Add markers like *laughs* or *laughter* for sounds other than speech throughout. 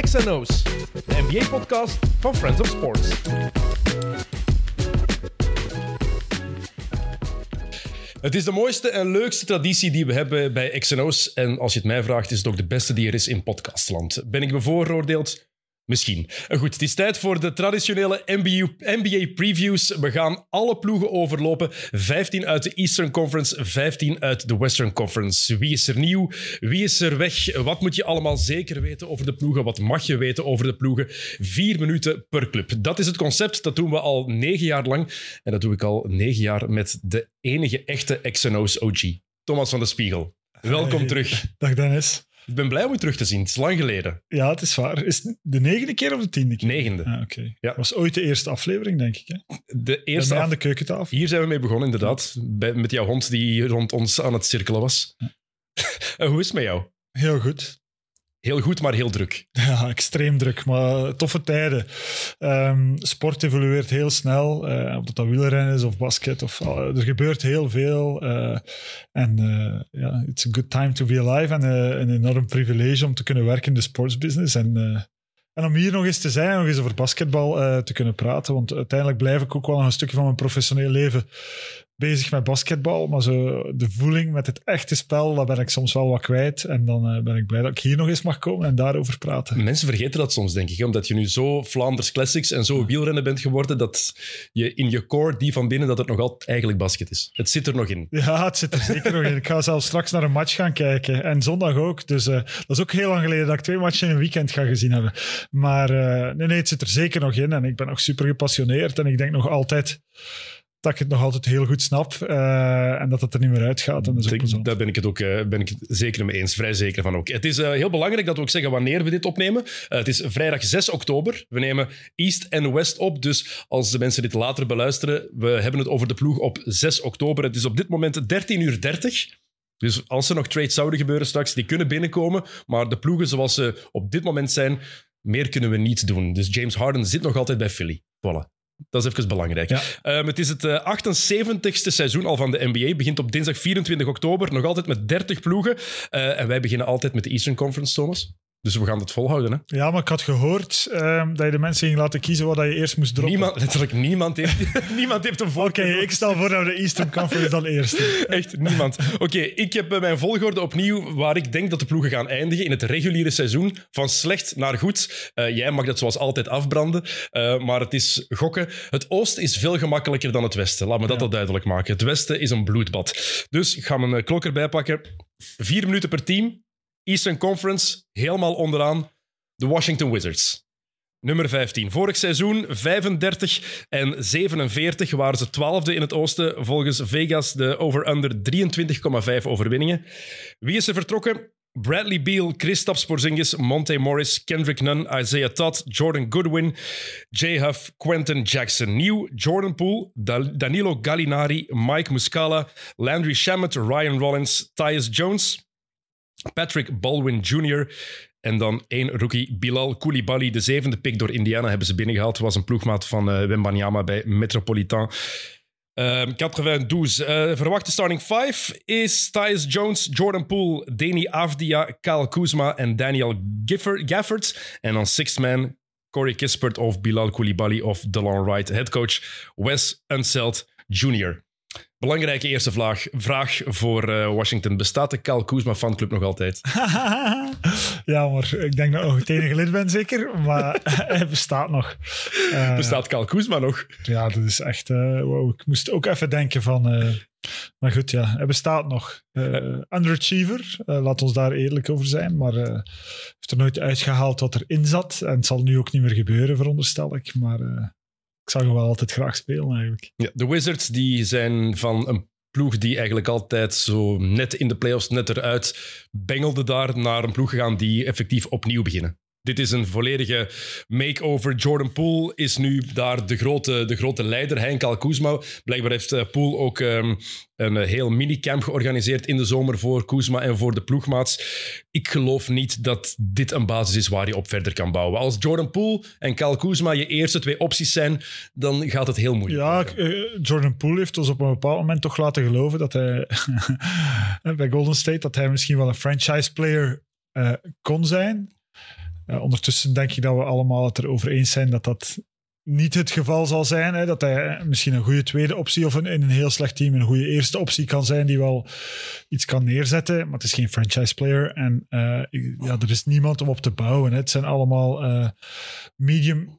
XNO's, de NBA-podcast van Friends of Sports. Het is de mooiste en leukste traditie die we hebben bij XNO's. En als je het mij vraagt, is het ook de beste die er is in podcastland. Ben ik bevooroordeeld? Misschien. Goed, het is tijd voor de traditionele NBA-previews. We gaan alle ploegen overlopen. 15 uit de Eastern Conference, 15 uit de Western Conference. Wie is er nieuw? Wie is er weg? Wat moet je allemaal zeker weten over de ploegen? Wat mag je weten over de ploegen? Vier minuten per club. Dat is het concept. Dat doen we al negen jaar lang. En dat doe ik al negen jaar met de enige echte XNO's OG. Thomas van de Spiegel. Welkom Hey. terug. Dag Dennis. Ik ben blij om je terug te zien. Het is lang geleden. Ja, het is waar. Is het de negende keer of de tiende keer? Negende. Ah, Oké. Ja. was ooit de eerste aflevering, denk ik. Hè? De Eerst eerste aan af- de keukentafel. Hier zijn we mee begonnen, inderdaad. Bij, met jouw hond die rond ons aan het cirkelen was. *laughs* En hoe is het met jou? Heel goed. Heel goed, maar heel druk. *laughs* Ja, extreem druk, maar toffe tijden. Ehm, sport evolueert heel snel, eh, of dat wielrennen is of basket. Of, ah, er gebeurt heel veel. eh, en eh, ja, it's a good time to be alive. En eh, een enorm privilege om te kunnen werken in de sportsbusiness. En, eh, en om hier nog eens te zijn, nog eens over basketbal eh, te kunnen praten. Want uiteindelijk blijf ik ook wel nog een stukje van mijn professioneel leven bezig met basketbal. Maar zo de voeling met het echte spel, dat ben ik soms wel wat kwijt. En dan eh, ben ik blij dat ik hier nog eens mag komen en daarover praten. Mensen vergeten dat soms, denk ik. Omdat je nu zo Vlaanders Classics en zo wielrennen bent geworden, dat je in je core, die van binnen, dat het nog altijd eigenlijk basket is. Het zit er nog in. Ja, het zit er zeker nog in. Ik ga zelfs straks naar een match gaan kijken. En zondag ook. Dus eh, dat is ook heel lang geleden dat ik twee matchen in een weekend ga gezien hebben. Maar eh, nee, nee, het zit er zeker nog in. En ik ben nog super gepassioneerd. En ik denk nog altijd dat ik het nog altijd heel goed snap. eh, en dat het er niet meer uitgaat. En dat is. Daar ben ik het ook eh, ben ik het zeker mee eens. Vrij zeker van ook. Het is eh, heel belangrijk dat we ook zeggen wanneer we dit opnemen. Het is vrijdag 6 oktober. We nemen East en West op. Dus als de mensen dit later beluisteren, we hebben het over de ploeg op 6 oktober. Het is op dit moment 13.30 uur. 30. Dus als er nog trades zouden gebeuren straks, die kunnen binnenkomen. Maar de ploegen zoals ze op dit moment zijn, meer kunnen we niet doen. Dus James Harden zit nog altijd bij Philly. Voilà. Dat is even belangrijk. Ja. Ehm, het is het eh, 78ste seizoen al van de NBA. Begint op dinsdag 24 oktober. Nog altijd met 30 ploegen. Eh, en wij beginnen altijd met de Eastern Conference, Thomas. Dus we gaan het volhouden. Hè? Ja, maar ik had gehoord ehm, dat je de mensen ging laten kiezen wat je eerst moest droppen. Niemand, letterlijk niemand heeft, *laughs* niemand heeft een Oké, voorkeur. ik stel voor dat we de Eastern Conference dan eerst. *laughs* Echt niemand. Oké, ik heb bij mijn volgorde opnieuw waar ik denk dat de ploegen gaan eindigen in het reguliere seizoen. Van slecht naar goed. Eh, jij mag dat zoals altijd afbranden. eh, maar het is gokken. Het oosten is veel gemakkelijker dan het westen. Laat me dat Ja. al duidelijk maken. Het westen is een bloedbad. Dus ik ga mijn eh, klok erbij pakken. Vier minuten per team. Eastern Conference, helemaal onderaan. De Washington Wizards. Nummer 15. Vorig seizoen 35 en 47 waren ze 12e in het oosten. Volgens Vegas de over-under 23,5 overwinningen. Wie is er vertrokken? Bradley Beal, Kristaps Porzingis, Monte Morris, Kendrick Nunn, Isaiah Todd, Jordan Goodwin, Jay Huff, Quentin Jackson. Nieuw Jordan Poole, Da- Danilo Gallinari, Mike Muscala, Landry Shamet, Ryan Rollins, Tyus Jones, Patrick Baldwin Jr. En dan één rookie, Bilal Koulibaly, de zevende pick door Indiana, hebben ze binnengehaald. Was een ploegmaat van eh Wembanyama bij Metropolitan. Ehm 92. Eh, verwachte starting five is Tyus Jones, Jordan Poole, Danny Avdia, Kyle Kuzma en Daniel Gafford. En dan sixth man, Corey Kispert of Bilal Koulibaly of DeLon Wright. Headcoach Wes Unseld Jr. Belangrijke eerste vraag, vraag voor eh, Washington. Bestaat de Kyle Kuzma fanclub nog altijd? *laughs* ja, maar ik denk dat ik nog het enige lid ben, zeker. Maar *laughs* hij bestaat nog. Eh, Bestaat Kyle Kuzma nog? Ja, dat is echt... eh, wow. Ik moest ook even denken van... maar goed, ja, hij bestaat nog. Underachiever, laat ons daar eerlijk over zijn. Maar heeft er nooit uitgehaald wat erin zat. En het zal nu ook niet meer gebeuren, veronderstel ik. Maar ik zag hem wel altijd graag spelen, eigenlijk. Ja, de Wizards die zijn van een ploeg die eigenlijk altijd zo net in de playoffs net eruit bengelde daar naar een ploeg gegaan die effectief opnieuw beginnen. Dit is een volledige makeover. Jordan Poole is nu daar de grote, de grote leider. Hij en Kuzma. Blijkbaar heeft eh, Poole ook ehm, een heel minicamp georganiseerd in de zomer voor Kuzma en voor de ploegmaats. Ik geloof niet dat dit een basis is waar je op verder kan bouwen. Als Jordan Poole en Kyle Kuzma je eerste twee opties zijn, dan gaat het heel moeilijk. Ja, worden. eh, Jordan Poole heeft ons op een bepaald moment toch laten geloven dat hij *laughs* bij Golden State dat hij misschien wel een franchise player eh, kon zijn. Ja, ondertussen denk ik dat we allemaal het erover eens zijn dat dat niet het geval zal zijn. Hè, dat hij misschien een goede tweede optie of een, in een heel slecht team een goede eerste optie kan zijn die wel iets kan neerzetten. Maar het is geen franchise player. En uh, ja, er is niemand om op te bouwen. Hè. Het zijn allemaal uh, medium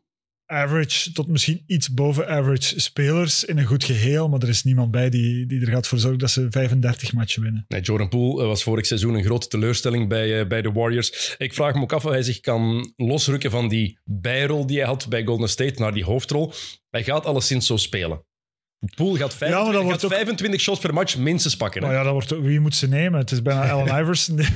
average tot misschien iets boven average spelers in een goed geheel. Maar er is niemand bij die, die er gaat voor zorgen dat ze 35 matchen winnen. Nee, Jordan Poole was vorig seizoen een grote teleurstelling bij, uh, bij de Warriors. Ik vraag me ook af of hij zich kan losrukken van die bijrol die hij had bij Golden State naar die hoofdrol. Hij gaat alleszins zo spelen. Poel gaat 25, ja, gaat 25 shots per match minstens pakken. Nou ja, dat wordt, wie moet ze nemen? Het is bijna *laughs* Allen Iverson die, *laughs*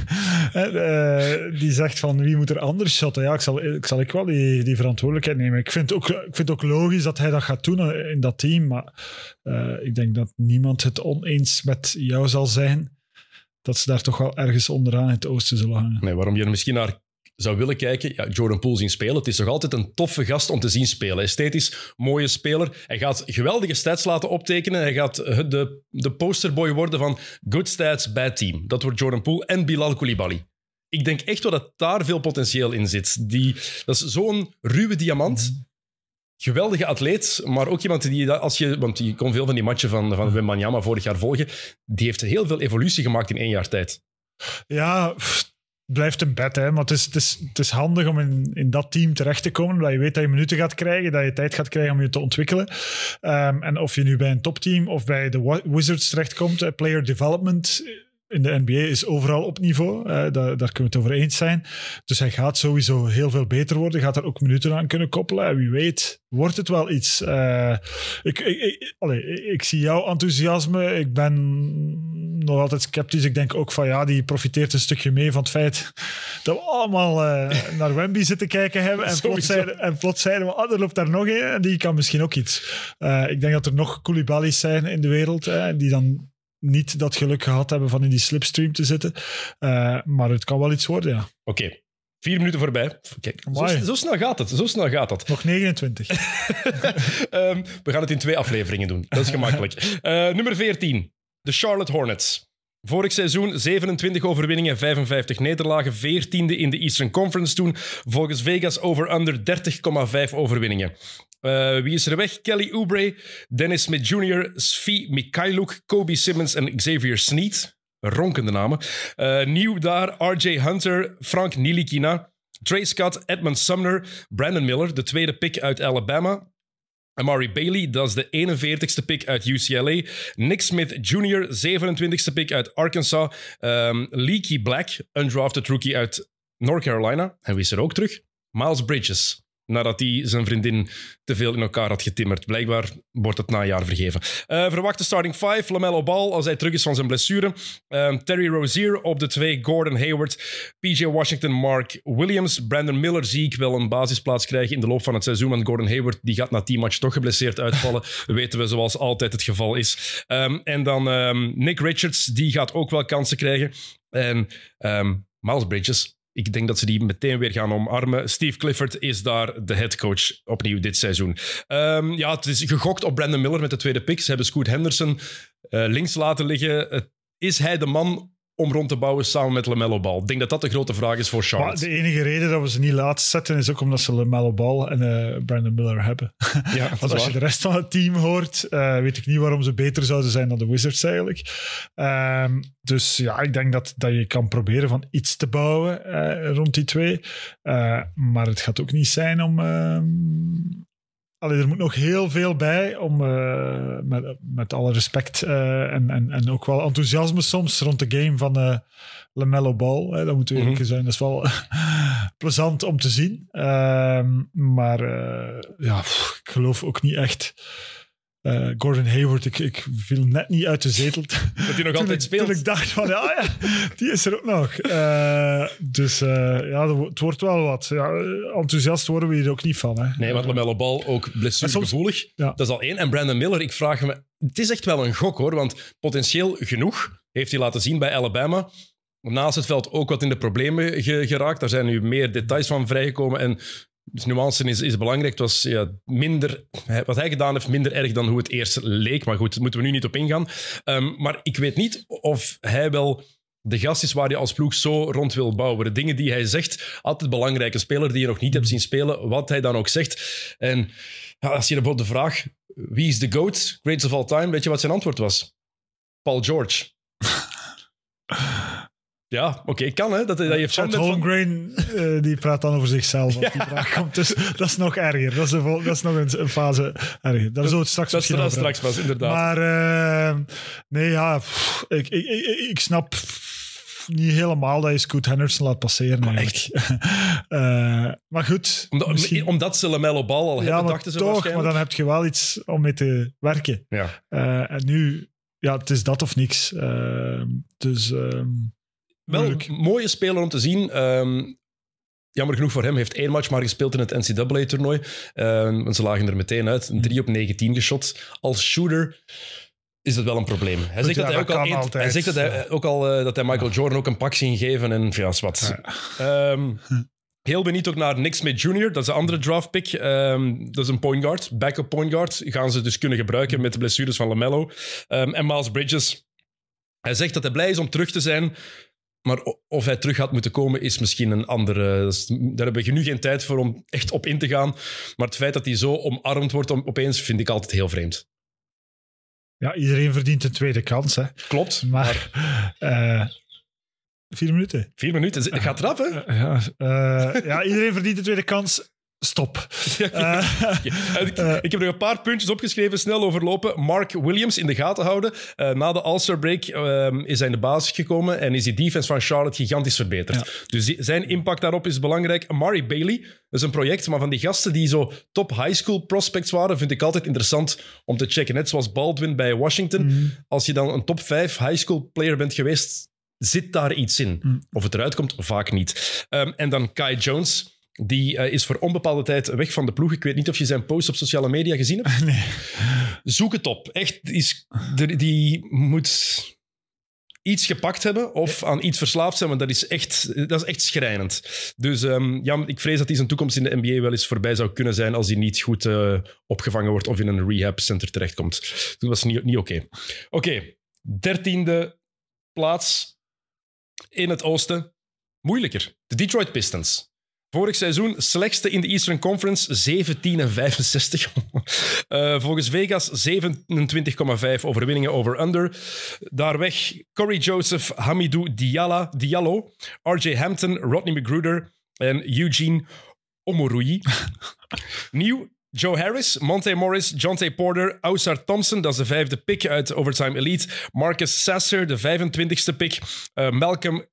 uh, die, zegt van wie moet er anders shotten. Ja, ik zal, ik zal ik wel die, die verantwoordelijkheid nemen. Ik vind, ook, ik vind ook logisch dat hij dat gaat doen in dat team. Maar uh, ik denk dat niemand het oneens met jou zal zijn. Dat ze daar toch wel ergens onderaan in het oosten zullen hangen. Nee, waarom je er misschien naar zou willen kijken, ja, Jordan Poole zien spelen. Het is toch altijd een toffe gast om te zien spelen. Esthetisch, mooie speler. Hij gaat geweldige stats laten optekenen. Hij gaat de, de posterboy worden van good stats, bad team. Dat wordt Jordan Poole en Bilal Koulibaly. Ik denk echt wel dat daar veel potentieel in zit. Die, dat is zo'n ruwe diamant. Geweldige atleet, maar ook iemand die, als je, want je kon veel van die matchen van, van Wembanyama vorig jaar volgen, die heeft heel veel evolutie gemaakt in één jaar tijd. Ja, blijft een bed, hè. maar het is, het, is, het is handig om in, in dat team terecht te komen, dat je weet dat je minuten gaat krijgen, dat je tijd gaat krijgen om je te ontwikkelen. Um, en of je nu bij een topteam of bij de Wizards terechtkomt, player development in de NBA is overal op niveau. Uh, daar, daar, kunnen we het over eens zijn. Dus hij gaat sowieso heel veel beter worden. Gaat er ook minuten aan kunnen koppelen. En wie weet, wordt het wel iets. Uh, ik, ik, ik, zie jouw enthousiasme. Ik ben nog altijd sceptisch. Ik denk ook van ja, die profiteert een stukje mee van het feit dat we allemaal uh, naar Wemby zitten kijken hebben. En plots, zeiden, en plots zeiden we, ah, er loopt daar nog een. En die kan misschien ook iets. ik denk dat er nog Koulibaly's zijn in de wereld. die dan niet dat geluk gehad hebben van in die slipstream te zitten. Uh, maar het kan wel iets worden, ja. Oké. Okay. Vier minuten voorbij. Kijk, zo, zo, snel gaat het. Zo snel gaat het. Nog 29. um, *laughs* ehm, we gaan het in twee afleveringen doen. Dat is gemakkelijk. Uh, *laughs* nummer 14. De Charlotte Hornets. Vorig seizoen 27 overwinningen, 55 nederlagen, 14e in de Eastern Conference toen. Volgens Vegas over-under 30,5 overwinningen. Uh, wie is er weg? Kelly Oubre, Dennis Smith Jr., Svi Mikhailuk, Kobe Simmons en Xavier Sneed. Ronkende namen. Uh, nieuw daar, RJ Hunter, Frank Nilikina, Trey Scott, Edmund Sumner, Brandon Miller, de tweede pick uit Alabama. Amari Bailey, dat is de 41ste pick uit UCLA. Nick Smith Jr., 27ste pick uit Arkansas. Um, Leaky Black, undrafted rookie uit North Carolina. En wie is er ook terug? Miles Bridges, nadat hij zijn vriendin te veel in elkaar had getimmerd. Blijkbaar wordt het na een jaar vergeven. Uh, verwachte starting five, LaMelo Ball als hij terug is van zijn blessure. Uh, Terry Rozier op de twee, Gordon Hayward, PJ Washington, Mark Williams. Brandon Miller zie ik wel een basisplaats krijgen in de loop van het seizoen, want Gordon Hayward die gaat na tien match toch geblesseerd uitvallen. *laughs* weten we zoals altijd het geval is. Um, en dan um, Nick Richards, die gaat ook wel kansen krijgen. En um, Miles Bridges, ik denk dat ze die meteen weer gaan omarmen. Steve Clifford is daar de headcoach opnieuw dit seizoen. Um, ja, het is gegokt op Brandon Miller met de tweede pick. Ze hebben Scoot Henderson uh, links laten liggen. is hij de man om rond te bouwen samen met LaMelo Ball? Ik denk dat dat de grote vraag is voor Charlotte. Maar de enige reden dat we ze niet laten zetten is ook omdat ze LaMelo Ball en uh, Brandon Miller hebben. Ja, *laughs* Want als je de rest van het team hoort, uh, weet ik niet waarom ze beter zouden zijn dan de Wizards eigenlijk. Um, dus ja, ik denk dat, dat je kan proberen van iets te bouwen uh, rond die twee. maar het gaat ook niet zijn om ehm, Allee, er moet nog heel veel bij om, uh, met, met alle respect uh, en, en, en ook wel enthousiasme soms rond de game van uh, LaMelo Ball. Hè, dat moet eerlijk mm -hmm. zijn. Dat is wel *laughs* plezant om te zien. Ehm, maar ja, pff, ik geloof ook niet echt uh, Gordon Hayward, ik, ik, viel net niet uit de zetel. Dat hij nog *laughs* altijd speelt. Toen ik dacht van, ja, ja, die is er ook nog. Uh, dus uh, ja, het wordt wel wat. Ja, enthousiast worden we hier ook niet van. Hè. Nee, want LaMelo Ball ook blessuregevoelig. Ja. Dat is al één. En Brandon Miller, ik vraag me... Het is echt wel een gok, hoor. Want potentieel genoeg heeft hij laten zien bij Alabama. Naast het veld ook wat in de problemen geraakt. Daar zijn nu meer details van vrijgekomen. En dus nuance is, is belangrijk. Het was ja, minder, wat hij gedaan heeft, minder erg dan hoe het eerst leek. Maar goed, daar moeten we nu niet op ingaan. Um, maar ik weet niet of hij wel de gast is waar je als ploeg zo rond wil bouwen. De dingen die hij zegt, altijd belangrijk. Een speler die je nog niet hebt zien spelen, wat hij dan ook zegt. En ja, als je bijvoorbeeld de vraag, wie is de GOAT, greatest of all time, weet je wat zijn antwoord was? Paul George. *laughs* Ja, oké, kan hè. Dat, dat je Chet bent van- Holmgren, eh, die praat dan over zichzelf als die vraag komt. Dus dat is nog erger. Dat is, een dat is nog een, een fase erger. Daar zullen we het straks Dat over straks pas, inderdaad. Maar eh, nee, ja, pff, ik, ik, ik, ik snap pff, niet helemaal dat je Scoot Henderson laat passeren. eigenlijk. *laughs* Eh, maar goed. omdat, misschien- omdat ze Lamello Ball al ja, hebben, maar dachten ze toch, maar dan heb je wel iets om mee te werken. Ja. En nu, ja, het is dat of niks. Dus ehm, Wel een mooie speler om te zien. Ehm, jammer genoeg voor hem, heeft één match maar gespeeld in het NCAA-toernooi. Ehm, en ze lagen er meteen uit. Een 3 op 19 geschot. Als shooter is dat wel een probleem. Hij zegt ja, dat hij ook al, hij zegt dat hij ook al eh, dat hij Michael Jordan ook een pak zien geven. En ja, is wat. Ehm, heel benieuwd ook naar Nick Smith Jr. Dat is een andere draft pick. Ehm, dat is een point guard, backup point guard. Gaan ze dus kunnen gebruiken met de blessures van LaMelo. Ehm, en Miles Bridges. Hij zegt dat hij blij is om terug te zijn. Maar of hij terug had moeten komen, is misschien een andere. Daar hebben we nu geen tijd voor om echt op in te gaan. Maar het feit dat hij zo omarmd wordt om, opeens, vind ik altijd heel vreemd. Ja, iedereen verdient een tweede kans. Hè. Klopt. Maar eh, vier minuten. Vier minuten. Het gaat rap, hè? Eh, ja, eh, ja, iedereen verdient een tweede kans. Stop. *laughs* Eh, ik, ik heb nog een paar puntjes opgeschreven, snel overlopen. Mark Williams in de gaten houden. Eh, na de All-Star break ehm, is hij in de basis gekomen en is die defense van Charlotte gigantisch verbeterd. Dus die- zijn impact daarop is belangrijk. Amari Bailey, dat is een project, maar van die gasten die zo top high school prospects waren, vind ik altijd interessant om te checken. Net zoals Baldwin bij Washington. Als je dan een top 5 high school player bent geweest, zit daar iets in. Of het eruit komt, vaak niet. Ehm, en dan Kai Jones. Die eh, is voor onbepaalde tijd weg van de ploeg. Ik weet niet of je zijn post op sociale media gezien hebt. *laughs* nee. Zoek het op. Echt, is, die, moet iets gepakt hebben of aan iets verslaafd zijn, maar dat is echt, dat is echt schrijnend. Dus ehm, ja, ik vrees dat hij zijn toekomst in de NBA wel eens voorbij zou kunnen zijn als hij niet goed eh, opgevangen wordt of in een rehab center terechtkomt. Dat was niet, niet oké. Oké, dertiende plaats in het oosten. Moeilijker. De Detroit Pistons. Vorig seizoen slechtste in de Eastern Conference, 17 en 65. *laughs* Eh, volgens Vegas 27,5 overwinningen over-under. Daar weg Corey Joseph, Hamidou Diallo, Diallo RJ Hampton, Rodney McGruder en Eugene Omorui. *laughs* Nieuw, Joe Harris, Monte Morris, Jonte Porter, Ausar Thompson, dat is de vijfde pick uit Overtime Elite. Marcus Sasser, de 25ste pick. Eh, Malcolm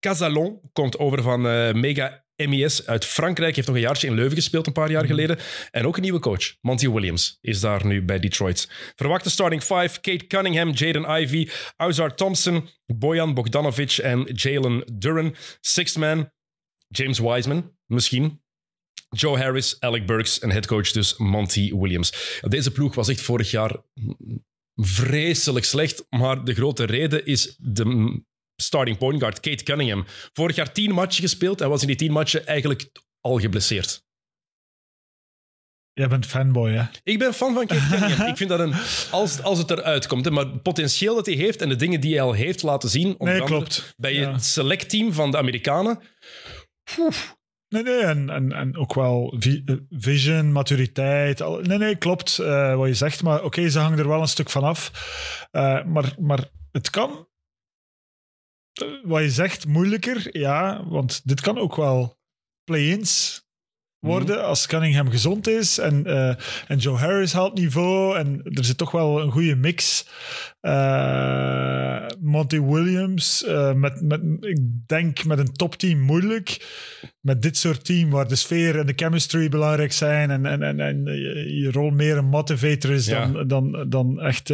Casalon komt over van eh, Mega MES uit Frankrijk. Heeft nog een jaartje in Leuven gespeeld, een paar jaar geleden. En ook een nieuwe coach, Monty Williams, is daar nu bij Detroit. Verwachte starting five, Kate Cunningham, Jaden Ivey, Ausar Thompson, Bojan Bogdanovic en Jalen Duran. Sixth man, James Wiseman, misschien. Joe Harris, Alec Burks en headcoach dus Monty Williams. Deze ploeg was echt vorig jaar vreselijk slecht, maar de grote reden is de starting point guard Kate Cunningham. Vorig jaar tien matchen gespeeld. Hij was in die tien matchen eigenlijk al geblesseerd. Jij bent fanboy, hè? Ik ben fan van Kate Cunningham. *laughs* Ik vind dat een... Als, als het eruit komt, hè, maar het potentieel dat hij heeft en de dingen die hij al heeft laten zien... Nee, klopt. Bij Ja. het selectteam van de Amerikanen. Nee, nee, en, en, en ook wel eh, vision, maturiteit. al- Nee, nee, klopt eh, wat je zegt. Maar oké, ze hangen er wel een stuk van af. Eh, maar, maar het kan, wat je zegt, moeilijker. Ja, want dit kan ook wel play-ins worden als Cunningham gezond is. En, eh, en Joe Harris haalt niveau. En er zit toch wel een goede mix. Eh, Monty Williams, eh, met, met, ik denk met een topteam moeilijk. Met dit soort team waar de sfeer en de chemistry belangrijk zijn. En, en, en, en je rol meer een motivator is Ja. dan, dan, dan echt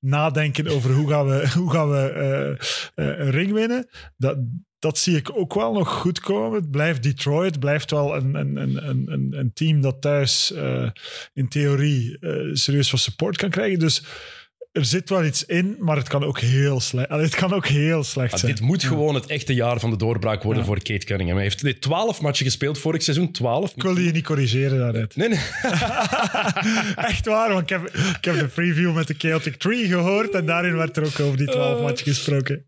nadenken over hoe gaan we, *laughs* hoe gaan we een ring winnen. Dat, dat zie ik ook wel nog goed komen. Het blijft Detroit, het blijft wel een, een, een, een- een, team dat thuis eh, in theorie eh, serieus wat support kan krijgen. Dus er zit wel iets in, maar het kan ook heel slecht, Allee, het kan ook heel slecht Ja, zijn. dit moet gewoon het echte jaar van de doorbraak worden Ja. voor Kate Cunningham. Hij heeft nee, 12 matchen gespeeld vorig seizoen. 12. Ik wilde je niet corrigeren daaruit. Nee, nee. *laughs* Echt waar, want ik heb, ik heb de preview met de Chaotic Tree gehoord en daarin werd er ook over die 12 matchen gesproken.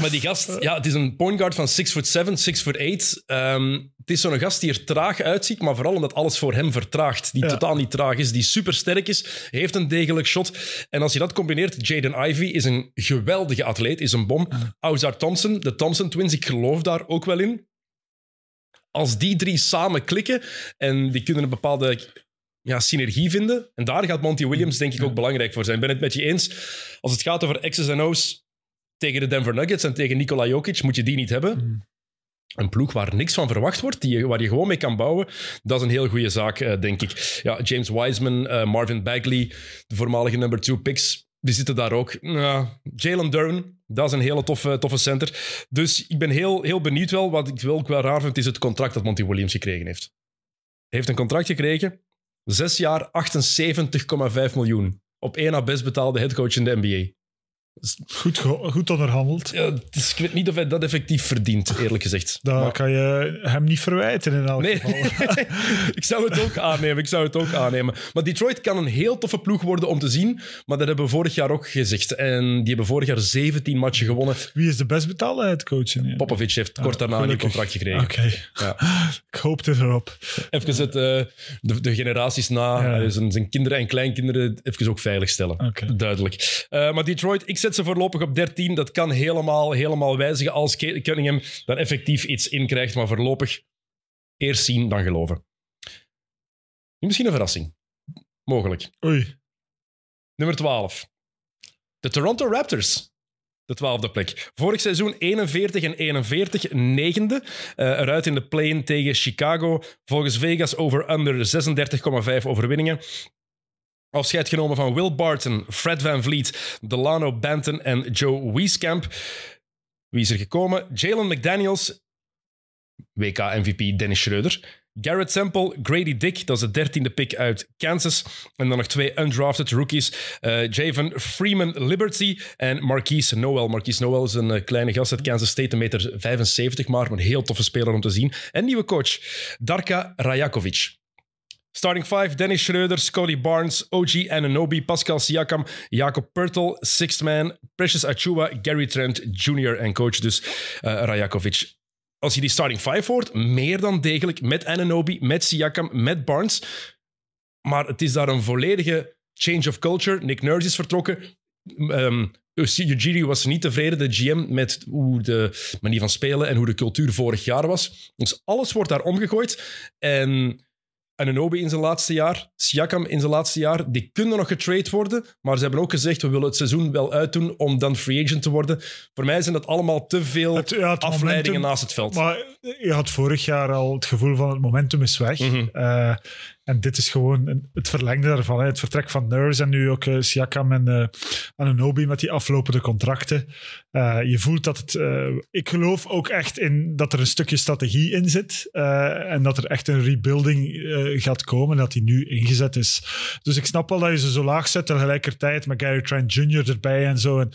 Maar die gast, ja, het is een point guard van 6 foot 7, 6 foot 8. Ehm, het is zo'n gast die er traag uitziet, maar vooral omdat alles voor hem vertraagt. Die Ja. totaal niet traag is, die super sterk is, heeft een degelijk shot. En als je dat combineert, Jaden Ivey is een geweldige atleet, is een bom. Ozar Thompson, de Thompson Twins, ik geloof daar ook wel in. Als die drie samen klikken en die kunnen een bepaalde ja, synergie vinden. En daar gaat Monty Williams denk ik ook belangrijk voor zijn. Ik ben het met je eens. Als het gaat over X's en O's tegen de Denver Nuggets en tegen Nikola Jokic, moet je die niet hebben. Mm. Een ploeg waar niks van verwacht wordt, die, waar je gewoon mee kan bouwen, dat is een heel goede zaak, eh, denk ik. Ja, James Wiseman, eh, Marvin Bagley, de voormalige number two picks, die zitten daar ook. Ja, Jalen Duren, dat is een hele toffe, toffe center. Dus ik ben heel, heel benieuwd wel. Wat ik wel ook wel raar vind, is het contract dat Monty Williams gekregen heeft. Hij heeft een contract gekregen, zes jaar, 78,5 miljoen. Op één na best betaalde headcoach in de NBA. Goed, goed onderhandeld. Ja, dus ik weet niet of hij dat effectief verdient, eerlijk gezegd. Dat Maar- kan je hem niet verwijten in elk Nee, geval. *laughs* ik zou het ook aannemen. Ik zou het ook aannemen. Maar Detroit kan een heel toffe ploeg worden om te zien. Maar dat hebben we vorig jaar ook gezegd. En die hebben vorig jaar 17 matchen gewonnen. Wie is de best betaalde headcoach? Popovic heeft kort daarna een contract gekregen. Oké. Ja. *laughs* Ik hoopte erop. Even het, eh, de, de generaties na, Ja. eh, zijn, zijn kinderen en kleinkinderen, even ook veilig stellen. Duidelijk. Eh, maar Detroit, ik zet ze voorlopig op 13. Dat kan helemaal, helemaal wijzigen als Cunningham daar effectief iets in krijgt. Maar voorlopig eerst zien, dan geloven. Nu misschien een verrassing. Mogelijk. Oei. Nummer 12. De Toronto Raptors. De twaalfde plek. Vorig seizoen 41 en 41, negende. Eh, eruit in de play-in tegen Chicago. Volgens Vegas over-under 36,5 overwinningen. Afscheid genomen van Will Barton, Fred Van Vliet, Delano Banton en Joe Wieskamp. Wie is er gekomen? Jalen McDaniels, WK-MVP Dennis Schreuder. Garrett Temple, Grady Dick, dat is de dertiende pick uit Kansas. En dan nog twee undrafted rookies. eh Javon Freeman Liberty en Marquise Noel. Marquise Noel is een eh, kleine gast uit Kansas State, een meter 75 maar, maar een heel toffe speler om te zien. En nieuwe coach, Darka Rajakovic. Starting five, Dennis Schreuder, Scotty Barnes, OG Ananobi, Pascal Siakam, Jacob Pertl, Sixth Man, Precious Achua, Gary Trent Jr. en coach dus eh Rajakovic. Als je die starting five hoort, meer dan degelijk met Ananobi, met Siakam, met Barnes. Maar het is daar een volledige change of culture. Nick Nurse is vertrokken. Ujiri was niet tevreden, de GM, met hoe de manier van spelen en hoe de cultuur vorig jaar was. Dus alles wordt daar omgegooid. En Ananobi in zijn laatste jaar, Siakam in zijn laatste jaar, die kunnen nog getrade worden, maar ze hebben ook gezegd, we willen het seizoen wel uitdoen om dan free agent te worden. Voor mij zijn dat allemaal te veel Het- ja, het afleidingen momentum- naast het veld. Maar je had vorig jaar al het gevoel van het momentum is weg. Eh, en dit is gewoon een- het verlengde daarvan. Hè. Het vertrek van Nurse en nu ook eh, Siakam en eh Ananobi met die aflopende contracten. Eh, je voelt dat het... ik geloof ook echt in dat er een stukje strategie in zit. en dat er echt een rebuilding gaat komen. Dat die nu ingezet is. Dus ik snap wel dat je ze zo laag zet. Tegelijkertijd met Gary Trent Jr. erbij en zo. En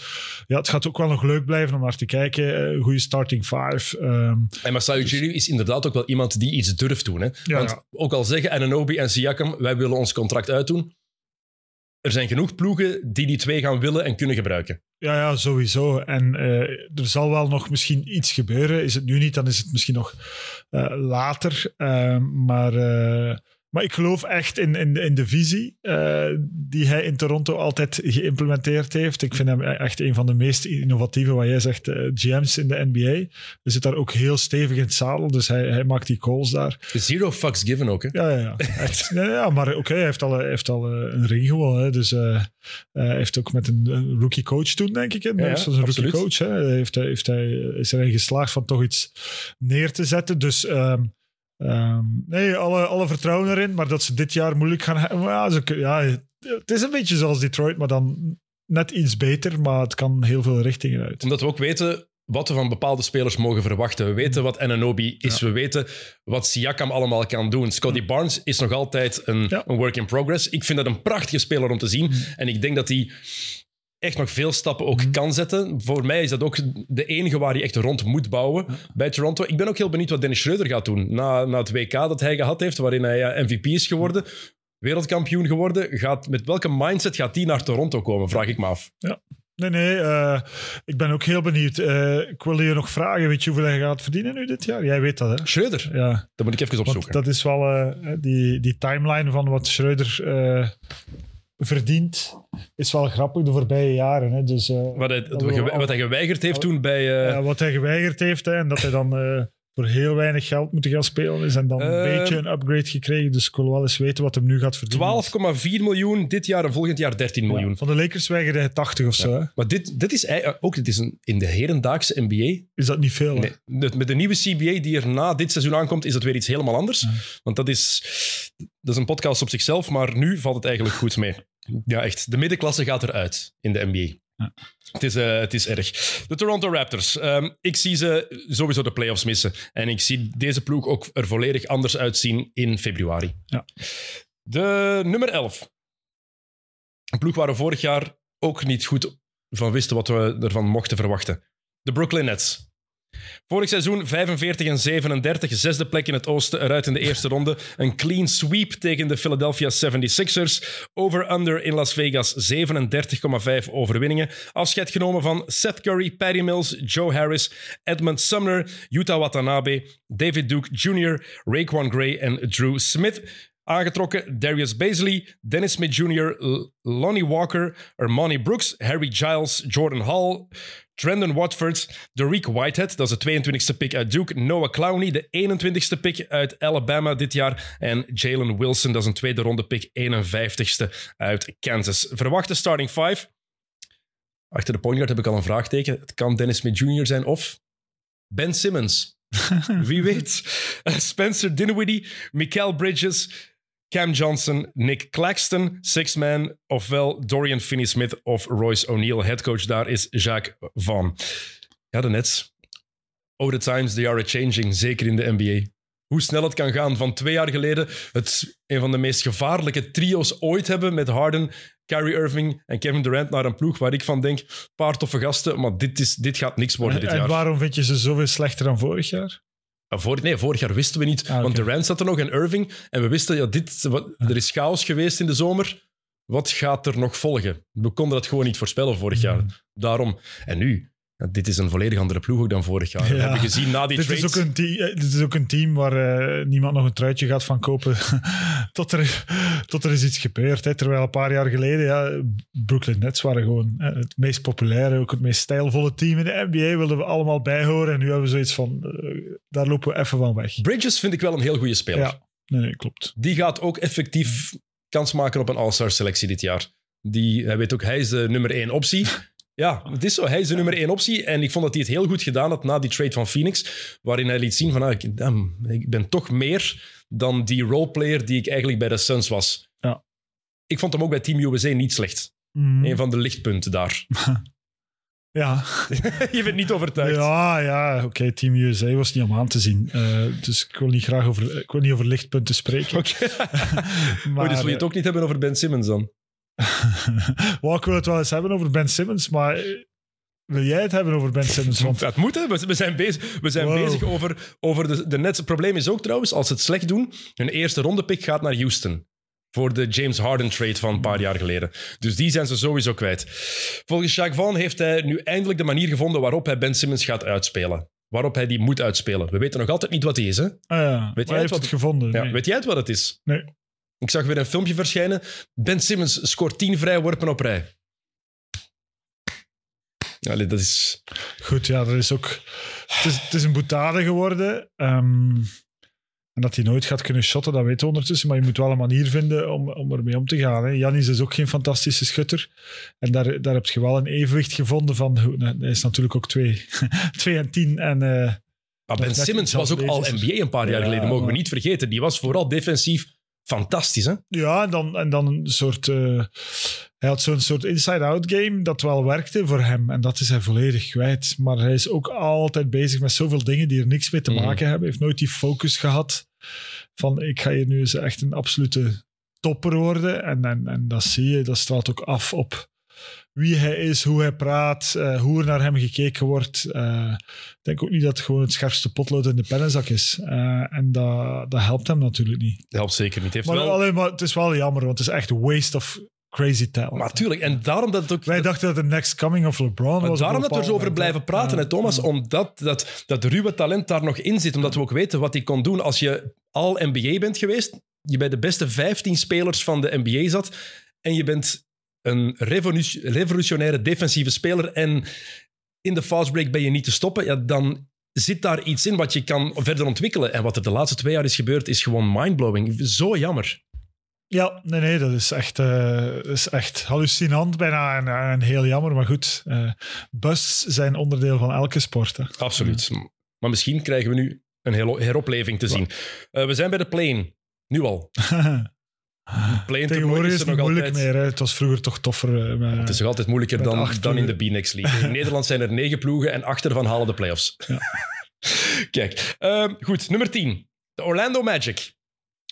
ja, het gaat ook wel nog leuk blijven om naar te kijken. Goede starting five. Ehm, En Masai Ujiri is inderdaad ook wel iemand die iets durft doen. Hè? Ja, Want ja. ook al zeggen Ananobi en Siakam, wij willen ons contract uitdoen, er zijn genoeg ploegen die die twee gaan willen en kunnen gebruiken. Ja, ja, sowieso. En eh, er zal wel nog misschien iets gebeuren. Is het nu niet, dan is het misschien nog eh, later. Eh, maar, maar ik geloof echt in, in, in de visie eh, die hij in Toronto altijd geïmplementeerd heeft. Ik vind hem echt een van de meest innovatieve, wat jij zegt, eh, GM's in de NBA. Hij zit daar ook heel stevig in het zadel, dus hij, hij maakt die calls daar. Zero fucks given ook. Hè? Ja, ja, ja. Echt. Ja, ja, maar oké, hij heeft al, hij heeft al eh, een ring gewonnen. Hè, dus hij heeft ook met een, een rookie coach toen, denk ik. Hè. Ja, ja, Dus een rookie coach. Hè. Heeft hij, heeft hij, is erin geslaagd van toch iets neer te zetten. Dus ehm, ehm, nee, alle, alle vertrouwen erin. Maar dat ze dit jaar moeilijk gaan hebben. Ja, ze, ja, het is een beetje zoals Detroit, maar dan net iets beter. Maar het kan heel veel richtingen uit. Omdat we ook weten wat we van bepaalde spelers mogen verwachten. We weten wat Ananobi is. We weten wat Siakam allemaal kan doen. Scotty Barnes is nog altijd een, Ja. een work in progress. Ik vind dat een prachtige speler om te zien. En ik denk dat hij echt nog veel stappen ook kan zetten. Voor mij is dat ook de enige waar hij echt rond moet bouwen bij Toronto. Ik ben ook heel benieuwd wat Dennis Schreuder gaat doen. Na, na het WK dat hij gehad heeft, waarin hij ja, MVP is geworden, wereldkampioen geworden. Gaat, met welke mindset gaat hij naar Toronto komen, vraag ik me af. Nee, nee. eh, ik ben ook heel benieuwd. Eh, ik wil je nog vragen. Weet je hoeveel hij gaat verdienen nu dit jaar? Jij weet dat, hè? Schreuder, Ja. dat moet ik even Want opzoeken. dat is wel eh, die, die timeline van wat Schreuder eh, verdient. Is wel grappig de voorbije jaren. Hè? Dus, eh, Wat hij, dat we wat hij geweigerd heeft toen bij... eh, Ja, wat hij geweigerd heeft hè, en dat hij dan eh, voor heel weinig geld moet gaan spelen is en dan een beetje een upgrade gekregen. Dus ik wil wel eens weten wat hem nu gaat verdienen. 12,4 miljoen dit jaar en volgend jaar 13 miljoen. Ja, van de Lakers weigerde hij 80 of zo. Hè? Maar dit, dit is ook dit is een, in de hedendaagse NBA. Is dat niet veel? Nee, met de nieuwe CBA die er na dit seizoen aankomt, is het weer iets helemaal anders. Want dat is, dat is een podcast op zichzelf, maar nu valt het eigenlijk goed mee. Ja, echt. De middenklasse gaat eruit in de NBA. Ja. Het, is, eh, het is erg. De Toronto Raptors. Ehm, ik zie ze sowieso de playoffs missen. En ik zie deze ploeg ook er volledig anders uitzien in februari. Ja. De nummer 11. Een ploeg waar we vorig jaar ook niet goed van wisten wat we ervan mochten verwachten. De Brooklyn Nets. Vorig seizoen 45 en 37, zesde plek in het oosten, eruit in de eerste *laughs* ronde. Een clean sweep tegen de Philadelphia 76ers. Over-under in Las Vegas 37,5 overwinningen. Afscheid genomen van Seth Curry, Patty Mills, Joe Harris, Edmund Sumner, Utah Watanabe, David Duke Jr., Raekwon Gray en Drew Smith. Aangetrokken Darius Baisley, Dennis Smith Jr., L- Lonnie Walker, Armani Brooks, Harry Giles, Jordan Hall, Trendon Watford, Derek Whitehead, dat is de 22e pick uit Duke, Noah Clowney, de 21ste pick uit Alabama dit jaar, en Jalen Wilson, dat is een tweede ronde pick, 51ste uit Kansas. Verwachte starting five. Achter de point guard heb ik al een vraagteken. Het kan Dennis Smith Jr. zijn of Ben Simmons. *laughs* Wie weet. Spencer Dinwiddie, Mikael Bridges, Cam Johnson, Nick Claxton, Six Man, ofwel Dorian Finney-Smith of Royce O'Neal. Headcoach daar is Jacques Van. Ja, de Nets. Oh, the times they are a-changing, zeker in de NBA. Hoe snel het kan gaan. Van twee jaar geleden het een van de meest gevaarlijke trio's ooit hebben met Harden, Kyrie Irving en Kevin Durant naar een ploeg waar ik van denk, paar toffe gasten, maar dit, is, dit gaat niks worden En, dit en jaar. waarom vind je ze zoveel slechter dan vorig jaar? Ah, Voor, nee, vorig jaar wisten we niet. Ah. Want Durant zat er nog en Irving. En we wisten, ja, dit, wat, er is chaos geweest in de zomer. Wat gaat er nog volgen? We konden dat gewoon niet voorspellen vorig jaar. Daarom. En nu, ja, dit is een volledig andere ploeg ook dan vorig jaar. We Ja. hebben gezien na die Dit trades. is, ook een eh, dit is ook een team waar eh, niemand nog een truitje gaat van kopen *laughs* tot, er, tot er is iets gebeurd. Hè. Terwijl een paar jaar geleden, ja, Brooklyn Nets waren gewoon eh, het meest populaire, ook het meest stijlvolle team in de NBA. Wilden we allemaal bijhoren. En nu hebben we zoiets van, daar lopen we even van weg. Bridges vind ik wel een heel goede speler. Ja, nee, nee, klopt. Die gaat ook effectief kans maken op een All-Star selectie dit jaar. Die, hij weet ook, hij is de nummer één optie. Ja, het is zo. Hij is de nummer één optie. En ik vond dat hij het heel goed gedaan had na die trade van Phoenix. Waarin hij liet zien van, ah, ik, damn, ik ben toch meer dan die roleplayer die ik eigenlijk bij de Suns was. Ja. Ik vond hem ook bij Team USA niet slecht. Mm, Een van de lichtpunten daar. *laughs* ja, *laughs* Je bent niet overtuigd. ja, ja oké, Team USA was niet om aan te zien. Eh, dus ik wil niet graag over, ik wil niet over lichtpunten spreken. Oké. Maar, *laughs* Oh, dus wil je het ook niet hebben over Ben Simmons dan? *laughs* Wel, ik wil het wel eens hebben over Ben Simmons, maar eh, wil jij het hebben over Ben Simmons? Want Dat moet, hè. We zijn bezig, we zijn Wow. bezig over, over de, de Nets. Het probleem is ook trouwens, als ze het slecht doen, hun eerste rondepick gaat naar Houston. Voor de James Harden trade van een paar jaar geleden. Dus die zijn ze sowieso kwijt. Volgens Jacques Vaughn heeft hij nu eindelijk de manier gevonden waarop hij Ben Simmons gaat uitspelen. Waarop hij die moet uitspelen. We weten nog altijd niet wat hij is, hè? ah ja, Weet jij hij heeft wat- het gevonden. Ja, nee. Weet jij het wat het is? Nee. Ik zag weer een filmpje verschijnen. Ben Simmons scoort 10 vrijworpen op rij. Allee, dat is... Goed, ja, dat is ook... Het is, het is een boetade geworden. ehm, en dat hij nooit gaat kunnen shotten, dat weten we ondertussen. Maar je moet wel een manier vinden om, om ermee om te gaan. Hè. Janis is ook geen fantastische schutter. En daar, daar heb je wel een evenwicht gevonden van... Hij is natuurlijk ook 2 *laughs* en 10 en... eh, Maar Ben Simmons was ook al. NBA een paar jaar Ja, geleden, mogen we niet vergeten. Die was vooral defensief fantastisch, hè? Ja, en dan, en dan een soort. eh, hij had zo'n soort inside-out game dat wel werkte voor hem. En dat is hij volledig kwijt. Maar hij is ook altijd bezig met zoveel dingen die er niks mee te Mhm. maken hebben. Hij heeft nooit die focus gehad van ik ga hier nu eens echt een absolute topper worden. En, en, en dat zie je, dat straalt ook af op wie hij is, hoe hij praat, eh, hoe er naar hem gekeken wordt. Eh, ik denk ook niet dat het gewoon het scherpste potlood in de pennenzak is. Eh, en dat, dat helpt hem natuurlijk niet. Dat helpt zeker niet. Heeft Maar, wel... alleen, maar het is wel jammer, want het is echt waste of crazy talent. Maar tuurlijk, en daarom dat het ook... Wij dachten dat de next coming of LeBron Maar was. daarom dat we er zo over blijven praten, hè. hè, Thomas. Ja. Omdat dat, dat ruwe talent daar nog in zit. Omdat we ook weten wat hij kon doen als je al NBA bent geweest. Je bij de beste 15 spelers van de NBA zat. En je bent een revolu- revolutionaire defensieve speler. En in de fastbreak ben je niet te stoppen. Ja, dan zit daar iets in wat je kan verder ontwikkelen. En wat er de laatste twee jaar is gebeurd, is gewoon mindblowing. Zo jammer. Ja, nee, nee, dat is echt, eh, is echt hallucinant bijna en, en heel jammer. Maar goed, busts zijn onderdeel van elke sport. Hè. Absoluut. Maar misschien krijgen we nu een hero- heropleving te zien. Eh, we zijn bij de plane. Nu al. *laughs* Plane Tegenwoordig is het niet moeilijk altijd... meer. Hè. Het was vroeger toch toffer. eh, met- Het is nog altijd moeilijker dan, dan in de. B-Next League. In *laughs* Nederland zijn er negen ploegen en acht ervan halen de playoffs. *laughs* Kijk, ehm, goed. Nummer 10. De Orlando Magic.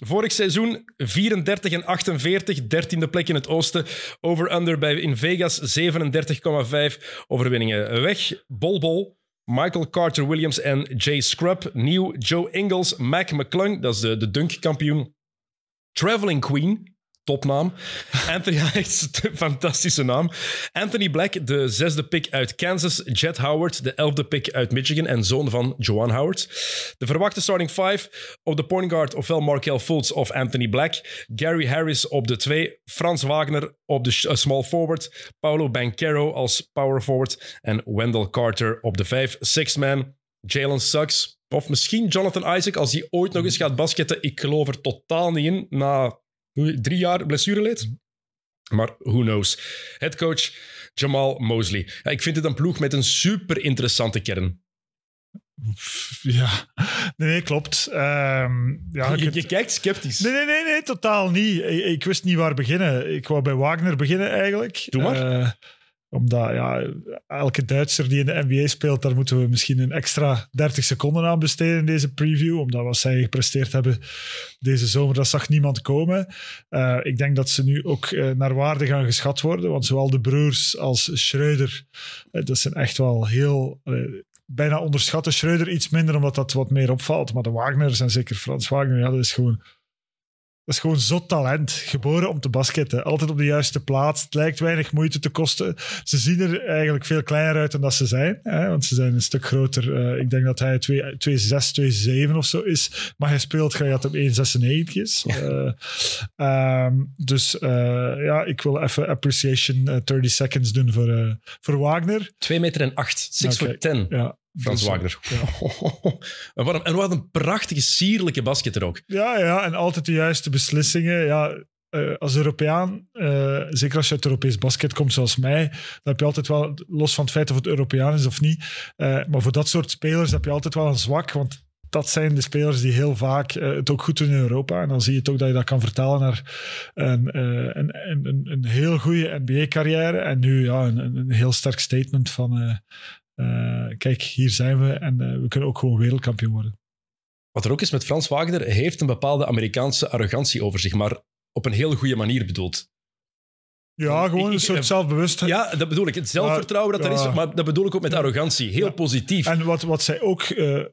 Vorig seizoen 34 en 48, dertiende plek in het oosten. Over-under bij in Vegas 37,5 overwinningen. Weg, Bol Bol, Michael Carter-Williams en Jay Scrub. Nieuw, Joe Ingles, Mac McClung, dat is de, de dunk-kampioen. Traveling Queen, topnaam. *laughs* Anthony, *laughs* echt een fantastische naam. Anthony Black, de zesde pick uit Kansas. Jet Howard, de elfde pick uit Michigan en zoon van Joan Howard. De verwachte starting five op de point guard ofwel Markel Fultz of Anthony Black. Gary Harris op de twee. Frans Wagner op de eh, small forward. Paulo Banquero als power forward. En Wendell Carter op de vijf. Six man. Jalen Suggs. Of misschien Jonathan Isaac als hij ooit nog eens gaat basketten. Ik geloof er totaal niet in. Na drie jaar blessureleed. Maar who knows. Headcoach Jamal Mosley. Ja, ik vind het een ploeg met een super interessante kern. Ja, nee, nee klopt. Ehm, ja, je kijkt sceptisch. Nee, nee, nee, nee, totaal niet. Ik, ik wist niet waar beginnen. Ik wou bij Wagner beginnen eigenlijk. Doe maar. Eh, omdat ja, elke Duitser die in de NBA speelt, daar moeten we misschien een extra 30 seconden aan besteden in deze preview. Omdat wat zij gepresteerd hebben deze zomer, dat zag niemand komen. Eh, ik denk dat ze nu ook eh, naar waarde gaan geschat worden. Want zowel de broers als Schreuder, eh, dat zijn echt wel heel... bijna onderschatten. Schreuder iets minder, omdat dat wat meer opvalt. Maar de Wagners en zeker Frans Wagner, ja, dat is gewoon... Dat is gewoon zot talent. Geboren om te basketten. Altijd op de juiste plaats. Het lijkt weinig moeite te kosten. Ze zien er eigenlijk veel kleiner uit dan dat ze zijn. Hè? Want ze zijn een stuk groter. Eh, ik denk dat hij 2,6, 2,7 of zo is. Maar hij speelt graag op 1,96 is. Eh, ehm, dus eh, ja, ik wil even appreciation eh, 30 seconds doen voor, voor Wagner. 2 meter en 8. 6 Oké. voor 10. Ja, Frans Wagner. en, *laughs* wat een, en wat een prachtige, sierlijke basketter ook. Ja, ja, en altijd de juiste beslissingen. Ja, eh, als Europeaan, eh, zeker als je uit Europees basket komt zoals mij, dan heb je altijd wel, los van het feit of het Europeaan is of niet, eh, maar voor dat soort spelers heb je altijd wel een zwak, want dat zijn de spelers die heel vaak het ook goed doen in Europa. En dan zie je toch dat je dat kan vertalen naar een, een, een, een, heel goede NBA-carrière. En nu ja, een, heel sterk statement van, kijk, hier zijn we en eh, we kunnen ook gewoon wereldkampioen worden. Wat er ook is met Frans Wagner, heeft een bepaalde Amerikaanse arrogantie over zich, maar op een heel goede manier bedoeld. Ja, gewoon een soort zelfbewustheid. Ja, dat bedoel ik. Het zelfvertrouwen dat er Ja. is, maar dat bedoel ik ook met arrogantie. Heel Ja. positief. En wat, wat zij ook eh,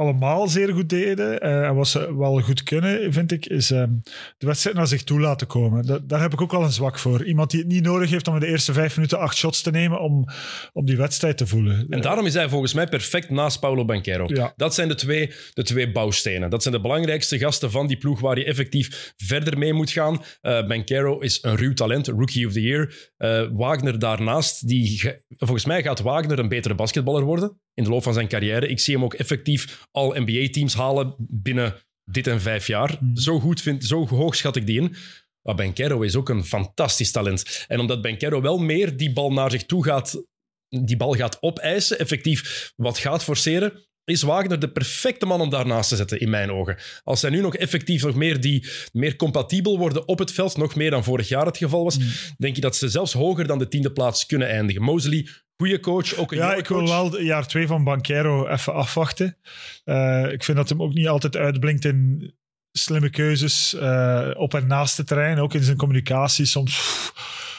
allemaal zeer goed deden, eh, en wat ze wel goed kunnen, vind ik, is ehm, de wedstrijd naar zich toe laten komen. Da- daar heb ik ook wel een zwak voor. Iemand die het niet nodig heeft om in de eerste vijf minuten acht shots te nemen om, om die wedstrijd te voelen. En daarom is hij volgens mij perfect naast Paulo Banquero. Ja. Dat zijn de twee, de twee bouwstenen. Dat zijn de belangrijkste gasten van die ploeg waar je effectief verder mee moet gaan. Eh Banquero is een ruw talent, Rookie of the Year. Eh, Wagner daarnaast, die, ge- volgens mij gaat Wagner een betere basketballer worden in de loop van zijn carrière. Ik zie hem ook effectief al NBA-teams halen binnen dit en vijf jaar. Hmm. Zo, goed vind, zo hoog schat ik die in. Maar Banquero is ook een fantastisch talent. En omdat Banquero wel meer die bal naar zich toe gaat die bal gaat opeisen, effectief wat gaat forceren, is Wagner de perfecte man om daarnaast te zetten, in mijn ogen. Als zij nu nog effectief nog meer, die, meer compatibel worden op het veld, nog meer dan vorig jaar het geval was, denk je dat ze zelfs hoger dan de tiende plaats kunnen eindigen. Mosley, goede coach, ook een Ja, ik wil wel het jaar twee van Banquero even afwachten. Eh, ik vind dat hem ook niet altijd uitblinkt in slimme keuzes eh, op en naast het terrein. Ook in zijn communicatie soms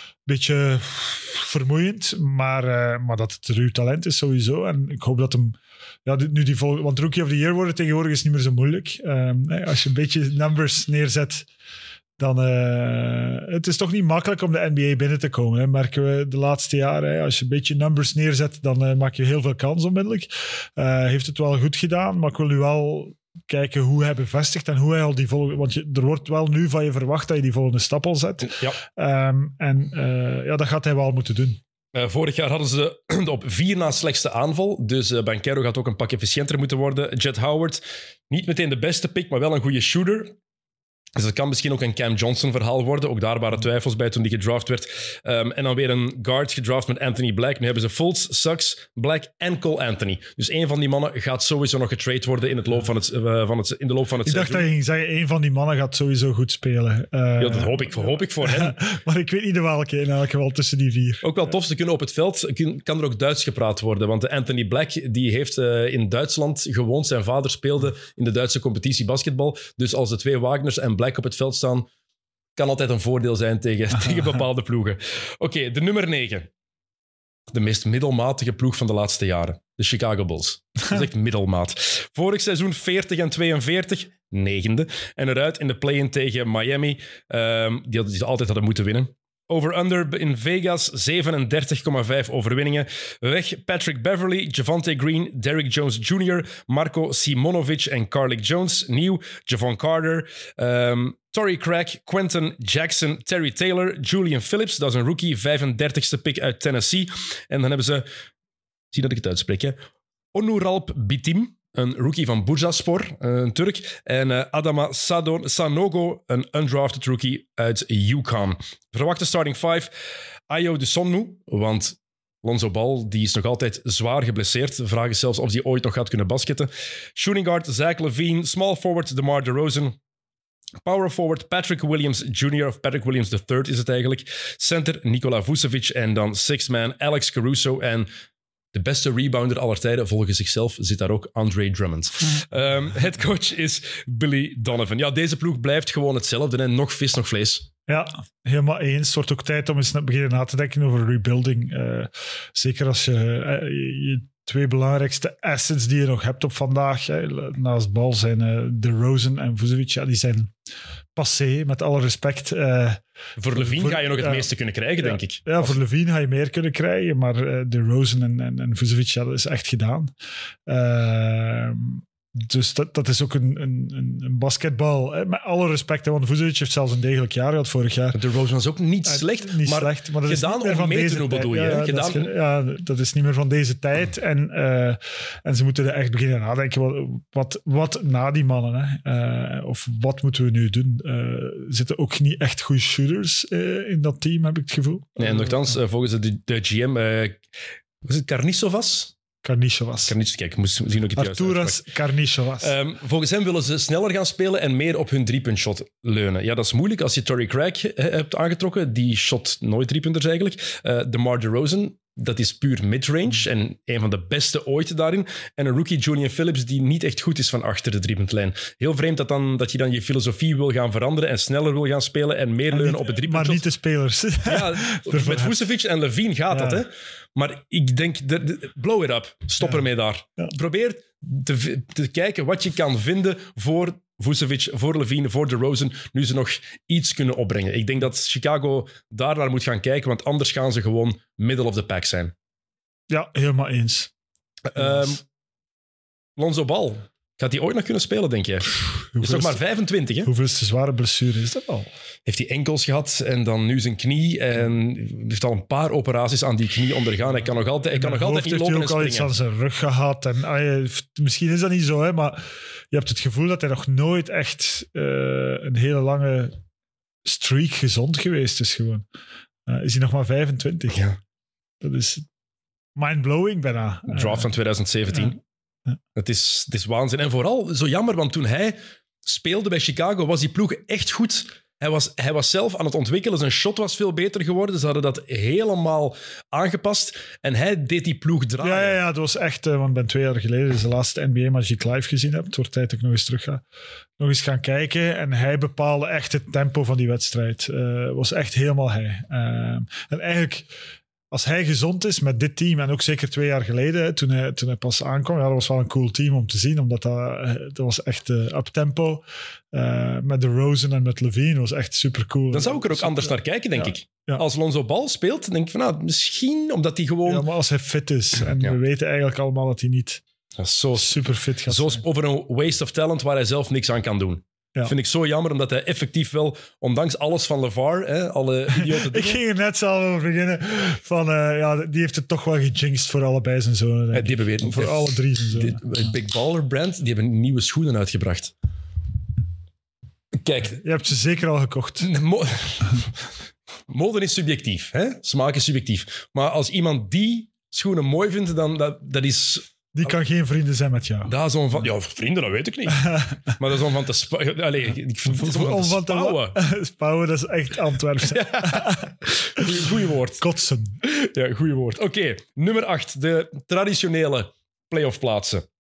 een beetje vermoeiend. Maar, eh, maar dat het ruw talent is sowieso. En ik hoop dat hem... Ja, nu die vol, want Rookie of the Year worden tegenwoordig is niet meer zo moeilijk. Ehm, als je een beetje numbers neerzet, dan uh, het is toch niet makkelijk om de NBA binnen te komen. Hè. Merken we de laatste jaren. Hè. Als je een beetje numbers neerzet, dan uh, maak je heel veel kans onmiddellijk. Uh, heeft het wel goed gedaan, maar ik wil nu wel kijken hoe hij bevestigt en hoe hij al die volgende... Want je, er wordt wel nu van je verwacht dat je die volgende stap al zet. Ja. Um, en ja, dat gaat hij wel moeten doen. Uh, vorig jaar hadden ze *clears throat* de op vier na slechtste aanval. Dus uh, Banquero gaat ook een pak efficiënter moeten worden. Jet Howard, niet meteen de beste pick, maar wel een goede shooter. Dus dat kan misschien ook een Cam Johnson-verhaal worden. Ook daar waren twijfels bij toen die gedraft werd. Um, en dan weer een guard gedraft met Anthony Black. Nu hebben ze Fultz, Suggs, Black en Cole Anthony. Dus een van die mannen gaat sowieso nog getrade worden in, het loop van het, uh, van het, in de loop van het ik seizoen. dacht dat je ging zeggen, een van die mannen gaat sowieso goed spelen. Uh, ja, dat hoop ik, hoop ik voor hen. *laughs* maar ik weet niet de welke in elk geval tussen die vier. Ook wel tof, ze kunnen op het veld, kan er ook Duits gepraat worden. Want Anthony Black die heeft uh, in Duitsland gewoond. Zijn vader speelde in de Duitse competitie basketbal. Dus als de twee Wagners en Black op het veld staan, kan altijd een voordeel zijn tegen, *laughs* tegen bepaalde ploegen. Oké, okay, de nummer 9. De meest middelmatige ploeg van de laatste jaren. De Chicago Bulls. Dat is echt *laughs* middelmaat. Vorig seizoen 40 en 42, negende. En eruit in de play-in tegen Miami, um, die, die ze altijd hadden moeten winnen. Over-under in Vegas, 37,5 overwinningen. Weg Patrick Beverly, Javante Green, Derrick Jones Jr., Marco Simonovic en Carlick Jones. Nieuw, Javon Carter, um, Torrey Craig, Quentin Jackson, Terry Taylor, Julian Phillips, dat is een rookie, 35ste pick uit Tennessee. En dan hebben ze, zie dat ik het uitspreek, hè? Onuralp Bitim, een rookie van Bursaspor, een Turk. En uh, Adama Sadon, Sanogo, een undrafted rookie uit Yukon. Verwachte starting five. Ayo de Sonnu, want Lonzo Ball die is nog altijd zwaar geblesseerd. De vraag is zelfs of hij ooit nog gaat kunnen basketten. Shooting guard Zach Levine. Small forward DeMar DeRozan. Power forward Patrick Williams Jr. of Patrick Williams III is het eigenlijk. Center Nikola Vucevic. En dan six man Alex Caruso. En de beste rebounder aller tijden, volgens zichzelf, zit daar ook Andre Drummond. Um, headcoach is Billy Donovan. Ja, deze ploeg blijft gewoon hetzelfde. Hè? Nog vis, nog vlees. Ja, helemaal eens. Het wordt ook tijd om eens te beginnen na te denken over rebuilding. Uh, zeker als je, uh, je twee belangrijkste assets die je nog hebt op vandaag, hè, naast bal, zijn uh, De Rosen en Vucevic. Ja, die zijn passé, met alle respect. Uh, voor Levine ga je nog het uh, meeste kunnen krijgen, ja, denk ik. Ja, voor Levine ga je meer kunnen krijgen, maar uh, De Rosen en, en, en Vucevic, ja, dat is echt gedaan. Ehm, dus dat, dat is ook een, een, een basketbal. Hè, met alle respect, hè, want Vucevic heeft zelfs een degelijk jaar gehad vorig jaar. De Rosen was ook niet slecht, niet maar, slecht, maar dat gedaan is niet meer om van mee deze te doen, bedoel je. Ja, gedaan, dat is, ja, dat is niet meer van deze tijd. En, uh, en ze moeten er echt beginnen nadenken. Wat, wat, wat na die mannen? Hè? Uh, of wat moeten we nu doen? Zitten ook niet echt goede shooters in dat team, heb ik het gevoel. Nee, en nogthans, volgens de, de GM, was het Carnisovas? Carnichovas. Carnic, kijk, ik moest zien ook het Arturas Carnichovas. Um, volgens hem willen ze sneller gaan spelen en meer op hun driepuntshot leunen. Ja, dat is moeilijk als je Torrey Craig he, hebt aangetrokken. Die shot nooit driepunters eigenlijk. Uh, DeMar DeRozan, dat is puur midrange en een van de beste ooit daarin. En een rookie Julian Phillips die niet echt goed is van achter de driepuntlijn. Heel vreemd dat, dan, dat je dan je filosofie wil gaan veranderen en sneller wil gaan spelen en meer En leunen niet- op het driepuntshot. Maar niet de spelers. Ja, *laughs* met Vucevic en Levine gaat Ja. dat, hè. Maar ik denk, de, de- blow it up. Stop Ja. ermee daar. Probeer te kijken wat je kan vinden voor Vucevic, voor Levine, voor DeRozan, nu ze nog iets kunnen opbrengen. Ik denk dat Chicago daar naar moet gaan kijken, want anders gaan ze gewoon middle of the pack zijn. Ja, helemaal eens. Ehm Lonzo Ball, gaat hij ooit nog kunnen spelen, denk je? Is Hoeveel nog maar 25, hè? Hoeveelste zware blessure is dat al? Heeft hij enkels gehad en dan nu zijn knie en heeft al een paar operaties aan die knie ondergaan. Hij kan nog altijd, hij kan nog altijd heeft hij ook al iets aan zijn rug gehad. En, ah, misschien is dat niet zo, hè, maar je hebt het gevoel dat hij nog nooit echt eh, een hele lange streak gezond geweest is. Gewoon. Eh, is hij nog maar 25? Ja. Dat is mind-blowing bijna. Eh, Draft van 2017. ja. Ja. Het, is, het is waanzin. En vooral zo jammer, want toen hij speelde bij Chicago, was die ploeg echt goed. Hij was, hij was zelf aan het ontwikkelen. Zijn shot was veel beter geworden. Ze hadden dat helemaal aangepast. En hij deed die ploeg draaien. Ja, ja, ja, het was echt, eh, want ik ben twee jaar geleden dus de laatste die ik live gezien heb. Het wordt tijd dat ik nog eens terug ga. Nog eens gaan kijken. En hij bepaalde echt het tempo van die wedstrijd. Eh was echt helemaal hij. Eh, en eigenlijk als hij gezond is met dit team, en ook zeker twee jaar geleden, toen, hij, toen hij pas aankwam, ja, dat was wel een cool team om te zien, omdat dat, eh, dat was echt uh, up-tempo. Uh, met de Rosen en met Levine was echt super cool. Dan zou ik er ook anders naar kijken, denk Ja. ik. Ja. Als Lonzo Bal speelt, denk ik van, nou, misschien omdat hij gewoon... Ja, maar als hij fit is, *clears throat* en we weten eigenlijk allemaal dat hij niet Ja, zo, super fit gaat zo zijn. over een waste of talent waar hij zelf niks aan kan doen. Ja. Vind ik zo jammer, omdat hij effectief wel, ondanks alles van LeVar, hè, alle *laughs* idiote Ik ging er net zelf over beginnen. Van, eh, ja, die heeft het toch wel gejinxed voor allebei zijn zonen. denk ik. die hebben weer voor alle drie zijn zonen. Big Baller brand, die hebben nieuwe schoenen uitgebracht. Kijk, Je hebt ze zeker al gekocht. mo- *laughs* mode is subjectief, hè? smaak is subjectief. Maar als iemand die schoenen mooi vindt, dan dat, dat is Die kan geen vrienden zijn met jou. daar zo'n van... Ja, vrienden, dat weet ik niet. *laughs* maar dat is om van te... Allee, ik vind het om Om van te spouwen. *laughs* Spouwen, dat is echt Antwerps. *laughs* Goeie, goeie woord. Kotsen. Ja, goeie woord. Oké, nummer 8. De traditionele playoff plaatsen.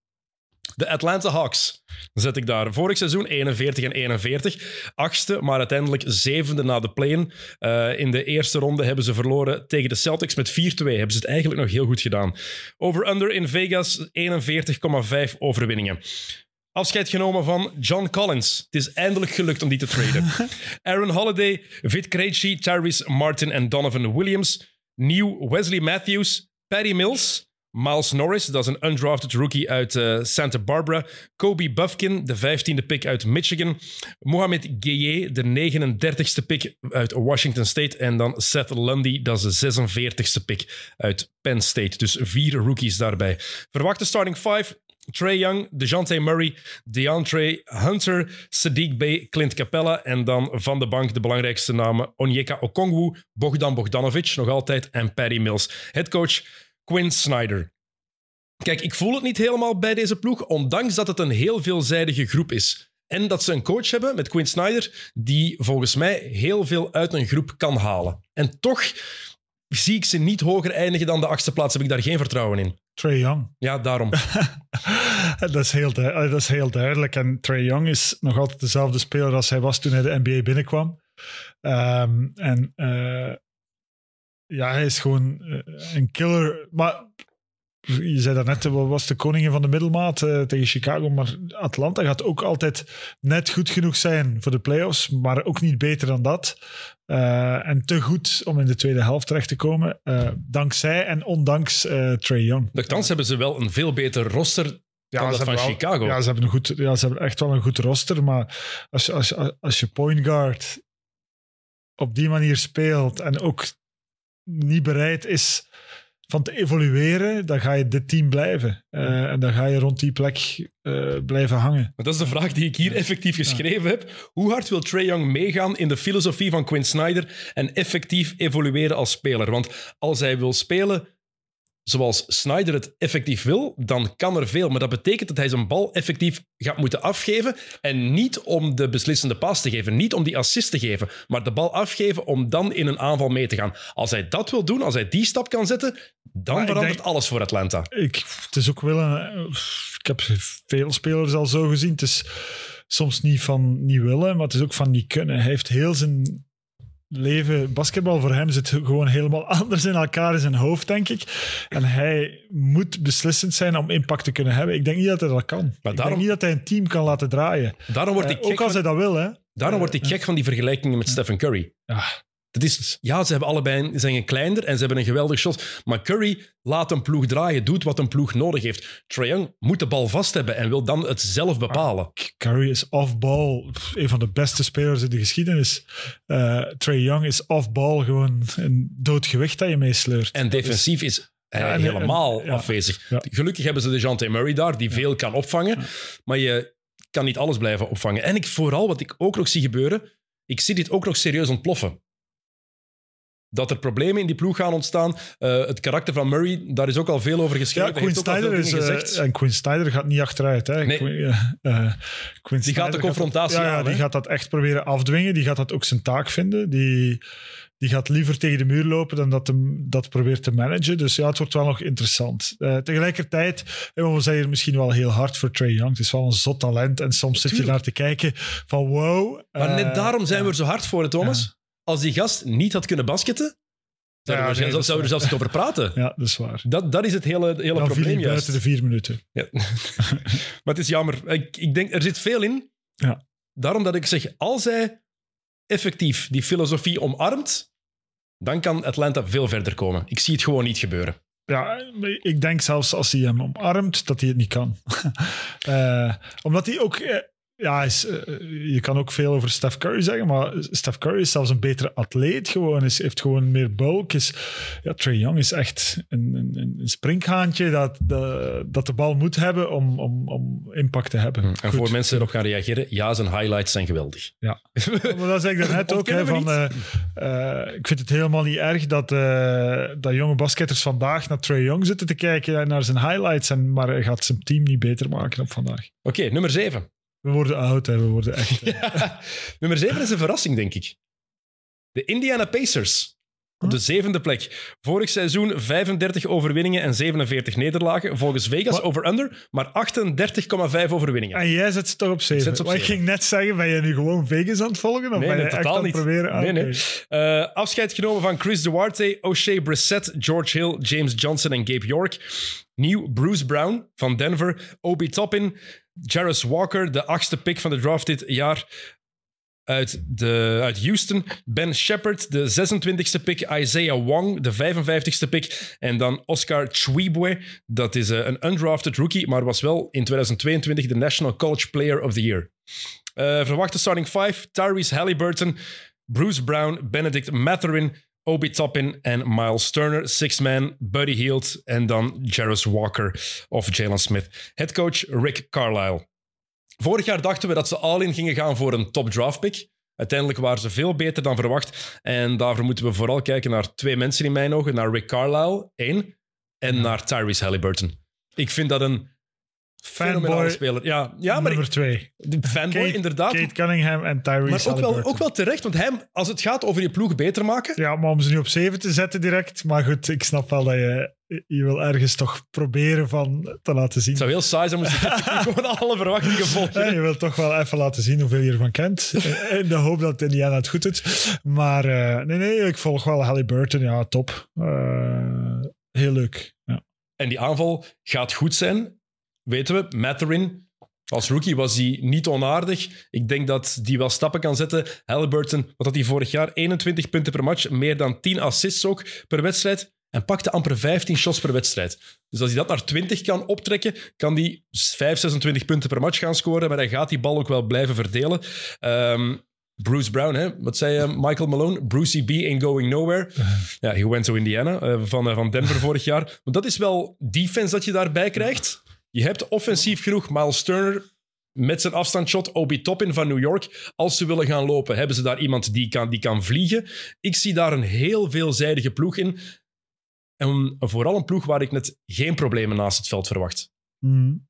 De Atlanta Hawks zet ik daar. Vorig seizoen 41 en 41. Achtste, maar uiteindelijk zevende na de play-in. Eh, in de eerste ronde hebben ze verloren tegen de Celtics met 4-2. Hebben ze het eigenlijk nog heel goed gedaan. Over-under in Vegas 41,5 overwinningen. Afscheid genomen van John Collins. Het is eindelijk gelukt om die te traden. *laughs* Aaron Holiday, Vit Krejci, Tyrese Martin en Donovan Williams. Nieuw Wesley Matthews, Patty Mills, Miles Norris, dat is een undrafted rookie uit eh, Santa Barbara. Kobe Buffkin, de 15e pick uit Michigan. Mohamed Gueye, de 39e pick uit Washington State. En dan Seth Lundy, dat is de 46e pick uit Penn State. Dus vier rookies daarbij. Verwachte starting five. Trey Young, DeJounte Murray, DeAndre Hunter, Sadiq Bey, Clint Capella en dan van de bank de belangrijkste namen Onyeka Okongwu, Bogdan Bogdanovic nog altijd en Patty Mills. Headcoach Quinn Snyder. Kijk, ik voel het niet helemaal bij deze ploeg, ondanks dat het een heel veelzijdige groep is. En dat ze een coach hebben met Quinn Snyder, die volgens mij heel veel uit een groep kan halen. En toch zie ik ze niet hoger eindigen dan de achtste plaats. Heb ik daar geen vertrouwen in. Trey Young. Ja, daarom. *laughs* dat, is heel dat is heel duidelijk. En Trey Young is nog altijd dezelfde speler als hij was toen hij de NBA binnenkwam. Ehm, en eh, ja, hij is gewoon eh, een killer. Maar je zei daarnet, wat was de koningin van de middelmaat eh, tegen Chicago. Maar Atlanta gaat ook altijd net goed genoeg zijn voor de playoffs. Maar ook niet beter dan dat. Eh, en te goed om in de tweede helft terecht te komen. eh, dankzij en ondanks eh Trey Young. Nochtans hebben ze wel een veel beter roster dan dat ze van wel- Chicago. Ja, ze hebben, een goed, ja, ze hebben echt wel een goed roster. Maar als als, je- als je point guard op die manier speelt en ook niet bereid is van te evolueren, dan ga je dit team blijven. Eh, en dan ga je rond die plek eh, blijven hangen. Maar dat is de vraag die ik hier effectief geschreven heb. Hoe hard wil Trae Young meegaan in de filosofie van Quinn Snyder en effectief evolueren als speler? Want als hij wil spelen zoals Snyder het effectief wil, dan kan er veel. Maar dat betekent dat hij zijn bal effectief gaat moeten afgeven. En niet om de beslissende pas te geven, niet om die assist te geven, maar de bal afgeven om dan in een aanval mee te gaan. Als hij dat wil doen, als hij die stap kan zetten, dan Maar verandert denk- alles voor Atlanta. Ik, het is ook wel een, ik heb veel spelers al zo gezien. Het is soms niet van niet willen, maar het is ook van niet kunnen. Hij heeft heel zijn leven, basketbal voor hem zit gewoon helemaal *laughs* anders in elkaar in zijn hoofd, denk ik. En hij moet beslissend zijn om impact te kunnen hebben. Ik denk niet dat hij dat kan. ik daarom- denk niet dat hij een team kan laten draaien. Daarom word Eh, ik gek ook als hij dat wil, hè. Daarom word ik gek van die vergelijkingen met Stephen Curry. Ja. Dat is, ja, ze hebben allebei een- zijn kleiner en ze hebben een geweldig shot. Maar Curry laat een ploeg draaien, doet wat een ploeg nodig heeft. Trae Young moet de bal vast hebben en wil dan het zelf bepalen. Curry is off-ball een van de beste spelers in de geschiedenis. Eh Trey Young is off-ball gewoon een doodgewicht dat je meesleurt. En defensief is hij Ja, en- helemaal en- ja. afwezig. Ja. Gelukkig hebben ze de Jante Murray daar, die veel kan opvangen. Maar je kan niet alles blijven opvangen. En ik vooral, wat ik ook nog zie gebeuren, ik zie dit ook nog serieus ontploffen. Dat er problemen in die ploeg gaan ontstaan. Eh, het karakter van Murray, daar is ook al veel over geschreven. Ja, Quinn Snyder, is, eh, en Quinn Snyder gaat niet achteruit. Hè. Nee. Eh, Die gaat de confrontatie dat, ja, ja, aan, die gaat dat echt proberen afdwingen. Die gaat dat ook zijn taak vinden. Die, die gaat liever tegen de muur lopen dan dat hem dat probeert te managen. Dus ja, het wordt wel nog interessant. Eh, tegelijkertijd, we zeggen misschien wel heel hard voor Trey Young. Het is wel een zot talent. En soms zit je naar te kijken van wow. Maar net daarom zijn we er zo hard voor, Thomas. Als die gast niet had kunnen basketten, Zouden we, nee, er- zouden we er zelfs niet over praten. Ja, dat is waar. Dat, dat is het hele, hele Dan viel probleem juist. buiten de vier minuten. Ja. *laughs* maar het is jammer. Ik, ik denk, er zit veel in. Ja. Daarom dat ik zeg, als hij effectief die filosofie omarmt, dan kan Atlanta veel verder komen. Ik zie het gewoon niet gebeuren. Ja, ik denk zelfs als hij hem omarmt, dat hij het niet kan. *laughs* Eh, omdat hij ook... ja, is, eh, je kan ook veel over Steph Curry zeggen, maar Steph Curry is zelfs een betere atleet gewoon. Is, heeft gewoon meer bulk. Is, ja, Trae Young is echt een, een, een springhaantje dat, dat, dat de bal moet hebben om, om, om impact te hebben. En Goed. voor mensen erop gaan reageren, ja, zijn highlights zijn geweldig. Ja. Maar dat zeg ik daarnet *laughs* ook. Hè, van, eh, eh, ik vind het helemaal niet erg dat, dat jonge basketters vandaag naar Trae Young zitten te kijken en naar zijn highlights. En, maar hij gaat zijn team niet beter maken op vandaag. Oké, nummer 7. We worden oud, hè. we worden echt. *laughs* nummer 7 is een verrassing, denk ik. De Indiana Pacers. Op de zevende plek. Vorig seizoen 35 overwinningen en 47 nederlagen. Volgens Vegas over-under, maar 38,5 overwinningen. En jij zet ze toch op 7. zet ze op Maar ik zeven. ging net zeggen, ben je nu gewoon Vegas aan het volgen? Of Nee, ben je nee, echt aan het proberen? Ah, Nee, nee. Eh, afscheid genomen van Chris Duarte, O'Shea Brissett, George Hill, James Johnson en Gabe York. Nieuw Bruce Brown van Denver, Obi Toppin, Jarvis Walker, de achtste pick van de draft dit jaar uit, de, uit Houston. Ben Shepard, de 26e pick. Isaiah Wong, de 55e pick. En dan Oscar Chwibwe, dat is eh, een undrafted rookie, maar was wel in 2022 de National College Player of the Year. Eh, verwachte starting five, Tyrese Halliburton, Bruce Brown, Benedict Matherin, Obi Toppin en Miles Turner. Six man, Buddy Hield en dan Jarvis Walker of Jalen Smith. Headcoach Rick Carlisle. Vorig jaar dachten we dat ze all-in gingen gaan voor een top draft pick. Uiteindelijk waren ze veel beter dan verwacht. En daarvoor moeten we vooral kijken naar twee mensen in mijn ogen. Naar Rick Carlisle, één. En naar Tyrese Halliburton. Ik vind dat een Fanboy speler. Ja, ja maar Nummer 2. de fanboy Kate, inderdaad. Kate Cunningham en Tyrese maar ook wel, ook wel terecht, want hem, als het gaat over je ploeg beter maken... Ja, maar om ze nu op 7 te zetten direct. Maar goed, ik snap wel dat je, je wil ergens toch proberen van te laten zien. Het zou heel saai zijn, moest *laughs* effectief *laughs* gewoon alle verwachtingen Ja, volgen. je wilt toch wel even laten zien hoeveel je ervan kent. *laughs* In de hoop dat Indiana het goed doet. Maar eh, nee, nee, ik volg wel Halliburton. Ja, top. Eh, heel leuk. Ja. En die aanval gaat goed zijn, weten we. Matherin, als rookie was hij niet onaardig. Ik denk dat die wel stappen kan zetten. Halliburton, wat had hij vorig jaar? 21 punten per match, meer dan 10 assists ook per wedstrijd. En pakte amper 15 shots per wedstrijd. Dus als hij dat naar 20 kan optrekken, kan hij 5, 26 punten per match gaan scoren. Maar hij gaat die bal ook wel blijven verdelen. Ehm, Bruce Brown, hè? wat zei eh, Michael Malone? Brucey B ain't going nowhere. Ja, he went to Indiana eh, van, eh, van Denver vorig jaar. Maar dat is wel defense dat je daarbij krijgt. Je hebt offensief genoeg Miles Turner met zijn afstandsshot, Obi Toppin van New York. Als ze willen gaan lopen, hebben ze daar iemand die kan, die kan vliegen. Ik zie daar een heel veelzijdige ploeg in. En vooral een ploeg waar ik net geen problemen naast het veld verwacht. Mm.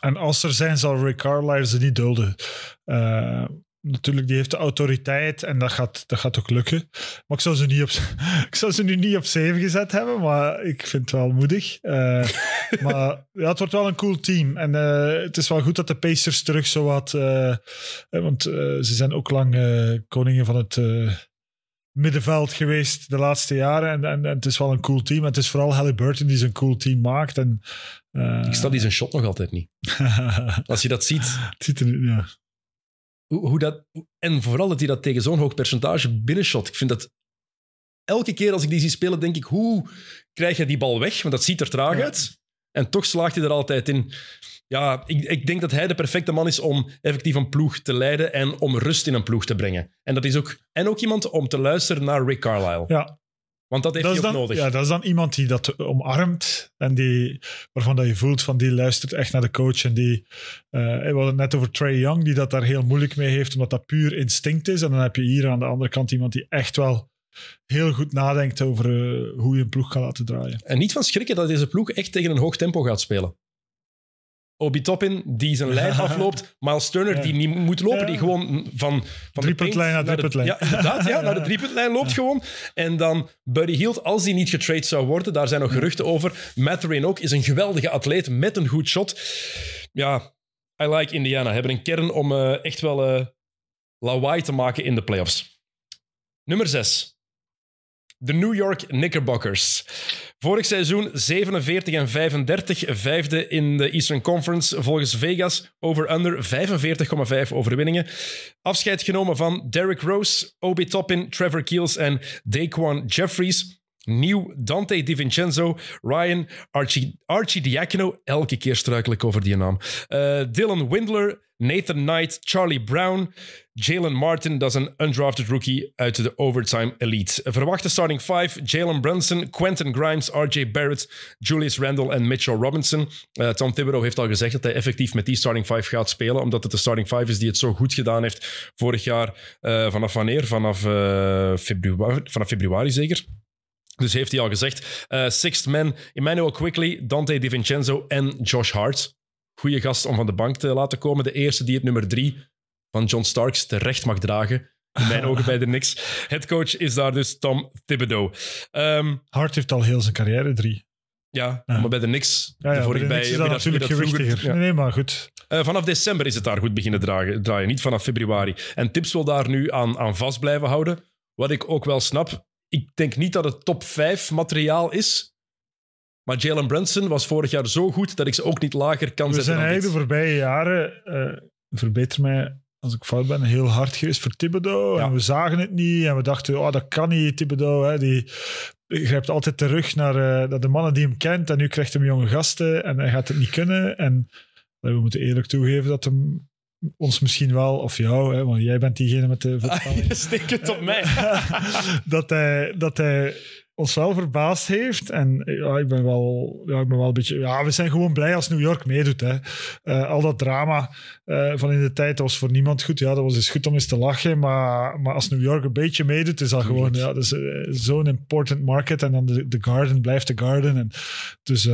En als er zijn, zal Rick Carlisle ze niet dulden. Eh, natuurlijk, die heeft de autoriteit en dat gaat, dat gaat ook lukken. Maar ik zou, ze niet op, *laughs* ik zou ze nu niet op 7 gezet hebben, maar ik vind het wel moedig. Eh, maar ja, het wordt wel een cool team. En eh, het is wel goed dat de Pacers terug zo wat... eh, eh, want ze zijn ook lang koningen van het... middenveld geweest de laatste jaren. En, en, en het is wel een cool team. En het is vooral Halliburton die zo'n cool team maakt. En, Ik sta die zijn shot nog altijd niet. *laughs* Als je dat ziet, het ziet er. Ja. hoe, hoe dat, en vooral dat hij dat tegen zo'n hoog percentage binnenshot. Ik vind dat elke keer als ik die zie spelen, denk ik, hoe krijg je die bal weg? Want dat ziet er traag Ja. uit. En toch slaagt hij er altijd in. Ja, ik, ik denk dat hij de perfecte man is om effectief een ploeg te leiden en om rust in een ploeg te brengen. En dat is ook, en ook iemand om te luisteren naar Rick Carlisle. Ja, Want dat heeft dat is, hij ook dan, nodig. ja, dat is dan iemand die dat omarmt en die, waarvan dat je voelt van die luistert echt naar de coach. En die, eh, we hadden het net over Trey Young, die dat daar heel moeilijk mee heeft, omdat dat puur instinct is. En dan heb je hier aan de andere kant iemand die echt wel heel goed nadenkt over eh, hoe je een ploeg kan laten draaien. En niet van schrikken dat deze ploeg echt tegen een hoog tempo gaat spelen. Obi Toppin, die zijn lijn *laughs* afloopt. Miles Turner, Ja. die niet moet lopen. Ja. Die gewoon van, van de Driepuntlijn naar de- driepuntlijn. Ja, inderdaad. Ja, *laughs* naar de driepuntlijn loopt gewoon. En dan Buddy Hield, als die niet getrade zou worden, daar zijn nog geruchten over. Matherin ook, is een geweldige atleet met een goed shot. Ja, I like Indiana. Hebben een kern om eh, echt wel eh lawaai te maken in de playoffs. Nummer 6. De New York Knickerbockers. Vorig seizoen 47 en 35, vijfde in de Eastern Conference. Volgens Vegas over-under 45,5 overwinningen. Afscheid genomen van Derrick Rose, Obi Toppin, Trevor Keels en Daquan Jeffries. Nieuw Dante DiVincenzo, Ryan Archie, Archie Diacono, elke keer struikel ik over die naam. Uh, Dylan Windler, Nathan Knight, Charlie Brown, Jalen Martin, dat is een undrafted rookie uit de Overtime Elite. Verwachte starting five, Jalen Brunson, Quentin Grimes, RJ Barrett, Julius Randle en Mitchell Robinson. Uh, Tom Thibodeau heeft al gezegd dat hij effectief met die starting five gaat spelen, omdat het de starting five is die het zo goed gedaan heeft vorig jaar. Uh, vanaf wanneer? Vanaf, februari, vanaf februari zeker. Dus heeft hij al gezegd. Sixth man, Emmanuel Quickly, Dante DiVincenzo en Josh Hart. Goeie gast om van de bank te laten komen. De eerste die het nummer drie van John Starks terecht mag dragen. In mijn ogen bij de Knicks. Headcoach is daar dus Tom Thibodeau. Um, Hart heeft al heel zijn carrière drie. Ja, ja. maar bij de Knicks... Ja, ja, bij de Knicks is dat natuurlijk gewichtiger. Vroeger, nee, maar goed. Uh, vanaf december is het daar goed beginnen dragen, draaien, niet vanaf februari. En Tips wil daar nu aan, aan vast blijven houden. Wat ik ook wel snap ik denk niet dat het top 5 materiaal is. Maar Jalen Brunson was vorig jaar zo goed dat ik ze ook niet lager kan zetten. We zijn eigenlijk de voorbije jaren, uh, verbeter mij als ik fout ben, heel hard geweest voor Thibodeau. Ja. En we zagen het niet en we dachten, oh, dat kan niet, Thibodeau. Hè. Die grijpt altijd terug naar, uh, naar de mannen die hem kent en nu krijgt hij jonge gasten en hij gaat het niet kunnen. En we moeten eerlijk toegeven dat hem ons misschien wel, of jou, hè, want jij bent diegene met de *laughs* vertaling. Ah, het op mij. *laughs* dat, hij, dat hij ons wel verbaasd heeft. En ja, ik ben wel, ja, ik ben wel een beetje. Ja, we zijn gewoon blij als New York meedoet. Hè. Uh, al dat drama uh, van in de tijd was voor niemand goed. Ja, dat was dus goed om eens te lachen. Maar, maar als New York een beetje meedoet, is dat gewoon ja, dus, uh, zo'n important market. En dan de, de Garden blijft de Garden. En dus,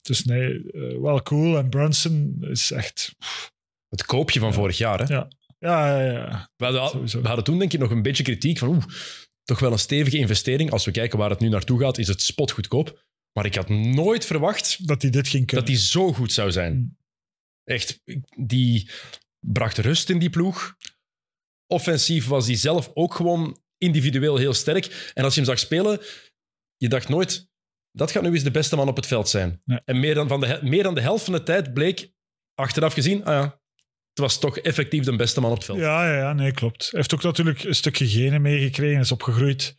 dus nee, wel cool. En Brunson is echt. Het koopje van vorig jaar, hè? Ja, ja, ja. ja. We, hadden, we hadden toen denk ik nog een beetje kritiek van oeh, toch wel een stevige investering. Als we kijken waar het nu naartoe gaat, is het spotgoedkoop. Maar ik had nooit verwacht dat hij dit ging kunnen. Dat hij zo goed zou zijn. Mm. Echt, die bracht rust in die ploeg. Offensief was hij zelf ook gewoon individueel heel sterk. En als je hem zag spelen, je dacht nooit, dat gaat nu eens de beste man op het veld zijn. Nee. En meer dan, van de, meer dan de helft van de tijd bleek, achteraf gezien, ah ja, het was toch effectief de beste man op het veld. Ja, ja, ja nee, klopt. Hij heeft ook natuurlijk een stukje genen meegekregen, is opgegroeid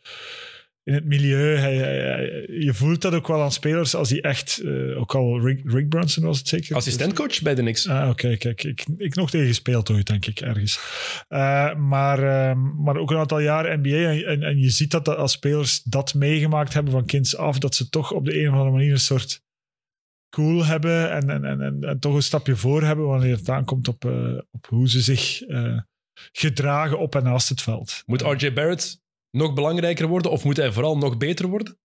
in het milieu. Hij, hij, je voelt dat ook wel aan spelers als die echt, uh, ook al Rick, Rick, Brunson was het zeker. Assistentcoach bij de Knicks. Ah, oké, okay, kijk, ik, ik nog tegen gespeeld ooit, denk ik, ergens. Uh, maar, uh, maar ook een aantal jaren NBA en, en, en, je ziet dat, dat als spelers dat meegemaakt hebben van kinds af, dat ze toch op de een of andere manier een soort cool hebben en, en, en, en, toch een stapje voor hebben wanneer het aankomt op, uh, op hoe ze zich uh, gedragen op en naast het veld. Moet RJ Barrett nog belangrijker worden of moet hij vooral nog beter worden?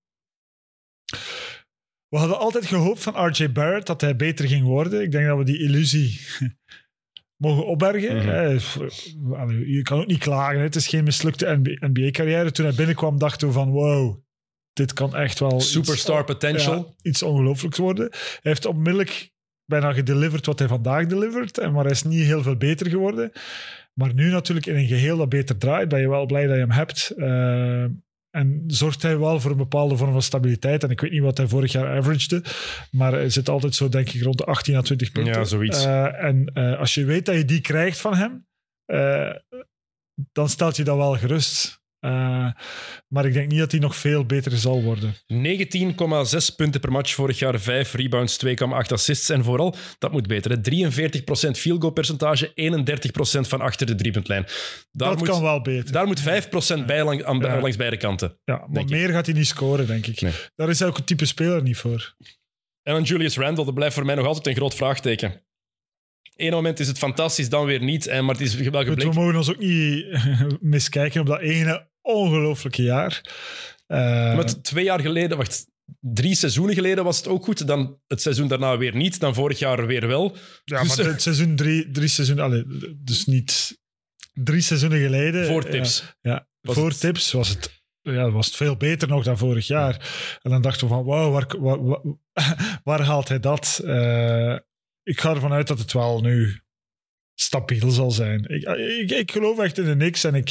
We hadden altijd gehoopt van RJ Barrett dat hij beter ging worden. Ik denk dat we die illusie *laughs* mogen opbergen. Mm -hmm. Je kan ook niet klagen. Het is geen mislukte NBA-carrière. Toen hij binnenkwam dachten we van wow, dit kan echt wel... Superstar iets, potential. Ja, iets ongelooflijks worden. Hij heeft onmiddellijk bijna gedeliverd wat hij vandaag delivert, maar hij is niet heel veel beter geworden. Maar nu natuurlijk in een geheel dat beter draait, ben je wel blij dat je hem hebt. Uh, en zorgt hij wel voor een bepaalde vorm van stabiliteit. En ik weet niet wat hij vorig jaar averagede, maar hij zit altijd zo, denk ik, rond de 18 à 20 punten. Ja, zoiets. Uh, en uh, als je weet dat je die krijgt van hem, dan stelt je dat wel gerust. Uh, maar ik denk niet dat hij nog veel beter zal worden. 19,6 punten per match vorig jaar, 5 rebounds, 2,8 assists. En vooral, dat moet beter, 43% field goal percentage, 31% van achter de driepuntlijn. Daar dat moet, kan wel beter. Daar moet 5% bij lang, aan, ja. langs beide kanten. Ja, maar meer ik. gaat hij niet scoren, denk ik. Nee. Daar is hij ook een type speler niet voor. En dan Julius Randle, dat blijft voor mij nog altijd een groot vraagteken. Eén moment is het fantastisch, dan weer niet. Maar het is wel gebleken. We mogen ons ook niet *laughs* miskijken op dat ene ongelooflijke jaar. Uh, Met twee jaar geleden, wacht, drie seizoenen geleden was het ook goed. Dan het seizoen daarna weer niet. Dan vorig jaar weer wel. Ja, dus, maar het seizoen drie, drie seizoenen, allee, dus niet drie seizoenen geleden. Voor tips. Uh, ja, voor het... tips was het ja, was het veel beter nog dan vorig jaar. En dan dachten we van, wauw, waar, waar, waar, *laughs* waar, haalt hij dat? Uh, ik ga ervan uit dat het wel nu stabiel zal zijn. Ik, ik, ik geloof echt in de niks en ik,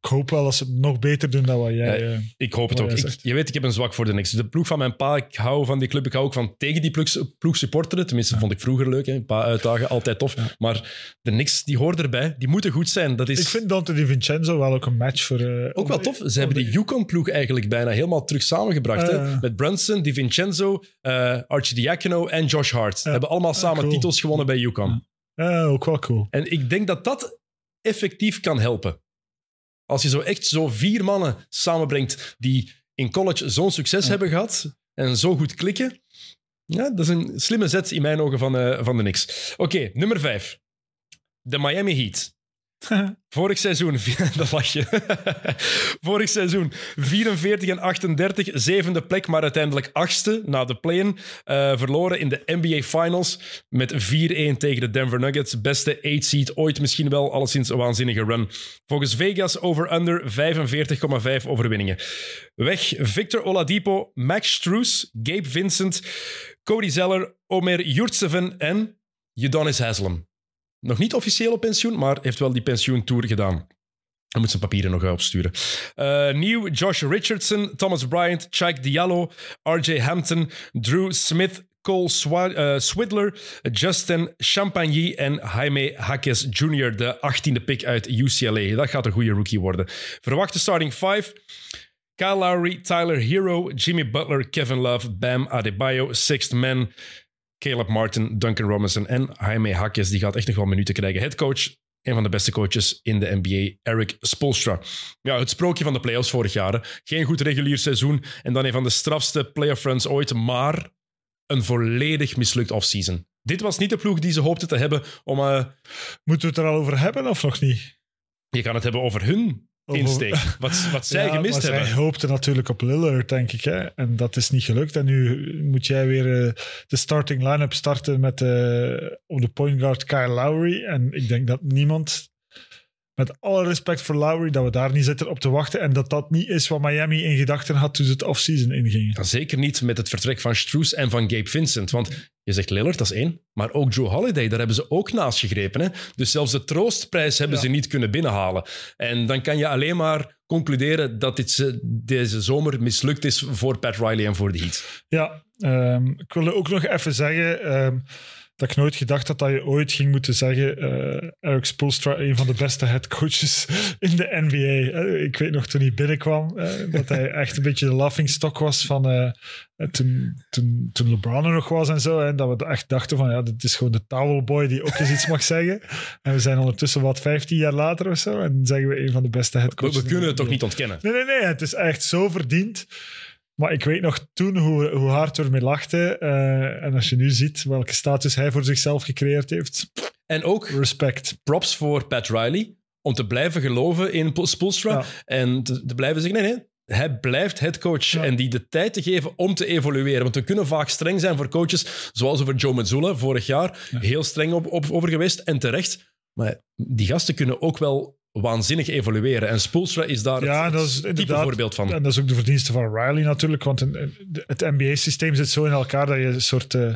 ik hoop wel dat ze het nog beter doen dan wat jij... Ja, eh, Ik hoop het ook. je weet, ik heb een zwak voor de Knicks. De ploeg van mijn pa, ik hou van die club. Ik hou ook van tegen die ploeg, ploeg supporteren. Tenminste, vond ik vroeger leuk. Hè. Een paar uitdagen, altijd tof. Maar de Knicks, die hoort erbij. Die moeten goed zijn. Dat is ik vind Dante Di Vincenzo wel ook een match voor... eh, ook wel tof. Ze hebben de- Yukon-ploeg eigenlijk bijna helemaal terug samengebracht. hè. Ah. Met Brunson, Di Vincenzo, eh Archidiakono en Josh Hart. Hebben allemaal Ah, samen cool. titels gewonnen bij Yukon. Ja, ook wel cool. En ik denk dat dat effectief kan helpen. Als je zo echt zo vier mannen samenbrengt die in college zo'n succes Ja. hebben gehad en zo goed klikken. Ja, dat is een slimme zet in mijn ogen van, eh, van de Knicks. Oké, nummer vijf. De Miami Heat. *laughs* Vorig seizoen, *laughs* dat lach je. *laughs* Vorig seizoen 44 en 38, zevende plek, maar uiteindelijk achtste na de play-in. Eh, verloren in de NBA Finals met 4-1 tegen de Denver Nuggets. Beste 8 seed ooit, misschien wel alleszins een waanzinnige run. Volgens Vegas over-under 45,5 overwinningen. Weg Victor Oladipo, Max Strus, Gabe Vincent, Cody Zeller, Omer Yurtseven en Udonis Haslem. Nog niet officieel op pensioen, maar heeft wel die pensioentour gedaan. Hij moet zijn papieren nog opsturen. Eh nieuw Josh Richardson, Thomas Bryant, Chike Diallo, RJ Hampton, Drew Smith, Cole eh, Swidler, Justin Champagny en Jaime Hackes Jr., de 18e pick uit UCLA. Dat gaat een goede rookie worden. Verwachte starting 5. Kyle Lowry, Tyler Hero, Jimmy Butler, Kevin Love, Bam Adebayo, Sixth Man, Caleb Martin, Duncan Robinson en Jaime Hackes. Die gaat echt nog wel minuten krijgen. Headcoach, een van de beste coaches in de NBA, Eric Spoelstra. Ja, het sprookje van de playoffs vorig jaar. Geen goed regulier seizoen en dan een van de strafste playoff runs ooit, maar een volledig mislukt offseason. Dit was niet de ploeg die ze hoopten te hebben om... eh, Moeten we het er al over hebben of nog niet? je kan het hebben over hun insteek. *laughs* Wat, wat zij Ja, gemist hebben. Zij hoopten natuurlijk op Lillard, denk ik. Hè? En dat is niet gelukt. En nu moet jij weer eh, de starting line-up starten met eh, op de point guard Kyle Lowry. En ik denk dat niemand, met alle respect voor Lowry, dat we daar niet zitten op te wachten. En dat dat niet is wat Miami in gedachten had toen ze het offseason ingingen. Dan zeker niet met het vertrek van Stroes en van Gabe Vincent. Want je zegt Lillard, dat is één. Maar ook Joe Holiday, daar hebben ze ook naast gegrepen. Hè? Dus zelfs de troostprijs hebben Ja. ze niet kunnen binnenhalen. En dan kan je alleen maar concluderen dat dit, ze- deze zomer mislukt is voor Pat Riley en voor de Heat. Ja, ehm, ik wilde ook nog even zeggen ehm, dat ik nooit gedacht had dat je ooit ging moeten zeggen eh, Eric Spoelstra, een van de beste headcoaches in de NBA. Eh, ik weet nog toen hij binnenkwam, eh, dat hij echt een beetje de laughingstock was van eh, toen, toen, toen LeBron er nog was en zo. En dat we echt dachten van, ja, dit is gewoon de towelboy die ook eens iets mag zeggen. En we zijn ondertussen wat 15 jaar later of zo en zeggen we een van de beste We, headcoaches. we in kunnen het toch niet ontkennen. Nee, nee, nee. Het is echt zo verdiend. Maar ik weet nog toen hoe, hoe hard we ermee lachten. Eh, en als je nu ziet welke status hij voor zichzelf gecreëerd heeft, En ook respect. props voor Pat Riley om te blijven geloven in Spoelstra. Ja. En te, te blijven zeggen, nee, nee, hij blijft headcoach. Ja. En die de tijd te geven om te evolueren. Want we kunnen vaak streng zijn voor coaches, zoals over Joe Mazzulla vorig jaar. Heel streng op, op, over geweest en terecht. Maar die gasten kunnen ook wel waanzinnig evolueren. En Spoelstra is daar Ja, het, dat is type voorbeeld van. En dat is ook de verdienste van Riley natuurlijk. Want een- een- het NBA-systeem zit zo in elkaar dat je een soort eh,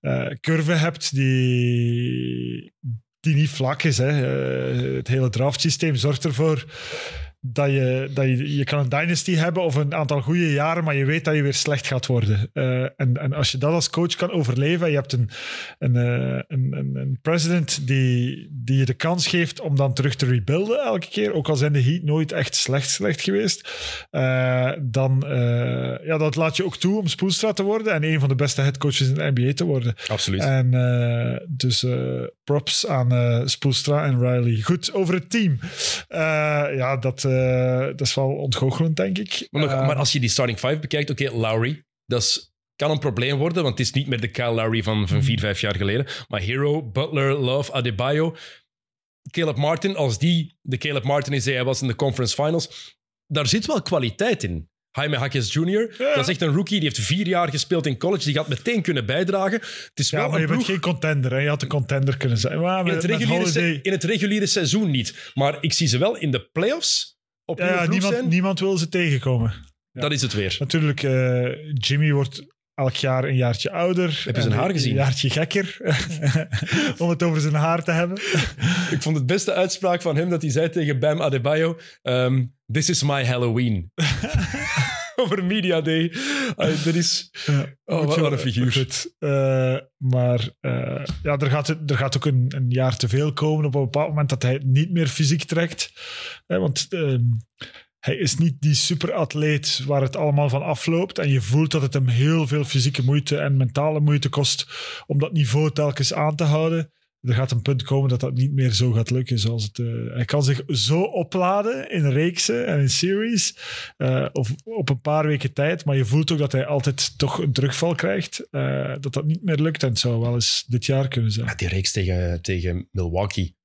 eh, curve hebt die, die niet vlak is. Hè. Eh, het hele draftsysteem zorgt ervoor dat je, dat je, je kan een dynasty hebben of een aantal goede jaren, maar je weet dat je weer slecht gaat worden. Eh, en, en als je dat als coach kan overleven, en je hebt een, een, eh, een, een, een president die, die je de kans geeft om dan terug te rebuilden elke keer, ook al zijn de Heat nooit echt slecht, slecht geweest, eh, dan ja, dat laat je ook toe om Spoelstra te worden en een van de beste headcoaches in de NBA te worden. Absoluut. En dus props aan Spoelstra en Riley. Goed, over het team. Ja, dat, dat is wel ontgoochelend, denk ik. Maar, nog, maar als je die starting five bekijkt, oké, okay, Lowry, dat is, kan een probleem worden, want het is niet meer de Kyle Lowry van, van vier, vijf jaar geleden. Maar Hero, Butler, Love, Adebayo, Caleb Martin, als die de Caleb Martin is die hij was in de conference finals, daar zit wel kwaliteit in. Jaime Hackes Jr., ja. dat is echt een rookie. Die heeft vier jaar gespeeld in college. Die gaat meteen kunnen bijdragen. Het is ja, wel maar je bent geen contender. Hè? Je had een contender kunnen zijn. Maar in, het reguliere in het reguliere seizoen niet. Maar ik zie ze wel in de playoffs op ja, ja, niemand, zijn. niemand wil ze tegenkomen. Ja. Dat is het weer. Natuurlijk, uh, Jimmy wordt elk jaar een jaartje ouder. Heb je zijn haar gezien? Een jaartje gekker. *laughs* Om het over zijn haar te hebben. *laughs* Ik vond het beste uitspraak van hem dat hij zei tegen Bam Adebayo: ehm, This is my Halloween. *laughs* *laughs* Over Media Day. Ah, dat is. Ja, Oh, wat, je- wat een figuur. Goed. Eh, maar eh, ja, er, gaat, er gaat ook een, een jaar te veel komen op een bepaald moment dat hij het niet meer fysiek trekt. Want ehm, hij is niet die superatleet waar het allemaal van afloopt. En je voelt dat het hem heel veel fysieke moeite en mentale moeite kost om dat niveau telkens aan te houden. Er gaat een punt komen dat dat niet meer zo gaat lukken. Zoals het, eh, hij kan zich zo opladen in reeksen en in series. eh, of op een paar weken tijd. Maar je voelt ook dat hij altijd toch een terugval krijgt. eh, dat dat niet meer lukt. En het zou wel eens dit jaar kunnen zijn. Ja, die reeks tegen, tegen Milwaukee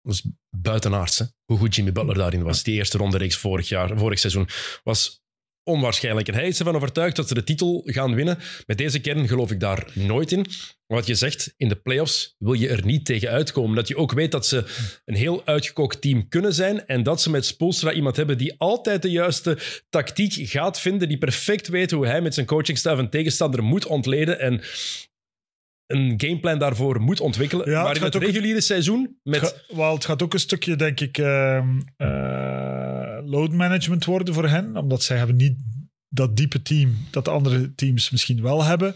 was buitenaards. Hè? Hoe goed Jimmy Butler daarin was. Die eerste ronde reeks vorig, jaar, vorig seizoen was onwaarschijnlijk. En hij is ervan overtuigd dat ze de titel gaan winnen. Met deze kern geloof ik daar nooit in. Wat je zegt, in de playoffs wil je er niet tegen uitkomen. Dat je ook weet dat ze een heel uitgekookt team kunnen zijn. En dat ze met Spoelstra iemand hebben die altijd de juiste tactiek gaat vinden. Die perfect weet hoe hij met zijn coachingstaf een tegenstander moet ontleden. En een gameplan daarvoor moet ontwikkelen. Ja, maar het in gaat het ook- reguliere seizoen met... Het ga- wel, het gaat ook een stukje, denk ik, ehm, eh, load management worden voor hen. Omdat zij hebben niet dat diepe team dat de andere teams misschien wel hebben.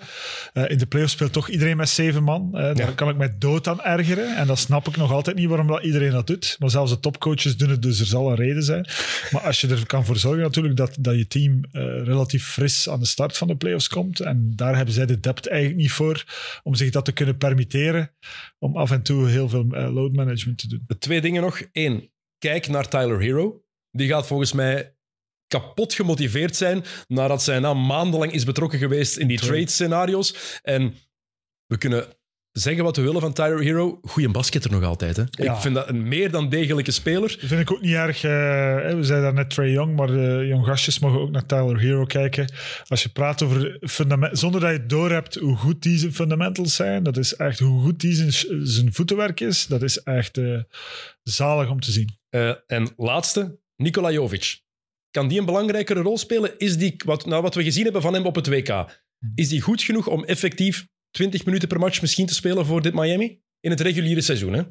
Eh, in de playoffs speelt toch iedereen met zeven man. Eh, daar Ja. kan ik mij dood aan ergeren. En dat snap ik nog altijd niet waarom dat iedereen dat doet. Maar zelfs de topcoaches doen het, dus er zal een reden zijn. Maar als je er kan voor zorgen natuurlijk dat, dat je team eh, relatief fris aan de start van de playoffs komt. En daar hebben zij de depth eigenlijk niet voor om zich dat te kunnen permitteren. Om af en toe heel veel load management te doen. Twee dingen nog. Eén, kijk naar Tyler Hero. Die gaat volgens mij kapot gemotiveerd zijn nadat zij na maandenlang is betrokken geweest in die trade-scenario's. En we kunnen zeggen wat we willen van Tyler Hero. Goeie basketter nog altijd. Hè? Ja. Ik vind dat een meer dan degelijke speler. Dat vind ik ook niet erg. eh, we zeiden net Trey Young, maar de jong gastjes mogen ook naar Tyler Hero kijken. Als je praat over fundament, zonder dat je doorhebt hoe goed die zijn fundamentals zijn, dat is echt hoe goed die zijn, zijn voetenwerk is, dat is echt eh, zalig om te zien. En laatste, Nikola Jovic. Kan die een belangrijkere rol spelen? Is die, wat, nou, wat we gezien hebben van hem op het WK, is die goed genoeg om effectief 20 minuten per match misschien te spelen voor dit Miami? In het reguliere seizoen, hè?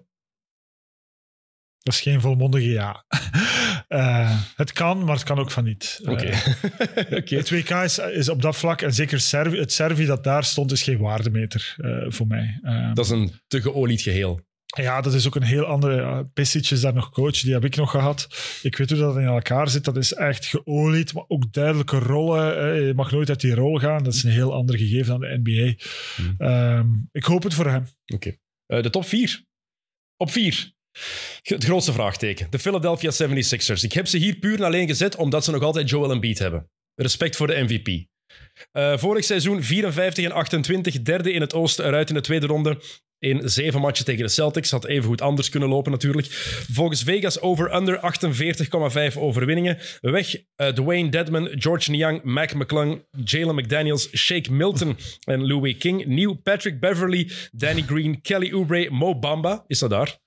Dat is geen volmondige ja. *laughs* Eh, het kan, maar het kan ook van niet. Oké. *laughs* Eh. Het WK is, is op dat vlak, en zeker Servi, het Servi dat daar stond, is geen waardemeter eh, voor mij. Dat is een te geolied geheel. Ja, dat is ook een heel andere. Is daar nog coach, die heb ik nog gehad. Ik weet hoe dat in elkaar zit. Dat is echt geolied, maar ook duidelijke rollen. Je mag nooit uit die rol gaan. Dat is een heel ander gegeven dan de NBA. Hmm. Ehm, ik hoop het voor hem. Oké. Eh, de top 4. Op 4. Het grootste vraagteken. De Philadelphia 76ers. Ik heb ze hier puur en alleen gezet omdat ze nog altijd Joel Embiid hebben. Respect voor de MVP. Eh, vorig seizoen 54 en 28, derde in het oosten, eruit in de tweede ronde. In zeven matchen tegen de Celtics. Had even goed anders kunnen lopen natuurlijk. Volgens Vegas over-under 48,5 overwinningen. Weg eh, Dwayne Dedman, George Niang, Mac McClung, Jalen McDaniels, Shake Milton en Louis King. Nieuw Patrick Beverly, Danny Green, Kelly Oubre, Mo Bamba. Is dat daar?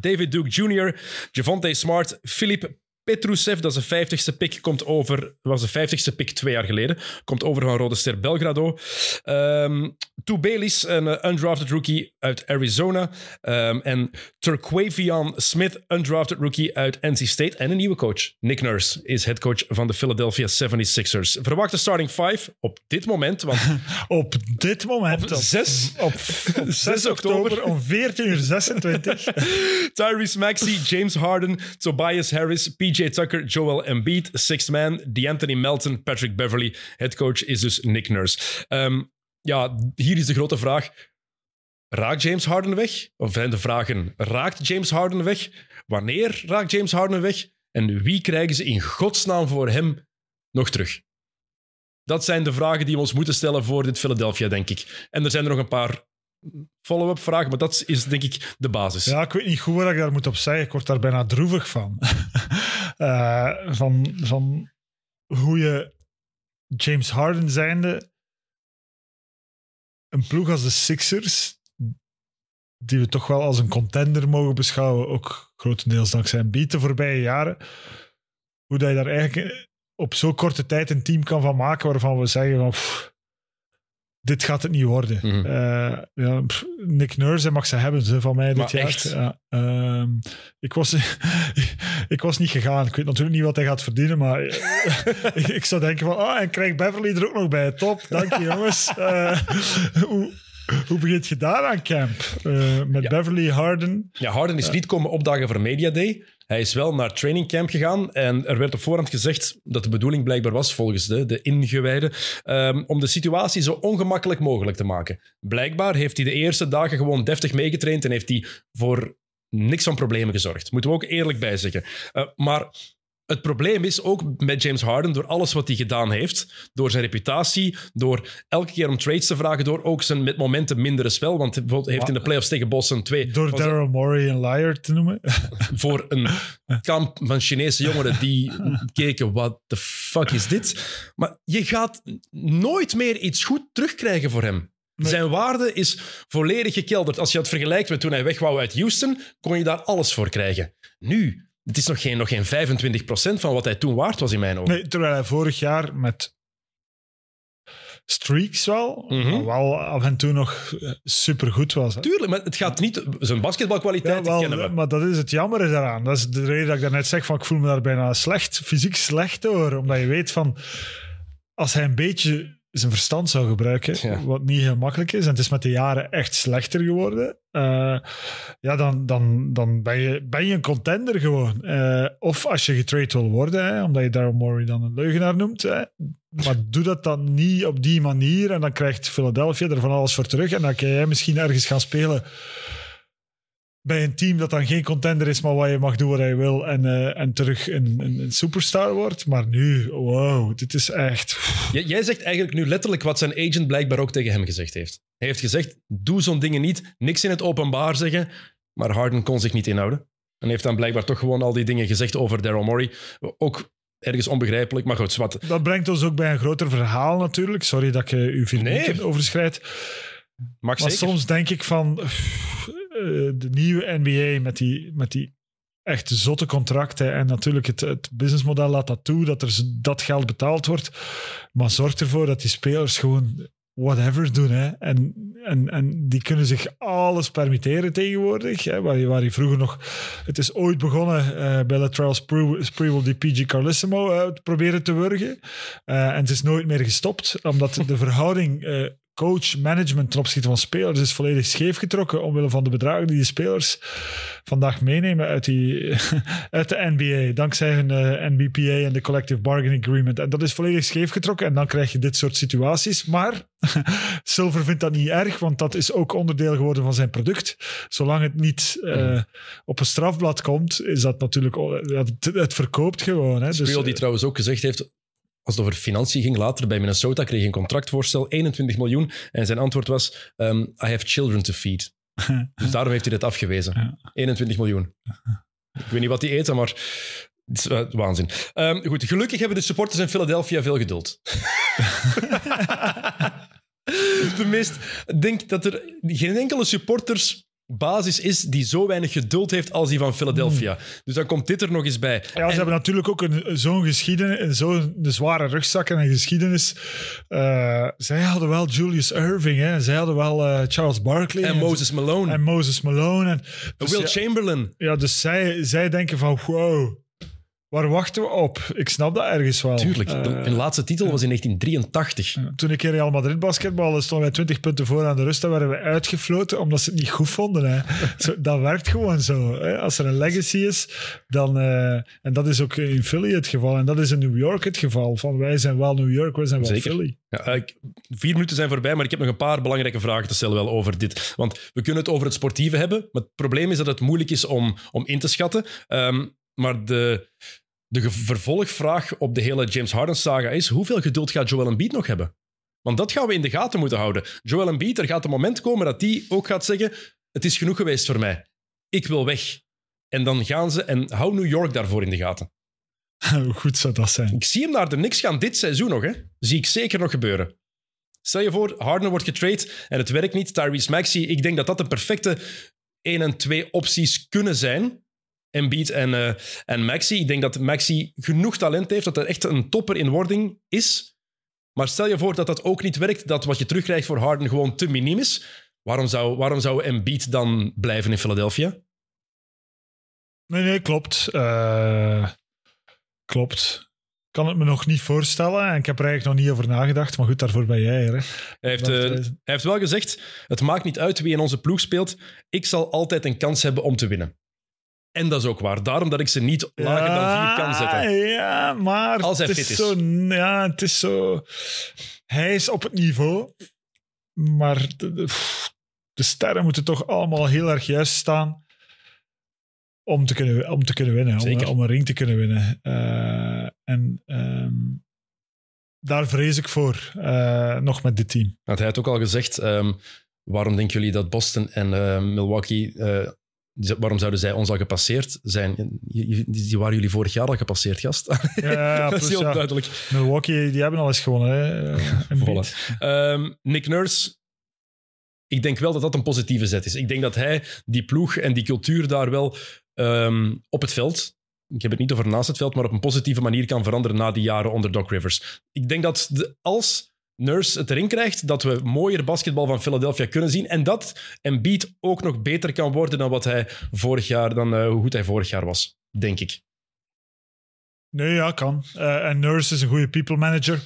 David Duke Jr., Javonte Smart, Philippe Petrusev, dat is de 50ste pick, komt over, was de 50ste pick twee jaar geleden, komt over van Rode Ster Belgrado. Ehm Toe Bayliss, een eh, undrafted rookie uit Arizona. Ehm, en Turquavian Smith, undrafted rookie uit NC State. En een nieuwe coach. Nick Nurse is headcoach van de Philadelphia 76ers. Verwachte starting five op dit moment, want *laughs* Op dit moment, Op zes- op, op *laughs* 6 oktober om 14 uur 26. *laughs* Tyrese Maxey, James Harden, Tobias Harris, PJ Tucker, Joel Embiid, Sixth Man, DeAnthony Melton, Patrick Beverly. Headcoach is dus Nick Nurse. Ehm, ja, hier is de grote vraag. Raakt James Harden weg? Of zijn de vragen, raakt James Harden weg? Wanneer raakt James Harden weg? En wie krijgen ze in godsnaam voor hem nog terug? Dat zijn de vragen die we ons moeten stellen voor dit Philadelphia, denk ik. En er zijn er nog een paar follow-up vragen, maar dat is denk ik de basis. Ja, ik weet niet goed wat ik daar moet op zeggen. Ik word daar bijna droevig van. *laughs* Eh, van, van hoe je James Harden zijnde een ploeg als de Sixers, die we toch wel als een contender mogen beschouwen, ook grotendeels dankzij Embiid de voorbije jaren, hoe dat je daar eigenlijk op zo'n korte tijd een team kan van maken waarvan we zeggen van dit gaat het niet worden. Eh, ja, pff, Nick Nurse, hij mag ze hebben ze, van mij dit Maar jaar. echt? Ja, ehm, ik, was, *laughs* ik was niet gegaan. Ik weet natuurlijk niet wat hij gaat verdienen, maar *laughs* ik, ik zou denken van, ah, en krijg Beverly er ook nog bij. Top, dank je jongens. *laughs* Eh, hoe, hoe begint je daar aan camp? Eh, met Ja. Beverly, Harden. Ja, Harden is niet komen opdagen voor Media Day. Hij is wel naar training camp gegaan en er werd op voorhand gezegd dat de bedoeling blijkbaar was, volgens de, de ingewijden, ehm, om de situatie zo ongemakkelijk mogelijk te maken. Blijkbaar heeft hij de eerste dagen gewoon deftig meegetraind en heeft hij voor niks van problemen gezorgd. Moeten we ook eerlijk bij zeggen. Eh, maar het probleem is ook met James Harden, door alles wat hij gedaan heeft, door zijn reputatie, door elke keer om trades te vragen, door ook zijn met momenten mindere spel, want hij bijvoorbeeld heeft in de playoffs tegen Boston twee Door Daryl Morey een liar te noemen. *laughs* voor een kamp van Chinese jongeren die keken, what the fuck is dit? Maar je gaat nooit meer iets goed terugkrijgen voor hem. Nee. Zijn waarde is volledig gekelderd. Als je het vergelijkt met toen hij weg wou uit Houston, kon je daar alles voor krijgen. Nu, het is nog geen, nog geen 25% van wat hij toen waard was in mijn ogen. Nee, terwijl hij vorig jaar met streaks wel, Mhm. maar wel af en toe nog super goed was. Hè. Tuurlijk, maar het gaat niet... Zijn basketbalkwaliteit Ja, wel, kennen we. maar dat is het jammer daaraan. Dat is de reden dat ik daarnet zeg van ik voel me daar bijna slecht, fysiek slecht door. Omdat je weet van, als hij een beetje zijn verstand zou gebruiken, Ja. wat niet heel makkelijk is, en het is met de jaren echt slechter geworden, eh, ja, dan, dan, dan ben, je, ben je een contender gewoon. Eh, of als je getrade wil worden, hè, omdat je Daryl Morey dan een leugenaar noemt. Hè, maar doe dat dan niet op die manier en dan krijgt Philadelphia er van alles voor terug en dan kan jij misschien ergens gaan spelen bij een team dat dan geen contender is, maar waar je mag doen wat je wil en, eh, en terug een, een, een superstar wordt. Maar nu, wow, dit is echt... J- Jij zegt eigenlijk nu letterlijk wat zijn agent blijkbaar ook tegen hem gezegd heeft. Hij heeft gezegd, doe zo'n dingen niet, niks in het openbaar zeggen. Maar Harden kon zich niet inhouden. En heeft dan blijkbaar toch gewoon al die dingen gezegd over Daryl Morey. Ook ergens onbegrijpelijk, maar goed, wat. Dat brengt ons ook bij een groter verhaal natuurlijk. Sorry dat ik eh, uw vier Nee. overschrijd. Mag Maar zeker. soms denk ik van eh, de nieuwe NBA met die, met die echt zotte contracten en natuurlijk het, het businessmodel laat dat toe, dat er dat geld betaald wordt. Maar zorg ervoor dat die spelers gewoon whatever doen. Hè. En, en, en die kunnen zich alles permitteren tegenwoordig. Hè, waar, je, waar je vroeger nog... Het is ooit begonnen eh, bij Latrell Sprewell die PG Carlissimo eh, proberen te wurgen. En het is nooit meer gestopt, omdat de verhouding... coach-management ten opzichte van spelers is volledig scheef getrokken omwille van de bedragen die de spelers vandaag meenemen uit, die, *laughs* uit de NBA, dankzij hun eh, NBPA en de Collective Bargaining Agreement. En dat is volledig scheef getrokken en dan krijg je dit soort situaties. Maar *laughs* Silver vindt dat niet erg, want dat is ook onderdeel geworden van zijn product. Zolang het niet eh, op een strafblad komt, is dat natuurlijk... Het, het verkoopt gewoon. Hè. Dus, Speel die eh, trouwens ook gezegd heeft, als het over financiën ging later bij Minnesota, kreeg hij een contractvoorstel, 21 miljoen. En zijn antwoord was, um, I have children to feed. *laughs* dus daarom heeft hij dit afgewezen. Ja. 21 miljoen. Ik weet niet wat die eten, maar het is uh, waanzin. Um, goed, gelukkig hebben de supporters in Philadelphia veel geduld. *laughs* *laughs* de meest, ik denk dat er geen enkele supporters basis is die zo weinig geduld heeft als die van Philadelphia. Mm. Dus dan komt dit er nog eens bij. Ja, ze en, hebben natuurlijk ook een, zo'n geschiedenis, zo'n zware rugzak en een geschiedenis. Uh, zij hadden wel Julius Irving, hè. zij hadden wel uh, Charles Barkley. En, en, Moses Malone. En Moses Malone. En, dus Will ja, Chamberlain. Ja, dus zij, zij denken van, wow, Waar wachten we op? Ik snap dat ergens wel. Tuurlijk. Uh, Hun laatste titel was in 1983. Uh, toen ik in Real Madrid basketballen stonden wij 20 punten voor aan de rust. Dan werden we uitgefloten omdat ze het niet goed vonden. Hè. *laughs* zo, dat werkt gewoon zo. Hè. Als er een legacy is, dan... Uh, en dat is ook in Philly het geval. En dat is in New York het geval. Van wij zijn wel New York, wij zijn wel Zeker. Philly. Ja, ik, vier minuten zijn voorbij, maar ik heb nog een paar belangrijke vragen te stellen wel over dit. Want we kunnen het over het sportieve hebben, maar het probleem is dat het moeilijk is om, om in te schatten. Um, maar de... De vervolgvraag op de hele James Harden-saga is: hoeveel geduld gaat Joel Embiid nog hebben? Want dat gaan we in de gaten moeten houden. Joel Embiid, er gaat een moment komen dat hij ook gaat zeggen: Het is genoeg geweest voor mij. Ik wil weg. En dan gaan ze, en hou New York daarvoor in de gaten. *laughs* Hoe goed zou dat zijn? Ik zie hem naar de niks gaan dit seizoen nog. Hè? Zie ik zeker nog gebeuren. Stel je voor, Harden wordt getrade en het werkt niet. Tyrese Maxey, ik denk dat dat de perfecte 1 en 2 opties kunnen zijn. Embiid en, uh, en Maxi. Ik denk dat Maxi genoeg talent heeft, dat hij echt een topper in wording is. Maar stel je voor dat dat ook niet werkt, dat wat je terugkrijgt voor Harden gewoon te miniem is. Waarom zou, waarom zou Embiid dan blijven in Philadelphia? Nee, nee, klopt. Uh, klopt. Kan het me nog niet voorstellen. En ik heb er eigenlijk nog niet over nagedacht. Maar goed, daarvoor ben jij er. Hè. Hij, heeft, uh, hij heeft wel gezegd: Het maakt niet uit wie in onze ploeg speelt. Ik zal altijd een kans hebben om te winnen. En dat is ook waar. Daarom dat ik ze niet lager dan vier kan zetten. Ja, maar Als hij het fit is. Zo, ja, het is zo... Hij is op het niveau, maar de, de, de sterren moeten toch allemaal heel erg juist staan om te kunnen, om te kunnen winnen, om, om, een ring te kunnen winnen. Uh, en um, daar vrees ik voor, uh, nog met dit team. Had hij had ook al gezegd, um, waarom denken jullie dat Boston en uh, Milwaukee waarom zouden zij ons al gepasseerd zijn? Die waren jullie vorig jaar al gepasseerd, gast. Ja, ja *laughs* dat is heel ja. duidelijk. Milwaukee, die hebben al eens gewonnen. Hè? Voilà. Um, Nick Nurse, ik denk wel dat dat een positieve zet is. Ik denk dat hij die ploeg en die cultuur daar wel um, op het veld, ik heb het niet over naast het veld, maar op een positieve manier kan veranderen na die jaren onder Doc Rivers. Ik denk dat de, als Nurse het erin krijgt, dat we mooier basketbal van Philadelphia kunnen zien. En dat Embiid ook nog beter kan worden dan wat hij vorig jaar, dan uh, hoe goed hij vorig jaar was, denk ik. Nee, ja, kan. Uh, en Nurse is een goede people manager.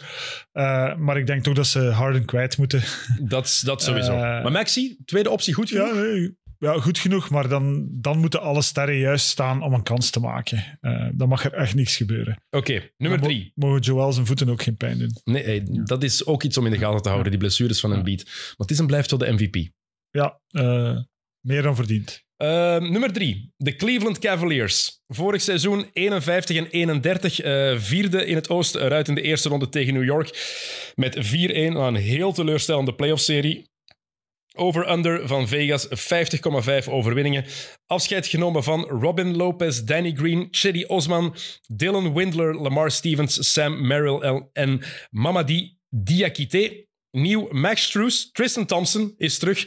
Uh, maar ik denk toch dat ze Harden kwijt moeten. Dat, dat sowieso. *laughs* maar Maxi, tweede optie goed genoeg? Ja, nee, ja, goed genoeg, maar dan, dan moeten alle sterren juist staan om een kans te maken. Uh, dan mag er echt niks gebeuren. Oké, okay, nummer drie. Mo mogen Joel zijn voeten ook geen pijn doen. Nee, hey, dat is ook iets om in de gaten te houden, die blessures van een beat. Maar het is en blijft wel de MVP. Ja, uh, meer dan verdiend. Uh, nummer drie, de Cleveland Cavaliers. Vorig seizoen 51 en 31, uh, vierde in het oosten eruit in de eerste ronde tegen New York. Met 4-1 een heel teleurstellende playoff-serie. Over-under van Vegas, 50,5 overwinningen. Afscheid genomen van Robin Lopez, Danny Green, Chidi Osman, Dylan Windler, Lamar Stevens, Sam Merrill en Mamadi Diakite. Nieuw Max Struess, Tristan Thompson is terug.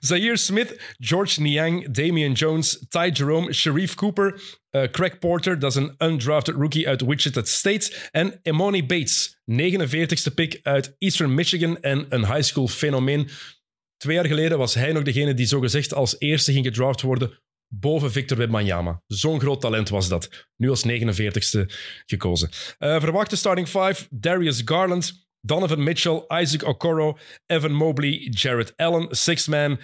Zaire, *laughs* Smith, George Niang, Damian Jones, Ty Jerome, Sharif Cooper, uh, Craig Porter, dat is een undrafted rookie uit Wichita State. En Emoni Bates, 49ste pick uit Eastern Michigan en een high school fenomeen. Twee jaar geleden was hij nog degene die zogezegd als eerste ging gedraft worden boven Victor Wembanyama. Zo'n groot talent was dat. Nu als 49ste gekozen. Uh, verwachte starting five, Darius Garland, Donovan Mitchell, Isaac Okoro, Evan Mobley, Jared Allen, Sixth Man,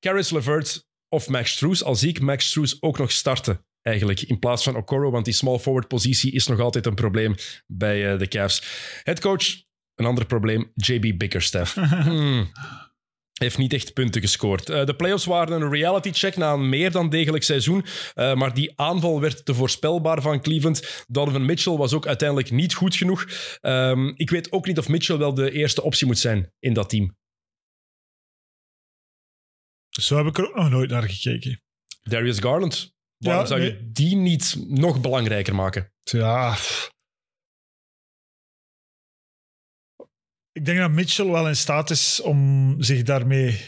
Caris LeVert of Max Strus. Al zie ik Max Strus ook nog starten, eigenlijk, in plaats van Okoro, want die small forward positie is nog altijd een probleem bij uh, de Cavs. Headcoach, een ander probleem, JB Bickerstaff. *laughs* hmm. Heeft niet echt punten gescoord. Uh, de playoffs waren een reality check na een meer dan degelijk seizoen. Uh, maar die aanval werd te voorspelbaar van Cleveland. Donovan Mitchell was ook uiteindelijk niet goed genoeg. Um, ik weet ook niet of Mitchell wel de eerste optie moet zijn in dat team. Zo heb ik er ook nog nooit naar gekeken. Darius Garland. Waarom ja, zou nee. je die niet nog belangrijker maken? Ja, ik denk dat Mitchell wel in staat is om zich daarmee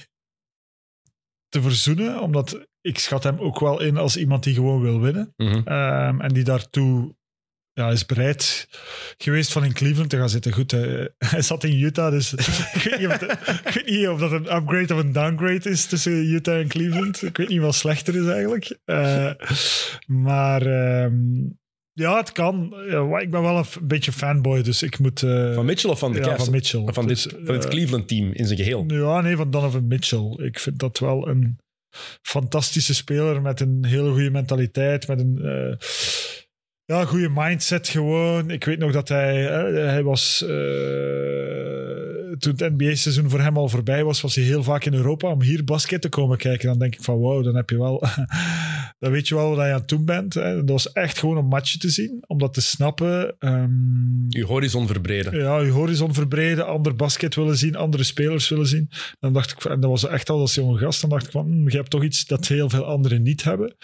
te verzoenen, omdat ik schat hem ook wel in als iemand die gewoon wil winnen. Mm -hmm. um, en die daartoe ja, is bereid geweest van in Cleveland te gaan zitten. Goed, hij, *laughs* hij zat in Utah, dus *laughs* ik, weet niet of dat, ik weet niet of dat een upgrade of een downgrade is tussen Utah en Cleveland. Ik weet niet wat slechter is eigenlijk. Uh, maar um, ja, het kan. Ja, ik ben wel een beetje fanboy, dus ik moet... Uh, van Mitchell of van de ja, Cavs? van Mitchell. Van, dit, dus, van het uh, Cleveland-team in zijn geheel? Ja, nee, van Donovan Mitchell. Ik vind dat wel een fantastische speler met een hele goede mentaliteit, met een... Uh, ja, goede mindset gewoon. Ik weet nog dat hij... hij was... toen het NBA-seizoen voor hem al voorbij was, was hij heel vaak in Europa om hier basket te komen kijken. Dan denk ik van, wow, dan heb je wel... *laughs* dan weet je wel wat je aan het doen bent. Hè. Dat was echt gewoon een matchje te zien, om dat te snappen. Um, je horizon verbreden. Ja, je horizon verbreden, ander basket willen zien, andere spelers willen zien. Dan dacht ik, en dat was echt al als jonge gast, dan dacht ik van, hm, je hebt toch iets dat heel veel anderen niet hebben.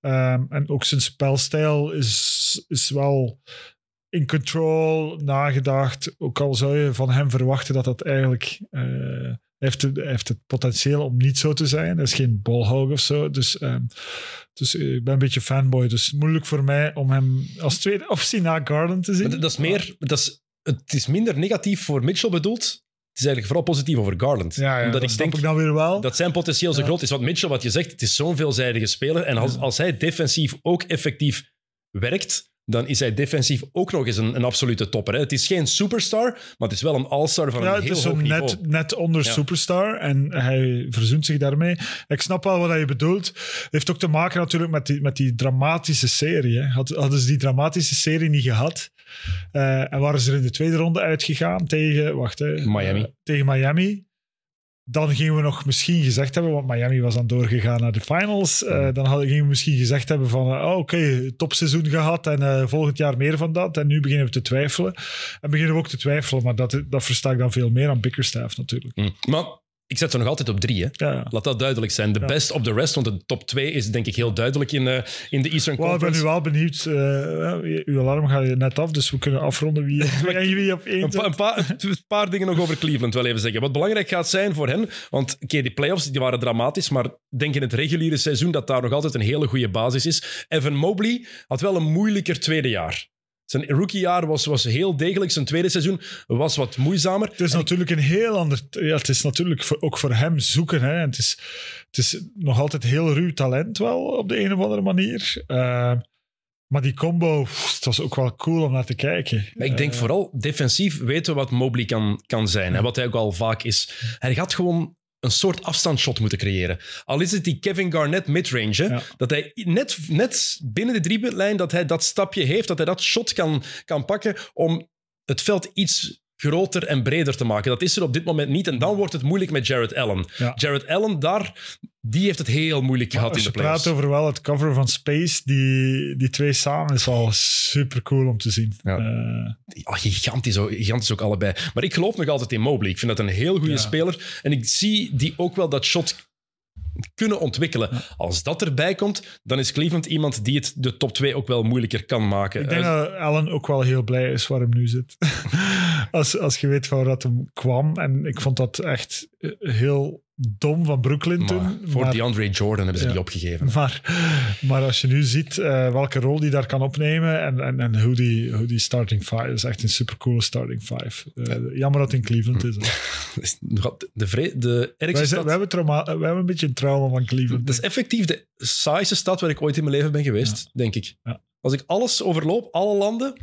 Um, en ook zijn spelstijl is, is wel in control, nagedacht. Ook al zou je van hem verwachten dat dat eigenlijk... Uh, heeft, het, heeft het potentieel om niet zo te zijn. Dat is geen bolhog of zo. Dus, um, dus ik ben een beetje fanboy. Dus moeilijk voor mij om hem als tweede optie na Garland te zien. Maar dat is meer... Dat is, het is minder negatief voor Mitchell bedoeld. Het is eigenlijk vooral positief over Garland. Ja, ja Omdat dat ik denk ik dan weer wel. dat zijn potentieel zo Ja. groot is. Want Mitchell, wat je zegt, het is zo'n veelzijdige speler. En als, als hij defensief ook effectief werkt, dan is hij defensief ook nog eens een, een absolute topper. Hè. Het is geen superstar, maar het is wel een all-star van ja, een het heel is hoog niveau. net, net onder Ja. superstar en hij verzoent zich daarmee. Ik snap wel wat je bedoelt. Het heeft ook te maken natuurlijk met die, met die dramatische serie. Hè. Had- Hadden ze die dramatische serie niet gehad eh, en waren ze er in de tweede ronde uitgegaan tegen, wacht, hè, Miami. eh, tegen Miami, dan gingen we nog misschien gezegd hebben, want Miami was dan doorgegaan naar de finals, eh, dan hadden, gingen we misschien gezegd hebben van, eh, oh, oké, topseizoen gehad en eh, volgend jaar meer van dat. En nu beginnen we te twijfelen. En beginnen we ook te twijfelen, maar dat, dat versta ik dan veel meer aan Bickerstaff natuurlijk. Hm. Maar ik zet ze nog altijd op drie. Hè. Ja. Laat dat duidelijk zijn. De Ja. best of the rest, want de top 2 is denk ik heel duidelijk in, eh, in de Eastern Wel, ik ben Conference. nu wel benieuwd. eh, uw alarm gaat net af, dus we kunnen afronden wie op twee en wie op één Een, pa- een, paar- een paar dingen nog over Cleveland wel even zeggen. Wat belangrijk gaat zijn voor hen, want oké, die playoffs die waren dramatisch, maar denk in het reguliere seizoen dat daar nog altijd een hele goede basis is. Evan Mobley had wel een moeilijker tweede jaar. Zijn rookiejaar was, was heel degelijk. Zijn tweede seizoen was wat moeizamer. Het is natuurlijk een heel ander. Ja, het is natuurlijk voor- ook voor hem zoeken. Hè. En het, is, het is nog altijd heel ruw talent, wel op de een of andere manier. Eh, maar die combo, pff, het was ook wel cool om naar te kijken. Maar ik denk Eh, vooral defensief weten we wat Mobley kan, kan zijn. En wat hij ook al vaak is. Hij gaat gewoon een soort afstandsshot moeten creëren. Al is het die Kevin Garnett midrange. Ja. Dat hij net, net binnen de driepuntlijn dat hij dat stapje heeft. Dat hij dat shot kan, kan pakken om het veld iets groter en breder te maken. Dat is er op dit moment niet. En dan wordt het moeilijk met Jared Allen. Ja. Jared Allen, daar, die heeft het heel moeilijk gehad in Als de je playoffs. praat over wel het cover van Space, die, die twee samen is al super cool om te zien. Ja. Eh, Ja, gigantisch, ook- gigantisch ook allebei. Maar ik geloof nog altijd in Mobley. Ik vind dat een heel goede Ja. speler. En ik zie die ook wel dat shot kunnen ontwikkelen. Als dat erbij komt, dan is Cleveland iemand die het de top 2 ook wel moeilijker kan maken. Ik denk Eh, dat Allen ook wel heel blij is waar hem nu zit. *laughs* als, als je weet waar dat hem kwam. En ik vond dat echt heel dom van Brooklyn maar toen. voor maar, DeAndre Jordan hebben ze Ja. die opgegeven. maar, maar als je nu ziet eh, welke rol die daar kan opnemen en, en, en hoe, die, hoe die starting five is echt een supercoole starting five. Eh, jammer dat het in Cleveland is. *laughs* De, vre- de Wij, ergste zijn, stad... wij, hebben trauma, wij hebben een beetje een trauma van Cleveland. Dat is effectief de saaiste stad waar ik ooit in mijn leven ben geweest, denk ik. Ja. Als ik alles overloop, alle landen,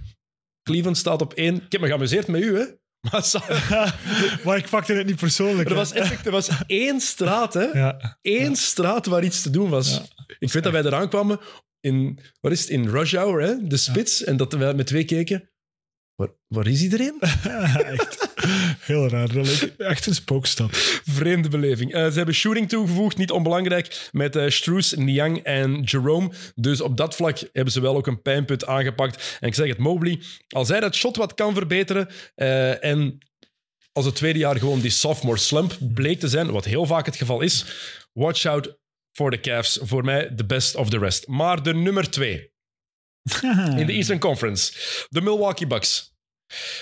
Cleveland staat op één. Ik heb me geamuseerd met u, hè. *laughs* *laughs* Maar ik pakte het niet persoonlijk. er was, effect, er was één straat, hè. ja. één straat waar iets te doen was. Ja, ik weet dat wij eraan kwamen in, wat is het, in Rush Hour, hè? de spits, en dat wij met twee keken. Waar, waar is iedereen? *laughs* echt heel raar. Echt een spookstad. Vreemde beleving. Eh, ze hebben shooting toegevoegd, niet onbelangrijk, met eh Struus, Niang en Jerome. Dus op dat vlak hebben ze wel ook een pijnpunt aangepakt. En ik zeg het, Mobley, als hij dat shot wat kan verbeteren eh, en als het tweede jaar gewoon die sophomore slump bleek te zijn, wat heel vaak het geval is, watch out for the Cavs. Voor mij de best of the rest. Maar de nummer twee *laughs* in de Eastern Conference, de Milwaukee Bucks.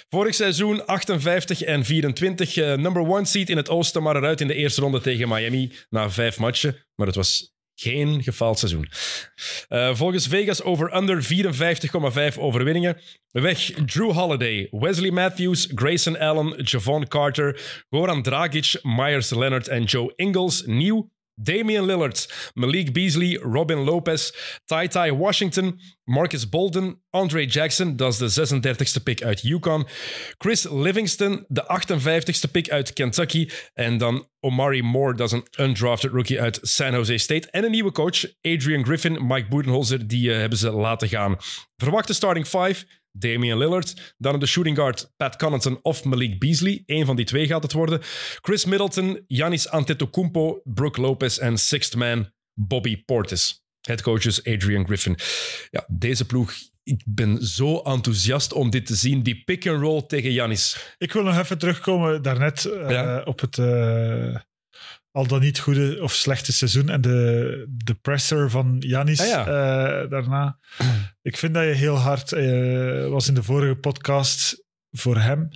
Vorig seizoen 58 en 24. eh, number one seed in het oosten, maar eruit in de eerste ronde tegen Miami na vijf matchen. Maar het was geen gefaald seizoen. Eh, volgens Vegas over-under 54,5 overwinningen. Weg Drew Holiday, Wesley Matthews, Grayson Allen, Javon Carter, Goran Dragic, Myers Leonard en Joe Ingles. Nieuw Damian Lillard, Malik Beasley, Robin Lopez, Ty Ty Washington, Marcus Bolden, Andre Jackson, dat is de 36e pick uit Yukon, Chris Livingston, de 58e pick uit Kentucky, en dan Omari Moore, dat is een undrafted rookie uit San Jose State, en een nieuwe coach, Adrian Griffin, Mike Budenholzer, die eh, hebben ze laten gaan. Verwachte starting five, Damian Lillard. Dan de shooting guard Pat Connaughton of Malik Beasley. Eén van die twee gaat het worden. Chris Middleton, Giannis Antetokounmpo, Brooke Lopez en sixth man Bobby Portis. Headcoaches Adrian Griffin. Ja, deze ploeg, ik ben zo enthousiast om dit te zien. Die pick-and-roll tegen Giannis. Ik wil nog even terugkomen daarnet eh, Ja. op het eh, al dan niet goede of slechte seizoen en de, de presser van Janis Ah, ja. eh, daarna. *clears throat* Ik vind dat je heel hard eh, was in de vorige podcast voor hem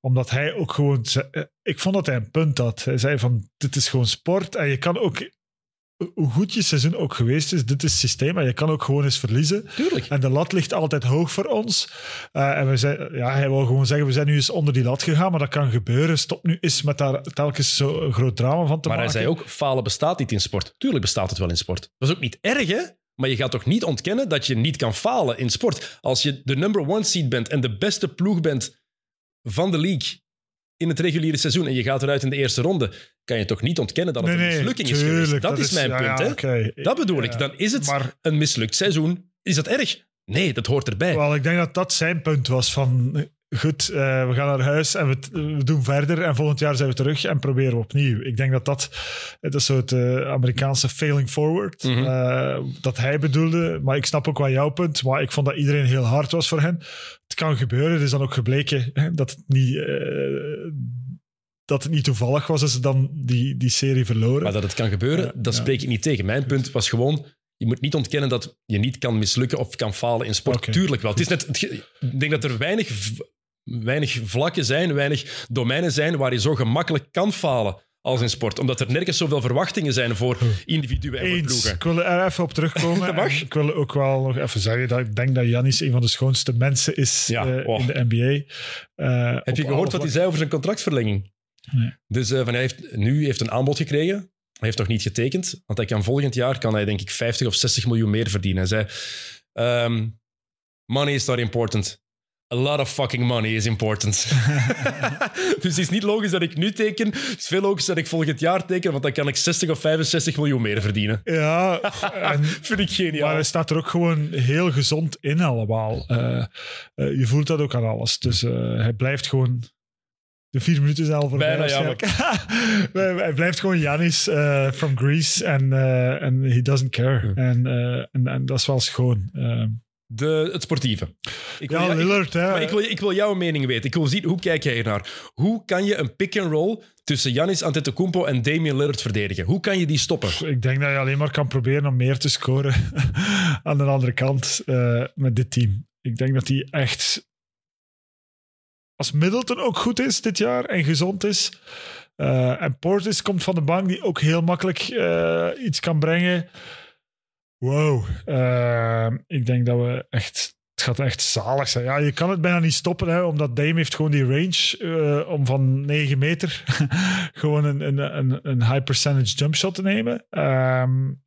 omdat hij ook gewoon... eh, Ik vond dat hij een punt had. Hij zei van, dit is gewoon sport en je kan ook hoe goed je seizoen ook geweest is, dit is het systeem. En je kan ook gewoon eens verliezen. Tuurlijk. En de lat ligt altijd hoog voor ons. Uh, en we zijn, ja, hij wil gewoon zeggen, we zijn nu eens onder die lat gegaan, maar dat kan gebeuren. Stop nu eens met daar telkens zo'n groot drama van te maar maken. Maar hij zei ook, falen bestaat niet in sport. Tuurlijk bestaat het wel in sport. Dat is ook niet erg, hè? Maar je gaat toch niet ontkennen dat je niet kan falen in sport. Als je de number one seed bent en de beste ploeg bent van de league in het reguliere seizoen en je gaat eruit in de eerste ronde, kan je toch niet ontkennen dat het nee, een mislukking nee, is geweest. Dat, dat is mijn ja, punt, ja, hè? okay. Dat bedoel ik. Dan is het maar, een mislukt seizoen. Is dat erg? Nee, dat hoort erbij. Wel, ik denk dat dat zijn punt was van... Goed, uh, we gaan naar huis en we, we, doen verder. En volgend jaar zijn we terug en proberen we opnieuw. Ik denk dat dat, dat is zo het uh, Amerikaanse failing forward, mm -hmm. uh, dat hij bedoelde. Maar ik snap ook wel jouw punt. Maar ik vond dat iedereen heel hard was voor hen. Het kan gebeuren. Het is dan ook gebleken hè, dat het niet dat het niet toevallig was dat ze dan die, die serie verloren. Maar dat het kan gebeuren, dat spreek ik niet tegen. Mijn punt was gewoon, je moet niet ontkennen dat je niet kan mislukken of kan falen in sport. Okay. Tuurlijk wel. Het is net, ik denk dat er weinig, weinig vlakken zijn, weinig domeinen zijn waar je zo gemakkelijk kan falen als in sport. Omdat er nergens zoveel verwachtingen zijn voor individuen en voor ploegen. Ik wil er even op terugkomen. *laughs* mag. Ik wil ook wel nog even zeggen dat ik denk dat Janis een van de schoonste mensen is ja, uh, oh. in de NBA. Uh, Heb je gehoord wat hij zei over zijn contractverlenging? Nee. Dus uh, van hij heeft, nu heeft een aanbod gekregen. Hij heeft nog niet getekend, want hij kan volgend jaar kan hij denk ik 50 of 60 miljoen meer verdienen. Hij zei, um, money is not important. A lot of fucking money is important. *laughs* *laughs* dus het is niet logisch dat ik nu teken. Het is veel logischer dat ik volgend jaar teken, want dan kan ik 60 of 65 miljoen meer verdienen. Ja, *laughs* en, vind ik geniaal. Maar hij staat er ook gewoon heel gezond in allemaal. Uh, uh, je voelt dat ook aan alles. Dus uh, hij blijft gewoon de vier minuten is al voorbij. Bijna, *laughs* hij blijft gewoon Janis uh, from Greece en uh, he doesn't care. En, uh, en, en, dat is wel schoon. De, het sportieve. Ik ja, wil, Lillard, ik, hè. Maar ik wil, ik wil jouw mening weten. Ik wil zien, hoe kijk jij ernaar? Hoe kan je een pick-and-roll tussen Janis Antetokounmpo en Damian Lillard verdedigen? Hoe kan je die stoppen? Ik denk dat je alleen maar kan proberen om meer te scoren *laughs* aan de andere kant met dit team. Ik denk dat die echt als Middleton ook goed is dit jaar en gezond is. Uh, en Portis komt van de bank die ook heel makkelijk uh, iets kan brengen. Wow. Uh, ik denk dat we echt. Het gaat echt zalig zijn. Ja, je kan het bijna niet stoppen, hè, omdat Dame heeft gewoon die range om van 9 meter *laughs* gewoon een, een, een, een high percentage jump shot te nemen.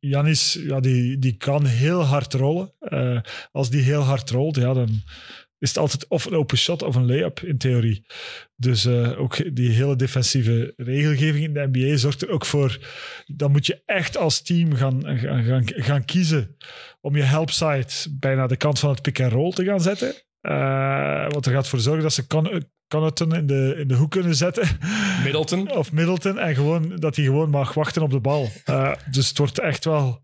Janis, ja, die, die kan heel hard rollen. als die heel hard rolt, ja, dan is het altijd of een open shot of een layup in theorie. Dus uh, ook die hele defensieve regelgeving in de NBA zorgt er ook voor. Dan moet je echt als team gaan, gaan, gaan, kiezen om je helpside bijna de kant van het pick-and-roll te gaan zetten. Uh, wat er gaat voor zorgen dat ze kan, Connaughton in de, in de hoek kunnen zetten. Middleton. *laughs* of Middleton. En gewoon, dat hij gewoon mag wachten op de bal. Uh, dus het wordt echt wel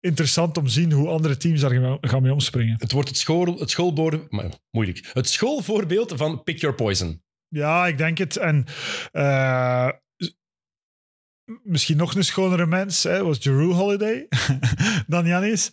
interessant om te zien hoe andere teams daar gaan mee omspringen. Het wordt het, school, het schoolboord... Moeilijk. Het schoolvoorbeeld van Pick Your Poison. Ja, ik denk het. En uh, misschien nog een schonere mens hè, was Jeru Holiday *laughs* dan Janis.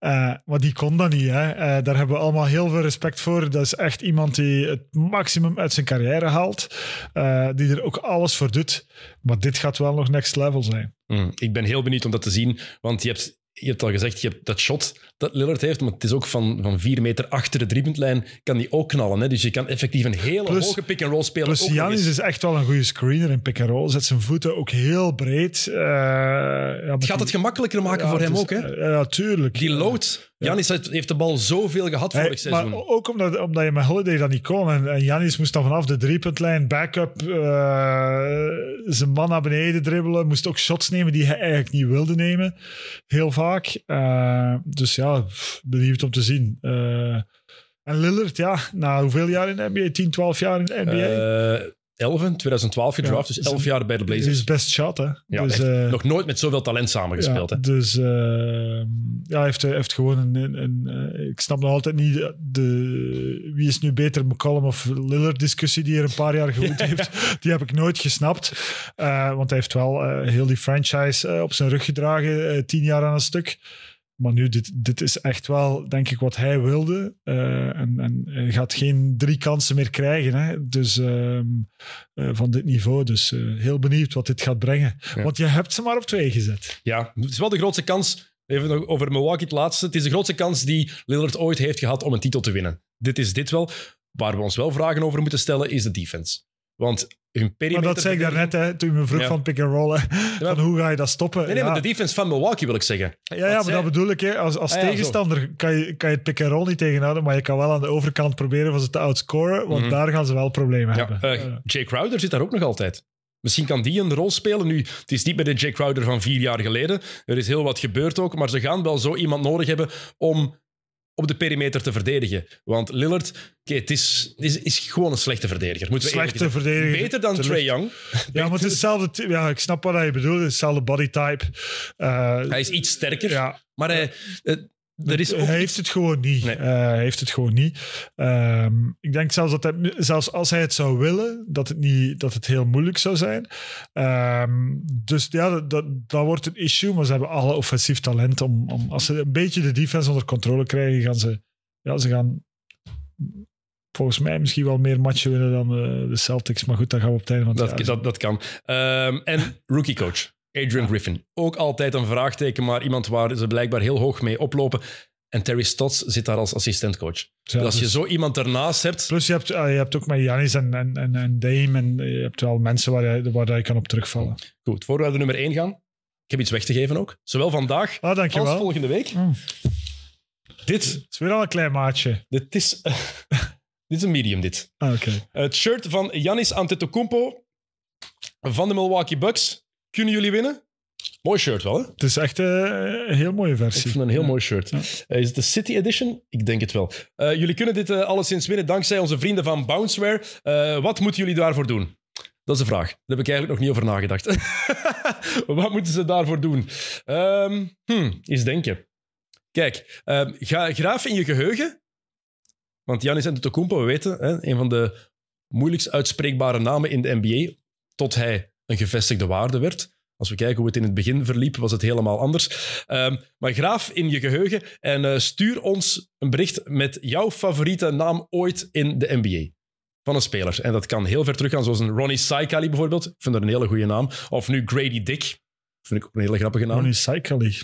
Uh, maar die kon dat niet. Hè. Uh, daar hebben we allemaal heel veel respect voor. Dat is echt iemand die het maximum uit zijn carrière haalt. Uh, die er ook alles voor doet. Maar dit gaat wel nog next level zijn. Mm, ik ben heel benieuwd om dat te zien. Want je hebt je hebt al gezegd, je hebt dat shot dat Lillard heeft, maar het is ook van, van vier meter achter de driepuntlijn kan die ook knallen. Hè? Dus je kan effectief een hele plus, hoge pick-and-roll spelen. Plus Janis is echt wel een goede screener in pick-and-roll. Zet zijn voeten ook heel breed. Uh, ja, het gaat het gemakkelijker maken ja, voor hem is, ook. Hè? Ja, tuurlijk. Die load. Janis heeft de bal zoveel gehad hey, vorig seizoen. Maar ook omdat, omdat je met Holiday dat niet kon. En, en Janis moest dan vanaf de driepuntlijn, backup, uh, zijn man naar beneden dribbelen. Moest ook shots nemen die hij eigenlijk niet wilde nemen. Heel vaak. Uh, dus ja, benieuwd om te zien. Uh, en Lillard, ja, na hoeveel jaar in de NBA? 10, 12 jaar in de NBA? Uh, 11, 2012 gedraft, ja, dus 11 jaar bij de Blazers. is best shot, hè? Ja, dus, uh, nog nooit met zoveel talent samengespeeld, ja, hè? Dus uh, ja, hij heeft, heeft gewoon een... een, een ik snap nog altijd niet de, wie is nu beter, McCollum of Lillard discussie die er een paar jaar gewoed *laughs* heeft. Die heb ik nooit gesnapt. want hij heeft wel heel die franchise op zijn rug gedragen, tien jaar aan een stuk. Maar nu, dit, dit is echt wel, denk ik, wat hij wilde. Eh, en, en hij gaat geen drie kansen meer krijgen hè? Dus, ehm, eh, van dit niveau. Dus eh, heel benieuwd wat dit gaat brengen. Ja. Want je hebt ze maar op twee gezet. Ja, het is wel de grootste kans. Even nog over Milwaukee het laatste. Het is de grootste kans die Lillard ooit heeft gehad om een titel te winnen. Dit is dit wel. Waar we ons wel vragen over moeten stellen, is de defense. Want hun Maar perimeter... dat zei ik daarnet, hè, toen je me vroeg Ja. van pick and roll. hè. Van hoe ga je dat stoppen? Nee, nee, ja. maar de defense van Milwaukee wil ik zeggen. ja, ja, maar zij- dat bedoel ik. Hè. Als, als Ah, tegenstander kan je, kan je het pick and roll niet tegenhouden, maar je kan wel aan de overkant proberen van ze te outscoren, want Mhm. daar gaan ze wel problemen hebben. Eh, Jay Crowder zit daar ook nog altijd. Misschien kan die een rol spelen. Nu, het is niet bij de Jay Crowder van vier jaar geleden. Er is heel wat gebeurd ook. Maar ze gaan wel zo iemand nodig hebben om op de perimeter te verdedigen. Want Lillard, oké, het is, is, is gewoon een slechte verdediger. Moeten we Slechte verdediger. Beter dan. Trey Young. ja, maar het is hetzelfde. Ja, ik snap wat je bedoelt. Het is hetzelfde bodytype. Eh, Hij is iets sterker. ja, Maar hij, eh, er is ook hij heeft het gewoon niet. Nee. Eh, hij heeft het gewoon niet. Ik denk zelfs dat hij, zelfs als hij het zou willen, dat het, niet, dat het heel moeilijk zou zijn. Ehm, dus ja, dat, dat, dat wordt een issue. Maar ze hebben alle offensief talent. Om, om, als ze een beetje de defense onder controle krijgen, gaan ze, ja, ze gaan volgens mij misschien wel meer matchen winnen dan eh, de Celtics. Maar goed, dat gaan we op het einde van het Dat, jaar dat, dat kan. Ehm, en rookie coach, Adrian Griffin. Ook altijd een vraagteken, maar iemand waar ze blijkbaar heel hoog mee oplopen. En Terry Stotts zit daar als assistentcoach. Dus als je Dus- zo iemand ernaast hebt... Plus je hebt, ah, je hebt ook met Janis en, en, en, en Dame en je hebt wel mensen waar je, waar je kan op terugvallen. Goed, voor we naar de nummer 1 gaan. Ik heb iets weg te geven ook. Zowel vandaag Ah, als volgende week. Mm. Dit, Het is weer al een klein maatje. dit, is, *laughs* dit is een medium, dit. Ah. Het shirt van Giannis Antetokounmpo van de Milwaukee Bucks. Kunnen jullie winnen? Mooi shirt wel, hè? Het is echt eh, een heel mooie Ik versie. vind het een heel mooi shirt. Ja. Eh, is het de City Edition? Ik denk het wel. Eh, jullie kunnen dit alleszins winnen dankzij onze vrienden van Bounceware. Eh, wat moeten jullie daarvoor doen? Dat is de vraag. Daar heb ik eigenlijk nog niet over nagedacht. *laughs* wat moeten ze daarvoor doen? Ehm hmm, eens denken. Kijk, ehm, ga graaf in je geheugen. Want Giannis Antetokounmpo, we weten, hè, een van de moeilijkst uitspreekbare namen in de NBA, tot hij een gevestigde waarde werd. Als we kijken hoe het in het begin verliep, was het helemaal anders. Ehm, maar graaf in je geheugen en eh, stuur ons een bericht met jouw favoriete naam ooit in de NBA. Van een speler. En dat kan heel ver teruggaan, zoals een Ronnie Saikali bijvoorbeeld. Ik vind dat een hele goede naam. Of nu Grady Dick. Vind ik ook een hele grappige naam. Ronnie Saikali.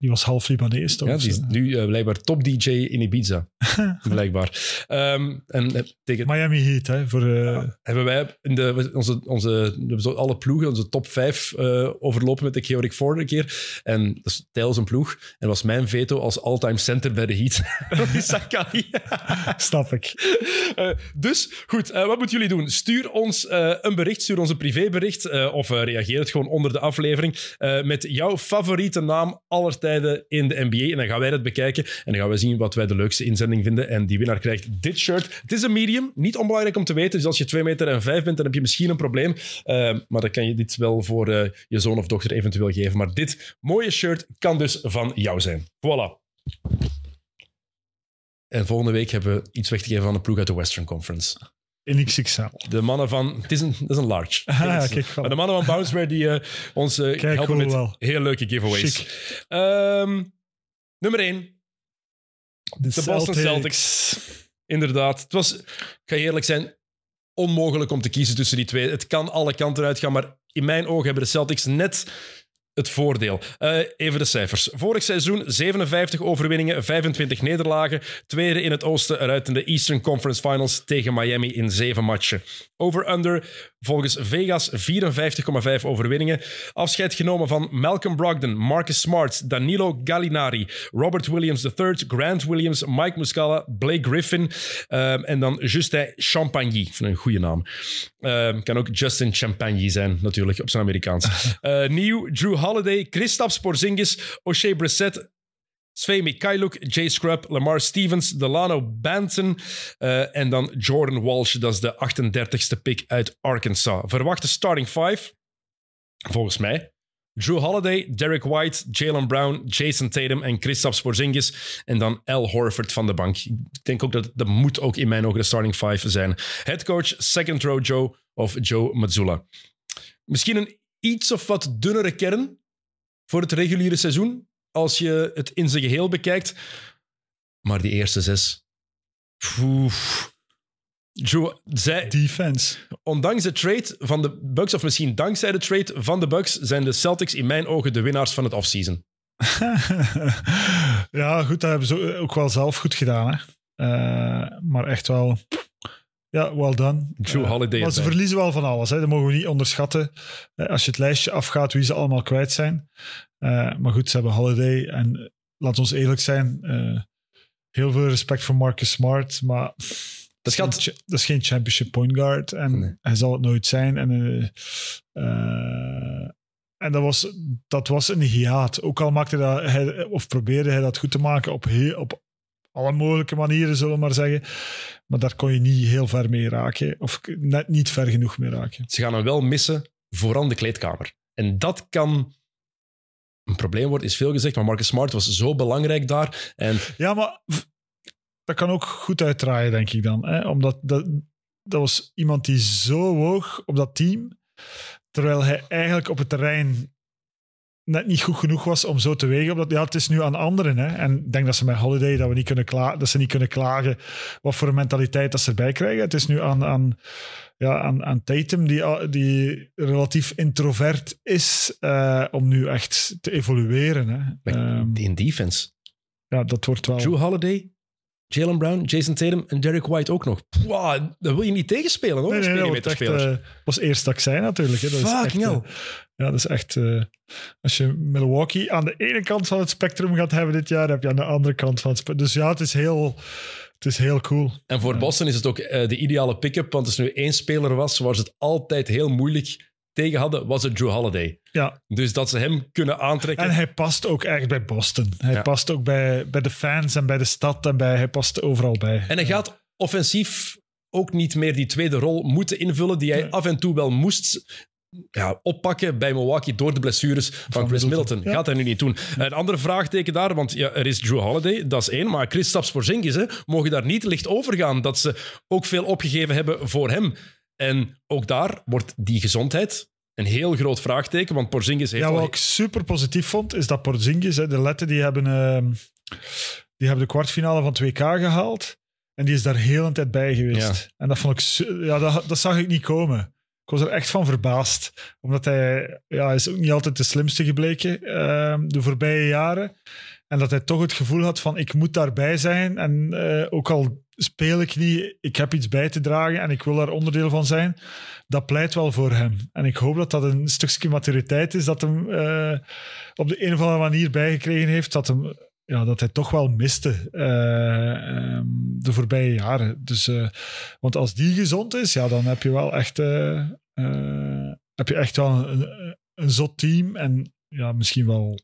Die was half Libanees, toch? Ja, die is nu eh, blijkbaar top DJ in Ibiza. *laughs* blijkbaar. Ehm, en eh, tegen, Miami Heat, hè? Voor, eh, hebben wij in de, onze, onze, alle ploegen, onze top 5 eh, overlopen met de Georg vorige keer. En dat is tijdens een ploeg. En was mijn veto als all-time center bij de Heat. *laughs* *laughs* Saikali. snap ik. Dus goed, wat moeten jullie doen? Stuur ons een bericht, stuur ons een privébericht of reageer het gewoon onder de aflevering met jouw favoriete naam aller tijden in de NBA. En dan gaan wij dat bekijken en dan gaan we zien wat wij de leukste inzending vinden. En die winnaar krijgt dit shirt. Het is een medium, niet onbelangrijk om te weten. Dus als je 2 meter en 5 bent, dan heb je misschien een probleem. Eh, maar dan kan je dit wel voor eh, je zoon of dochter eventueel geven. Maar dit mooie shirt kan dus van jou zijn. Voilà. En volgende week hebben we iets weg te geven van de ploeg uit de Western Conference. In XXL. De mannen van... Het is een, dat is een large. Ah, ja, Dat is- kijk, voilà. maar de mannen van Bounceware die eh, ons eh, Kijk, helpen cool met wel. heel leuke giveaways. Ehm, nummer 1. De, De Boston Celtics. Inderdaad. Het was, ik ga eerlijk zijn, onmogelijk om te kiezen tussen die twee. Het kan alle kanten uitgaan, maar in mijn ogen hebben de Celtics net het voordeel. Eh, even de cijfers. Vorig seizoen 57 overwinningen, 25 nederlagen. Tweede in het oosten, eruit in de Eastern Conference Finals tegen Miami in zeven matchen. Over-under volgens Vegas 54,5 overwinningen. Afscheid genomen van Malcolm Brogdon, Marcus Smart, Danilo Gallinari, Robert Williams III, Grant Williams, Mike Muscala, Blake Griffin ehm, en dan Justin Champagny. Een goede naam. Ehm, kan ook Justin Champagny zijn, natuurlijk, op zijn Amerikaans. *laughs* Eh, nieuw, Drew Holiday, Kristaps Porzingis, O'Shea Brissett, Svei Mikhailuk, Jay Scrub, Lamar Stevens, Delano Banton eh, en dan Jordan Walsh. Dat is de 38ste pick uit Arkansas. Verwachte starting five, volgens mij. Drew Holiday, Derek White, Jalen Brown, Jason Tatum en Kristaps Porzingis. En dan Al Horford van de bank. Ik denk ook dat dat moet ook in mijn ogen de starting five zijn. Headcoach, second row Joe of Joe Mazzulla. Misschien een iets of wat dunnere kern voor het reguliere seizoen. als je het in zijn geheel bekijkt. Maar die eerste zes. Oef. Drew, zij, Defense. ondanks de trade van de Bucks, of misschien dankzij de trade van de Bucks, zijn de Celtics in mijn ogen de winnaars van het offseason. *laughs* ja, goed, dat hebben ze ook wel zelf goed gedaan. Hè. Eh, maar echt wel, ja, well done. Drew Eh, Holiday maar ze verliezen wel van alles. Hè. Dat mogen we niet onderschatten. Eh, als je het lijstje afgaat wie ze allemaal kwijt zijn. Eh, maar goed, ze hebben Holiday. En laat ons eerlijk zijn, heel veel respect voor Marcus Smart. Maar Dat is geen dat is geen championship point guard. En Nee. hij zal het nooit zijn. En, en dat, was, dat was een hiaat. Ook al maakte dat, hij, of probeerde hij dat goed te maken op, heel, op alle mogelijke manieren, zullen we maar zeggen. Maar daar kon je niet heel ver mee raken. Of net niet ver genoeg mee raken. Ze gaan hem wel missen, vooral de kleedkamer. En dat kan een probleem worden, is veel gezegd. Maar Marcus Smart was zo belangrijk daar. En Ja, maar dat kan ook goed uitdraaien, denk ik dan. Hè? Omdat dat, dat was iemand die zo woog op dat team, terwijl hij eigenlijk op het terrein net niet goed genoeg was om zo te wegen. Omdat, ja, het is nu aan anderen. Hè? En ik denk dat ze met Holiday dat, we niet kunnen kla- dat ze niet kunnen klagen wat voor een mentaliteit dat ze erbij krijgen. Het is nu aan, aan, ja, aan, aan Tatum, die, die relatief introvert is, eh, om nu echt te evolueren. Hè? Ehm, in defense. ja, dat wordt wel... Drew Holiday, Jalen Brown, Jason Tatum en Derek White ook nog. Wow, dat wil je niet tegenspelen hoor, Nee, nee, dat eh, was eerst zei natuurlijk. Hè. Dat is echt, Fucking eh, ja, dat is echt... eh, als je Milwaukee aan de ene kant van het spectrum gaat hebben dit jaar, heb je aan de andere kant van het spectrum. Dus ja, het is heel, het is heel cool. En voor Boston is het ook de ideale pick-up, want als er nu één speler was waar ze het altijd heel moeilijk tegen hadden, was het Drew Holiday. Ja, Dus dat ze hem kunnen aantrekken. en hij past ook echt bij Boston. Hij Ja. past ook bij, bij de fans en bij de stad en bij, hij past overal bij. En hij gaat offensief ook niet meer die tweede rol moeten invullen, die hij af en toe wel moest ja, oppakken bij Milwaukee door de blessures van, Van Chris Middleton. Middleton. Ja. Gaat hij nu niet doen. Een andere vraagteken daar, want ja, er is Drew Holiday, dat is één, maar Kristaps Porzingis, hè, mogen daar niet licht over gaan, dat ze ook veel opgegeven hebben voor hem. En ook daar wordt die gezondheid een heel groot vraagteken, want Porzingis heeft Ja, wat ik super positief vond, is dat Porzingis, hè, de Letten, die hebben, ehm, die hebben de kwartfinale van 2K gehaald. En die is daar heel een tijd bij geweest. En dat vond ik, ja, dat, dat zag ik niet komen. Ik was er echt van verbaasd. Omdat hij, ja, hij is ook niet altijd de slimste gebleken ehm, de voorbije jaren. En dat hij toch het gevoel had van, ik moet daarbij zijn. En eh, ook al speel ik niet, ik heb iets bij te dragen en ik wil daar onderdeel van zijn. Dat pleit wel voor hem. En ik hoop dat dat een stukje maturiteit is dat hem eh, op de een of andere manier bijgekregen heeft. Dat, hem, ja, dat hij toch wel miste eh, ehm, de voorbije jaren. Dus, eh, want als die gezond is, ja, dan heb je wel echt, heb je echt wel een, een zot team. En ja, misschien wel...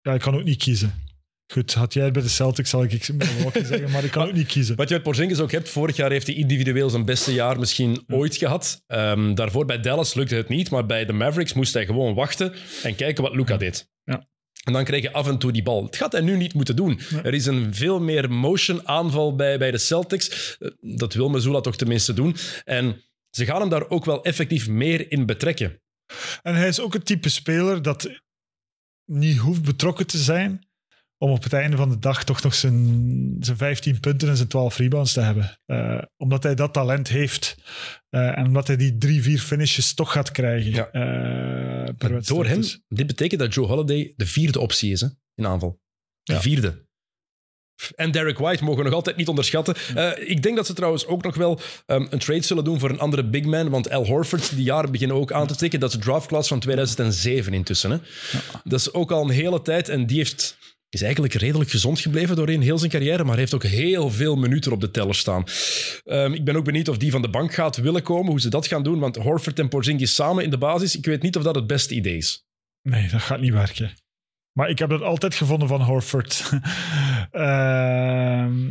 Ja, ik kan ook niet kiezen. Goed, had jij het bij de Celtics, zal ik Milwaukee zeggen, maar ik kan ook niet kiezen. Wat je met Porzingis ook hebt, vorig jaar heeft hij individueel zijn beste jaar misschien ooit gehad. Ehm, daarvoor bij Dallas lukte het niet, maar bij de Mavericks moest hij gewoon wachten en kijken wat Luca deed. Ja. En dan kreeg je af en toe die bal. Het gaat hij nu niet moeten doen. Er is een veel meer motion aanval bij, bij de Celtics. Eh, Dat wil Mazula toch tenminste doen. En ze gaan hem daar ook wel effectief meer in betrekken. En hij is ook het type speler dat niet hoeft betrokken te zijn om op het einde van de dag toch nog zijn, zijn 15 punten en zijn 12 rebounds te hebben. Eh, omdat hij dat talent heeft. Eh, en omdat hij die drie, vier finishes toch gaat krijgen. Ja. eh, per. Door hem, Dus- dit betekent dat Joe Holiday de vierde optie is hè, in aanval. De Ja. vierde. En Derek White mogen we nog altijd niet onderschatten. Ik denk dat ze trouwens ook nog wel ehm, een trade zullen doen voor een andere big man. Want Al Horford, die jaren beginnen ook aan te tikken. Dat is de draftclass van 2007 intussen. Hè. Dat is ook al een hele tijd. En die heeft, is eigenlijk redelijk gezond gebleven doorheen heel zijn carrière. Maar heeft ook heel veel minuten op de teller staan. Ehm, ik ben ook benieuwd of die van de bank gaat willen komen. Hoe ze dat gaan doen. Want Horford en Porzingis samen in de basis. Ik weet niet of dat het beste idee is. Nee, dat gaat niet werken. Maar ik heb dat altijd gevonden van Horford. *laughs* Ehm,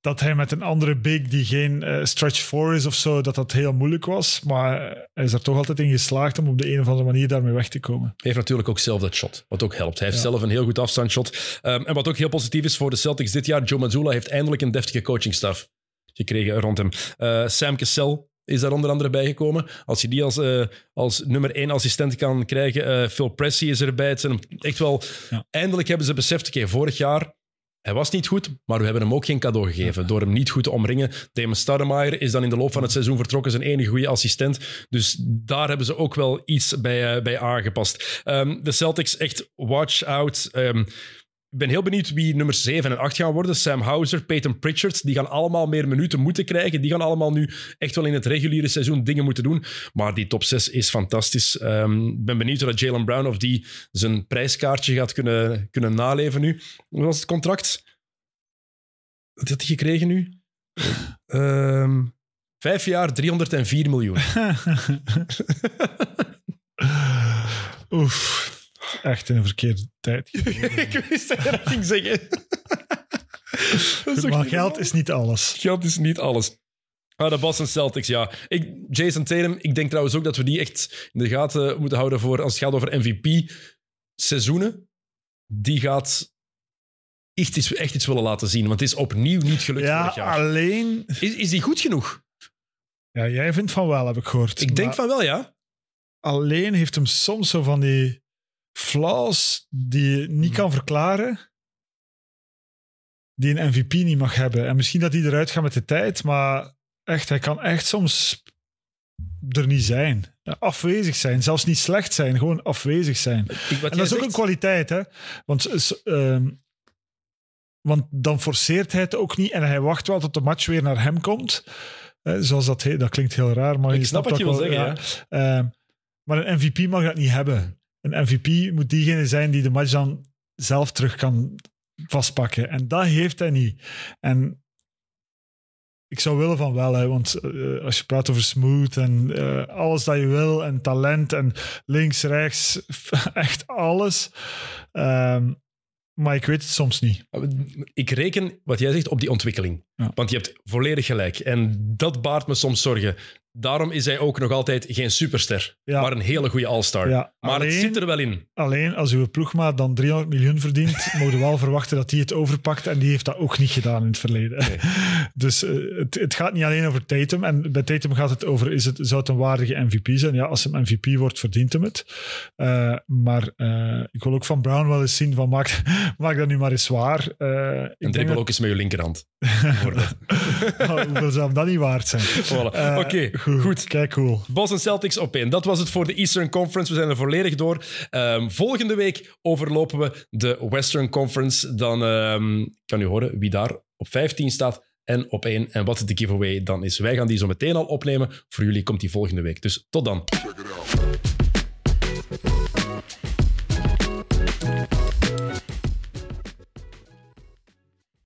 dat hij met een andere big die geen eh, stretch 4 is of zo, dat dat heel moeilijk was. Maar hij is er toch altijd in geslaagd om op de een of andere manier daarmee weg te komen. Hij heeft natuurlijk ook zelf dat shot, wat ook helpt. Hij heeft Ja. zelf een heel goed afstandsshot. Um, en wat ook heel positief is voor de Celtics dit jaar, Joe Mazzulla heeft eindelijk een deftige coachingstaf gekregen rond hem. Uh, Sam Cassell is daar onder andere bijgekomen. Als je die als, eh, als nummer één assistent kan krijgen. eh, Phil Pressey is erbij. Het zijn echt wel... Ja. Eindelijk hebben ze beseft, oké, vorig jaar... Hij was niet goed, maar we hebben hem ook geen cadeau gegeven. Door hem niet goed te omringen. Damon Stoudemire is dan in de loop van het seizoen vertrokken. Zijn enige goede assistent. Dus daar hebben ze ook wel iets bij, eh, bij aangepast. Ehm, de Celtics, echt watch out. Ehm, ik ben heel benieuwd wie nummer 7 en 8 gaan worden. Sam Hauser, Peyton Pritchard, die gaan allemaal meer minuten moeten krijgen. Die gaan allemaal nu echt wel in het reguliere seizoen dingen moeten doen. Maar die top 6 is fantastisch. Ehm, Ik ben benieuwd of Jalen Brown of die zijn prijskaartje gaat kunnen, kunnen naleven nu. Wat was het contract? Wat had hij gekregen nu? *laughs* Ehm, vijf jaar, 304 miljoen. *laughs* Oef, echt in een verkeerde tijd. *laughs* ik wist dat je dat ging zeggen. *laughs* Maar geld is niet alles. Geld is niet alles. Ah, de Boston Celtics, ja. Ik, Jason Tatum, ik denk trouwens ook dat we die echt in de gaten moeten houden voor als het gaat over MVP-seizoenen. Die gaat echt iets, echt iets willen laten zien, want het is opnieuw niet gelukt Ja, vorig jaar. alleen... Is, is die goed genoeg? Ja, jij vindt van wel, heb ik gehoord. Ik denk van wel, ja. Alleen heeft hem soms zo van die flaws die je niet kan verklaren. Die een MVP niet mag hebben. En misschien dat hij eruit gaat met de tijd, maar echt, hij kan echt soms er niet zijn. Afwezig zijn. Zelfs niet slecht zijn, gewoon afwezig zijn. Ik, En dat is ook een kwaliteit, hè? Want, ehm, want dan forceert hij het ook niet en hij wacht wel tot de match weer naar hem komt. Zoals dat heet. Dat klinkt heel raar, maar Ik je snap wat je wil wel, zeggen, ja. Ehm, maar een MVP mag dat niet hebben. Een MVP moet diegene zijn die de match dan zelf terug kan vastpakken. En dat heeft hij niet. En ik zou willen van wel, hè, want eh, als je praat over smooth en eh, alles dat je wil en talent en links, rechts, *laughs* echt alles. Ehm, maar ik weet het soms niet. Ik reken, wat jij zegt, op die ontwikkeling. Ja. Want je hebt volledig gelijk. En dat baart me soms zorgen. Daarom is hij ook nog altijd geen superster, Ja. maar een hele goede all-star. Ja, maar het zit er wel in. Alleen als uw ploegmaat dan 300 miljoen verdient, *laughs* mogen we wel verwachten dat hij het overpakt. En die heeft dat ook niet gedaan in het verleden. Nee. *laughs* Dus eh, het, het gaat niet alleen over Tatum. En bij Tatum gaat het over, is het, zou het een waardige MVP zijn? Ja, als hem MVP wordt, verdient hem het. Eh, maar eh, ik wil ook van Brown wel eens zien van, maak, *laughs* maak dat nu maar eens waar. En dribbel ook eens met je linkerhand. Bijvoorbeeld. *laughs* Hoeveel zou dat niet waard zijn? Voilà. Eh, Oké, goed. goed. Kijk, cool. Boston Celtics op één. Dat was het voor de Eastern Conference. We zijn er volledig door. Ehm, volgende week overlopen we de Western Conference. Dan ehm, kan u horen wie daar op 15 staat en op één. En wat de giveaway dan is. Wij gaan die zo meteen al opnemen. Voor jullie komt die volgende week. Dus tot dan.